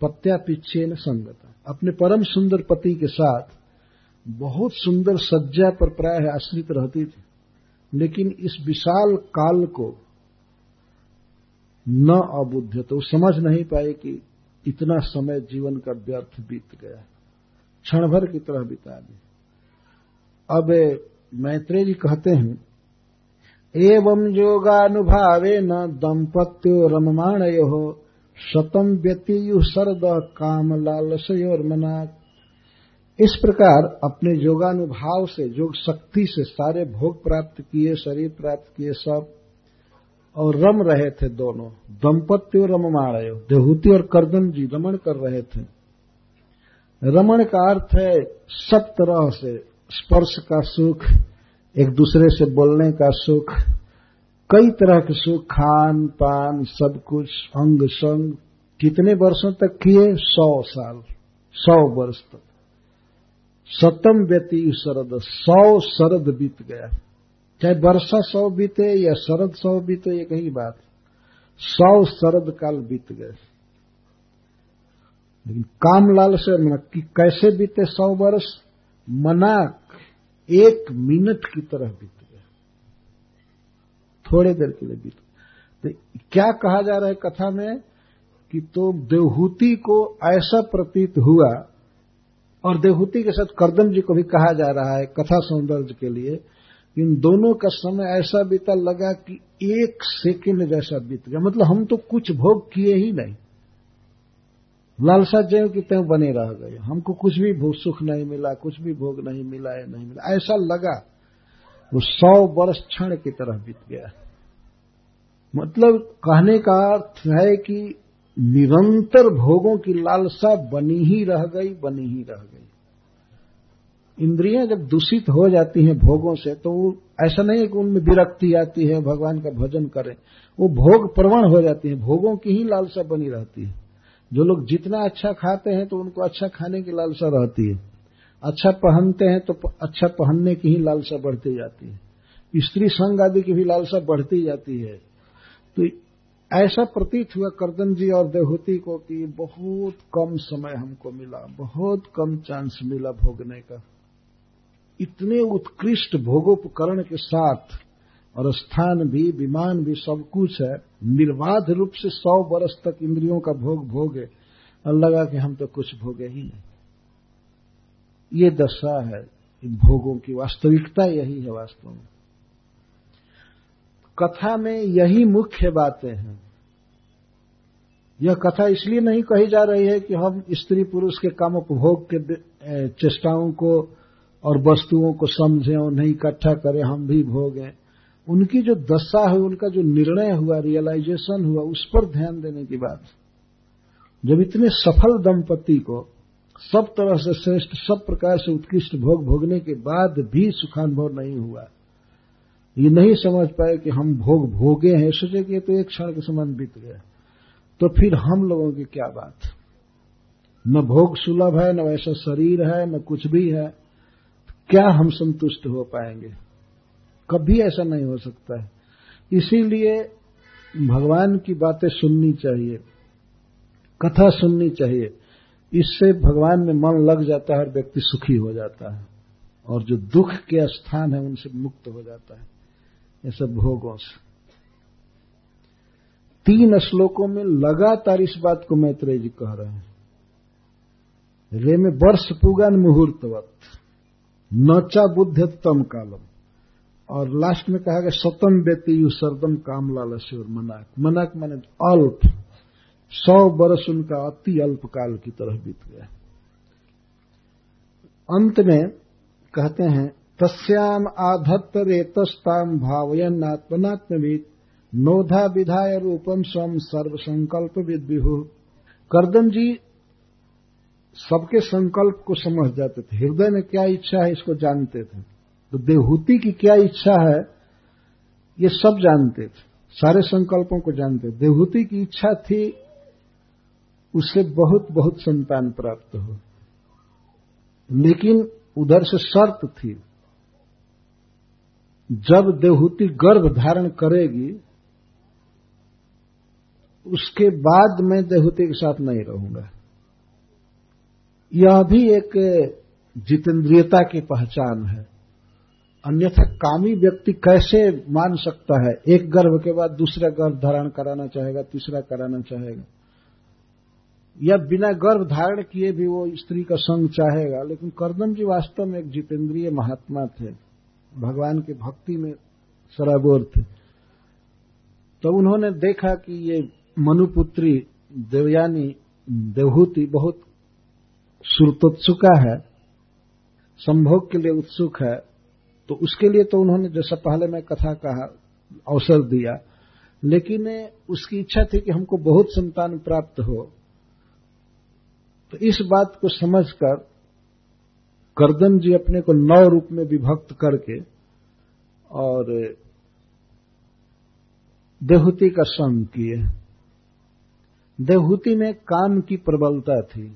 पत्यापिच्छे न संगता अपने परम सुंदर पति के साथ बहुत सुंदर सज्जा पर प्राय आश्रित रहती थी। लेकिन इस विशाल काल को न अबुद्ध तो समझ नहीं पाए कि इतना समय जीवन का व्यर्थ बीत गया क्षण भर की तरह बिता दी। अब मैत्रेय जी कहते हैं, एवं योगानुभावे न दंपत्यो रममाण हो शतम व्यतीयु सरद काम लालसयोर मना इस प्रकार अपने योगानुभाव से, योग शक्ति से सारे भोग प्राप्त किए, शरीर प्राप्त किए सब, और रम रहे थे दोनों। दंपत्य और रममाणय, देहूति और करदम जी रमण कर रहे थे। रमण का अर्थ है, सब तरह से स्पर्श का सुख, एक दूसरे से बोलने का सुख कई तरह के सुख खान, पान, सब कुछ, अंग संग, कितने वर्षों तक किए? सौ साल, सौ वर्ष तक। सतम व्यती शरद, सौ शरद बीत गया। चाहे वर्षा सौ बीते या शरद सौ बीते, ये कहीं बात सौ शरद काल बीत गए। लेकिन कामलाल से कि कैसे बीते सौ वर्ष? मनाक एक मिनट की तरह बीत थोड़े देर के लिए बीत। तो क्या कहा जा रहा है कथा में कि तो देवहूति को ऐसा प्रतीत हुआ, और देवहूति के साथ करदम जी को भी कहा जा रहा है कथा सौंदर्य के लिए, इन दोनों का समय ऐसा बीता लगा कि एक सेकेंड जैसा बीत गया। मतलब हम तो कुछ भोग किए ही नहीं। लालसा जय की त्यों बने रह गए। हमको कुछ भी भोग सुख नहीं मिला, कुछ भी भोग नहीं मिला या नहीं मिला। ऐसा लगा। वो सौ वर्ष क्षण की तरह बीत गया। मतलब कहने का अर्थ है कि निरंतर भोगों की लालसा बनी ही रह गई, बनी ही रह गई। इंद्रियाँ जब दूषित हो जाती हैं भोगों से तो वो ऐसा नहीं है कि उनमें विरक्ति आती है, भगवान का भजन करें। वो भोग प्रवण हो जाती है, भोगों की ही लालसा बनी रहती है। जो लोग जितना अच्छा खाते हैं तो उनको अच्छा खाने की लालसा रहती है। अच्छा पहनते हैं तो अच्छा पहनने की ही लालसा बढ़ती जाती है। स्त्री संग आदि की भी लालसा बढ़ती जाती है। तो ऐसा प्रतीत हुआ करदन जी और देहूती को कि बहुत कम समय हमको मिला, बहुत कम चांस मिला भोगने का। इतने उत्कृष्ट भोगोपकरण के साथ और स्थान भी, विमान भी सब कुछ है, निर्बाध रूप से सौ वर्ष तक इंद्रियों का भोग भोगे और लगा कि हम तो कुछ भोगे ही नहीं। ये दशा है, इन भोगों की वास्तविकता यही है वास्तव में। कथा में यही मुख्य बातें हैं। यह कथा इसलिए नहीं कही जा रही है कि हम स्त्री पुरुष के काम उपभोग के चेष्टाओं को और वस्तुओं को समझें और नहीं इकट्ठा करें, हम भी भोगें उनकी जो दशा है, उनका जो निर्णय हुआ रियलाइजेशन हुआ, उस पर ध्यान देने की बात। जब इतने सफल दंपति को सब तरह से श्रेष्ठ, सब प्रकार से उत्कृष्ट भोग भोगने के बाद भी सुखानुभव नहीं हुआ ये नहीं समझ पाए कि हम भोग भोगे हैं, सोचे कि तो एक क्षण के समान बीत गया। तो फिर हम लोगों की क्या बात? न भोग सुलभ है, न वैसा शरीर है, न कुछ भी है, क्या हम संतुष्ट हो पाएँगे? कभी ऐसा नहीं हो सकता है। इसीलिए भगवान की बातें सुननी चाहिए, कथा सुननी चाहिए। इससे भगवान में मन लग जाता है और व्यक्ति सुखी हो जाता है, और जो दुख के स्थान है उनसे मुक्त हो जाता है। ये सब भोगों से। तीन श्लोकों में लगातार इस बात को मैत्रेय जी कह रहे हैं। रे में वर्ष पुगान मुहूर्तवत, नचा बुद्धतम कालम। और लास्ट में कहा गया, सतम व्यक्ति यु सरदम काम लालस्य और मनाक। मनाक माने अल्प। सौ वर्ष उनका अति अल्प काल की तरह बीत गया। अंत में कहते हैं तस्याम आधत्त रेतस्ताम भावयन आत्मनात्मविद नोधा विधाय रूपम स्वम सर्व संकल्प विद्विहु करदम जी सबके संकल्प को समझ जाते थे। हृदय में क्या इच्छा है इसको जानते थे। तो देहूति की क्या इच्छा है, ये सब जानते थे। सारे संकल्पों को जानते थे। देहूति की इच्छा थी, उससे बहुत बहुत संतान प्राप्त हो। लेकिन उधर से शर्त थी। जब देवहूति गर्भ धारण करेगी, उसके बाद मैं देवहूति के साथ नहीं रहूँगा। यह भी एक जितेंद्रियता की पहचान है। अन्यथा कामी व्यक्ति कैसे मान सकता है? एक गर्भ के बाद दूसरा गर्भ धारण कराना चाहेगा, तीसरा कराना चाहेगा। या बिना गर्भ धारण किए भी वो स्त्री का संग चाहेगा, लेकिन करदम जी वास्तव में एक जितेंद्रिय महात्मा थे। भगवान की भक्ति में सराबोर थे। तो उन्होंने देखा कि ये मनुपुत्री देवयानी देवहूति बहुत सुरतोत्सुका है, संभोग के लिए उत्सुक है। तो उसके लिए तो उन्होंने जैसा पहले मैं कथा कहा अवसर दिया, लेकिन उसकी इच्छा थी कि हमको बहुत संतान प्राप्त हो। तो इस बात को समझकर करदम जी अपने को नौ रूप में विभक्त करके और देहूति का संग किए। देहूति में काम की प्रबलता थी।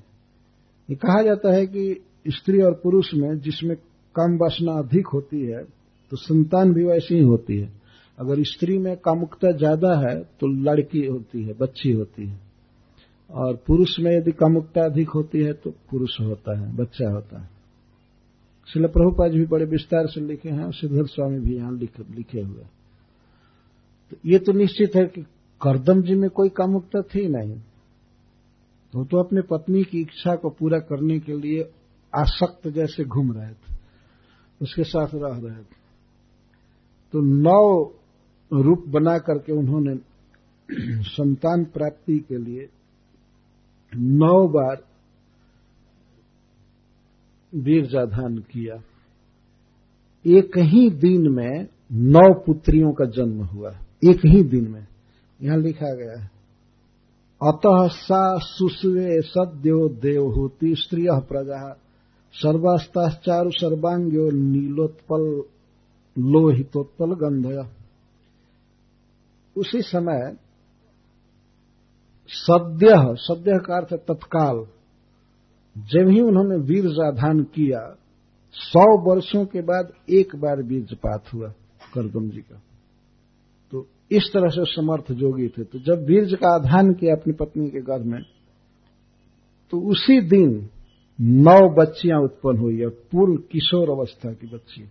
ये कहा जाता है कि स्त्री और पुरुष में जिसमें काम वासना अधिक होती है तो संतान भी वैसी ही होती है। अगर स्त्री में कामुकता ज़्यादा है तो लड़की होती है, बच्ची होती है। और पुरुष में यदि कामुकता अधिक होती है तो पुरुष होता है, बच्चा होता है। शिल प्रभुपाद भी बड़े विस्तार से लिखे हैं और सिद्धर स्वामी भी यहाँ लिखे हुए तो ये तो निश्चित है कि करदम जी में कोई कामुकता थी नहीं। वो तो अपने पत्नी की इच्छा को पूरा करने के लिए आसक्त जैसे घूम रहे थे। उसके साथ रह रहे थे। तो नौ रूप बना करके उन्होंने संतान प्राप्ति के लिए नौ बार वीरजाधान किया। एक ही दिन में नौ पुत्रियों का जन्म हुआ। एक ही दिन में। यहाँ लिखा गया है। अतः सा सुस्वे सद्यो देवहूति स्त्रिय प्रजा। सर्वास्ताचारु सर्वांग्यो नीलोत्पल लोहितोत्पल गंधय उसी समय सद्य सद्य का अर्थ तत्काल। जब ही उन्होंने वीरजाधान किया, सौ वर्षों के बाद एक बार बीर्जपात हुआ करदम जी का। तो इस तरह से समर्थ जोगी थे। तो जब बीर्ज का आधान किया अपनी पत्नी के घर में तो उसी दिन नौ बच्चियाँ उत्पन्न हुई है पूर्व किशोर अवस्था की बच्ची।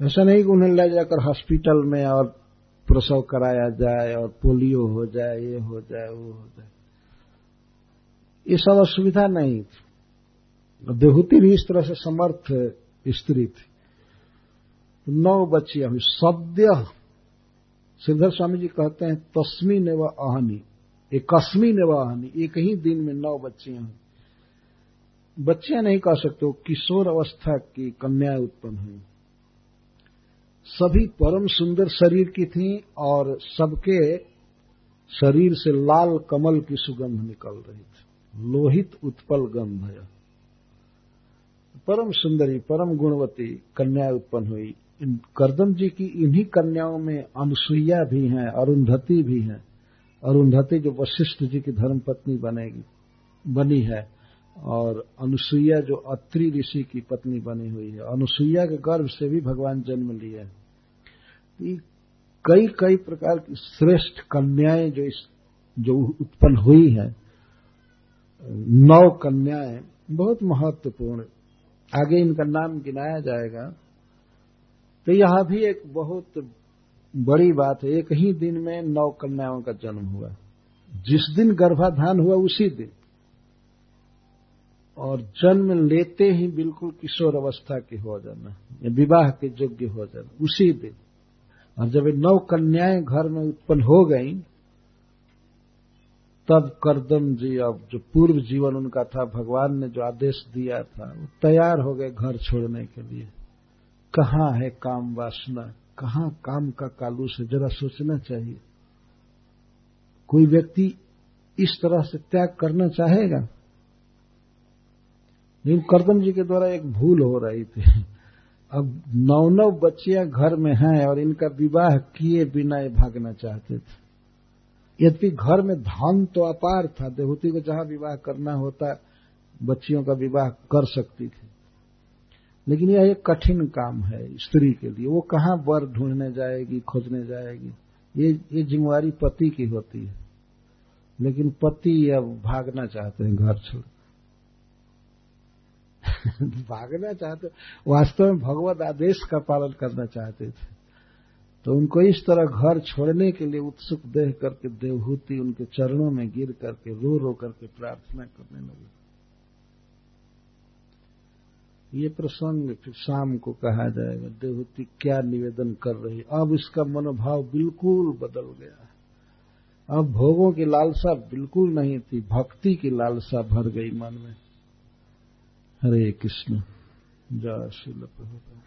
ऐसा नहीं कि उन्हें ले जाकर हॉस्पिटल में और प्रसव कराया जाए और पोलियो हो जाए, ये हो जाए, वो हो जाए। ये सब असुविधा नहीं। थी देहूति भी इस तरह से समर्थ स्त्री थी। नौ बच्चियाँ हुई। सद्य सिद्धर स्वामी जी कहते हैं, तस्मी ने वह आहनी। एक कस्मी ने वह आहनी। एक ही दिन में नौ बच्चियाँ हुई। बच्चियाँ नहीं कह सकते वो किशोर अवस्था की कन्या उत्पन्न हुई। सभी परम सुंदर शरीर की थीं और सबके शरीर से लाल कमल की सुगंध निकल रही थी। लोहित उत्पल गंध परम सुंदरी, परम गुणवती कन्या उत्पन्न हुई। करदम जी की इन्हीं कन्याओं में अनुसुईया भी हैं, अरुंधति भी हैं। अरुंधति जो वशिष्ठ जी की धर्मपत्नी बनेगी, बनी है, और अनुसुईया जो अत्रि ऋषि की पत्नी बनी हुई है। अनुसुईया के गर्भ से भी भगवान जन्म लिए कई कई प्रकार की श्रेष्ठ कन्याएँ जो इस, जो उत्पन्न हुई है नौ कन्याएँ, बहुत महत्वपूर्ण। आगे इनका नाम गिनाया जाएगा। तो यह भी एक बहुत बड़ी बात है। एक ही दिन में नौ कन्याओं का जन्म हुआ। जिस दिन गर्भाधान हुआ, उसी दिन। और जन्म लेते ही बिल्कुल किशोर अवस्था के हो जाना, या विवाह के योग्य हो जाना, उसी दिन। और जब ये नौ कन्याएँ घर में उत्पन्न हो गई तब करदम जी, अब जो पूर्व जीवन उनका था, भगवान ने जो आदेश दिया था, वो तैयार हो गए घर छोड़ने के लिए। कहाँ है काम वासना? कहाँ काम का कालूस है जरा सोचना चाहिए। कोई व्यक्ति इस तरह से त्याग करना चाहेगा? लेकिन करदम जी के द्वारा एक भूल हो रही थी। अब नौ नौ बच्चियाँ घर में हैं और इनका विवाह किए बिना ये भागना चाहते थे। यद्यपि घर में धन तो अपार था देहूती को जहाँ विवाह करना होता, बच्चियों का विवाह कर सकती थी। लेकिन यह एक कठिन काम है स्त्री के लिए। वो कहाँ वर ढूँढने जाएगी, खोजने जाएगी? ये ये जिम्मेवारी पति की होती है। लेकिन पति अब भागना चाहते हैं घर छोड़। भागना चाहते, वास्तव में भगवत आदेश का पालन करना चाहते थे। तो उनको इस तरह घर छोड़ने के लिए उत्सुक देह करके देवहूति उनके चरणों में गिर करके रो रो करके प्रार्थना करने लगे। ये प्रसंग फिर शाम को कहा जाएगा, देवहूति क्या निवेदन कर रही? अब इसका मनोभाव बिल्कुल बदल गया अब भोगों की लालसा बिल्कुल नहीं थी, भक्ति की लालसा भर गई मन में। हरे कृष्ण, जय शिल प्रभुपा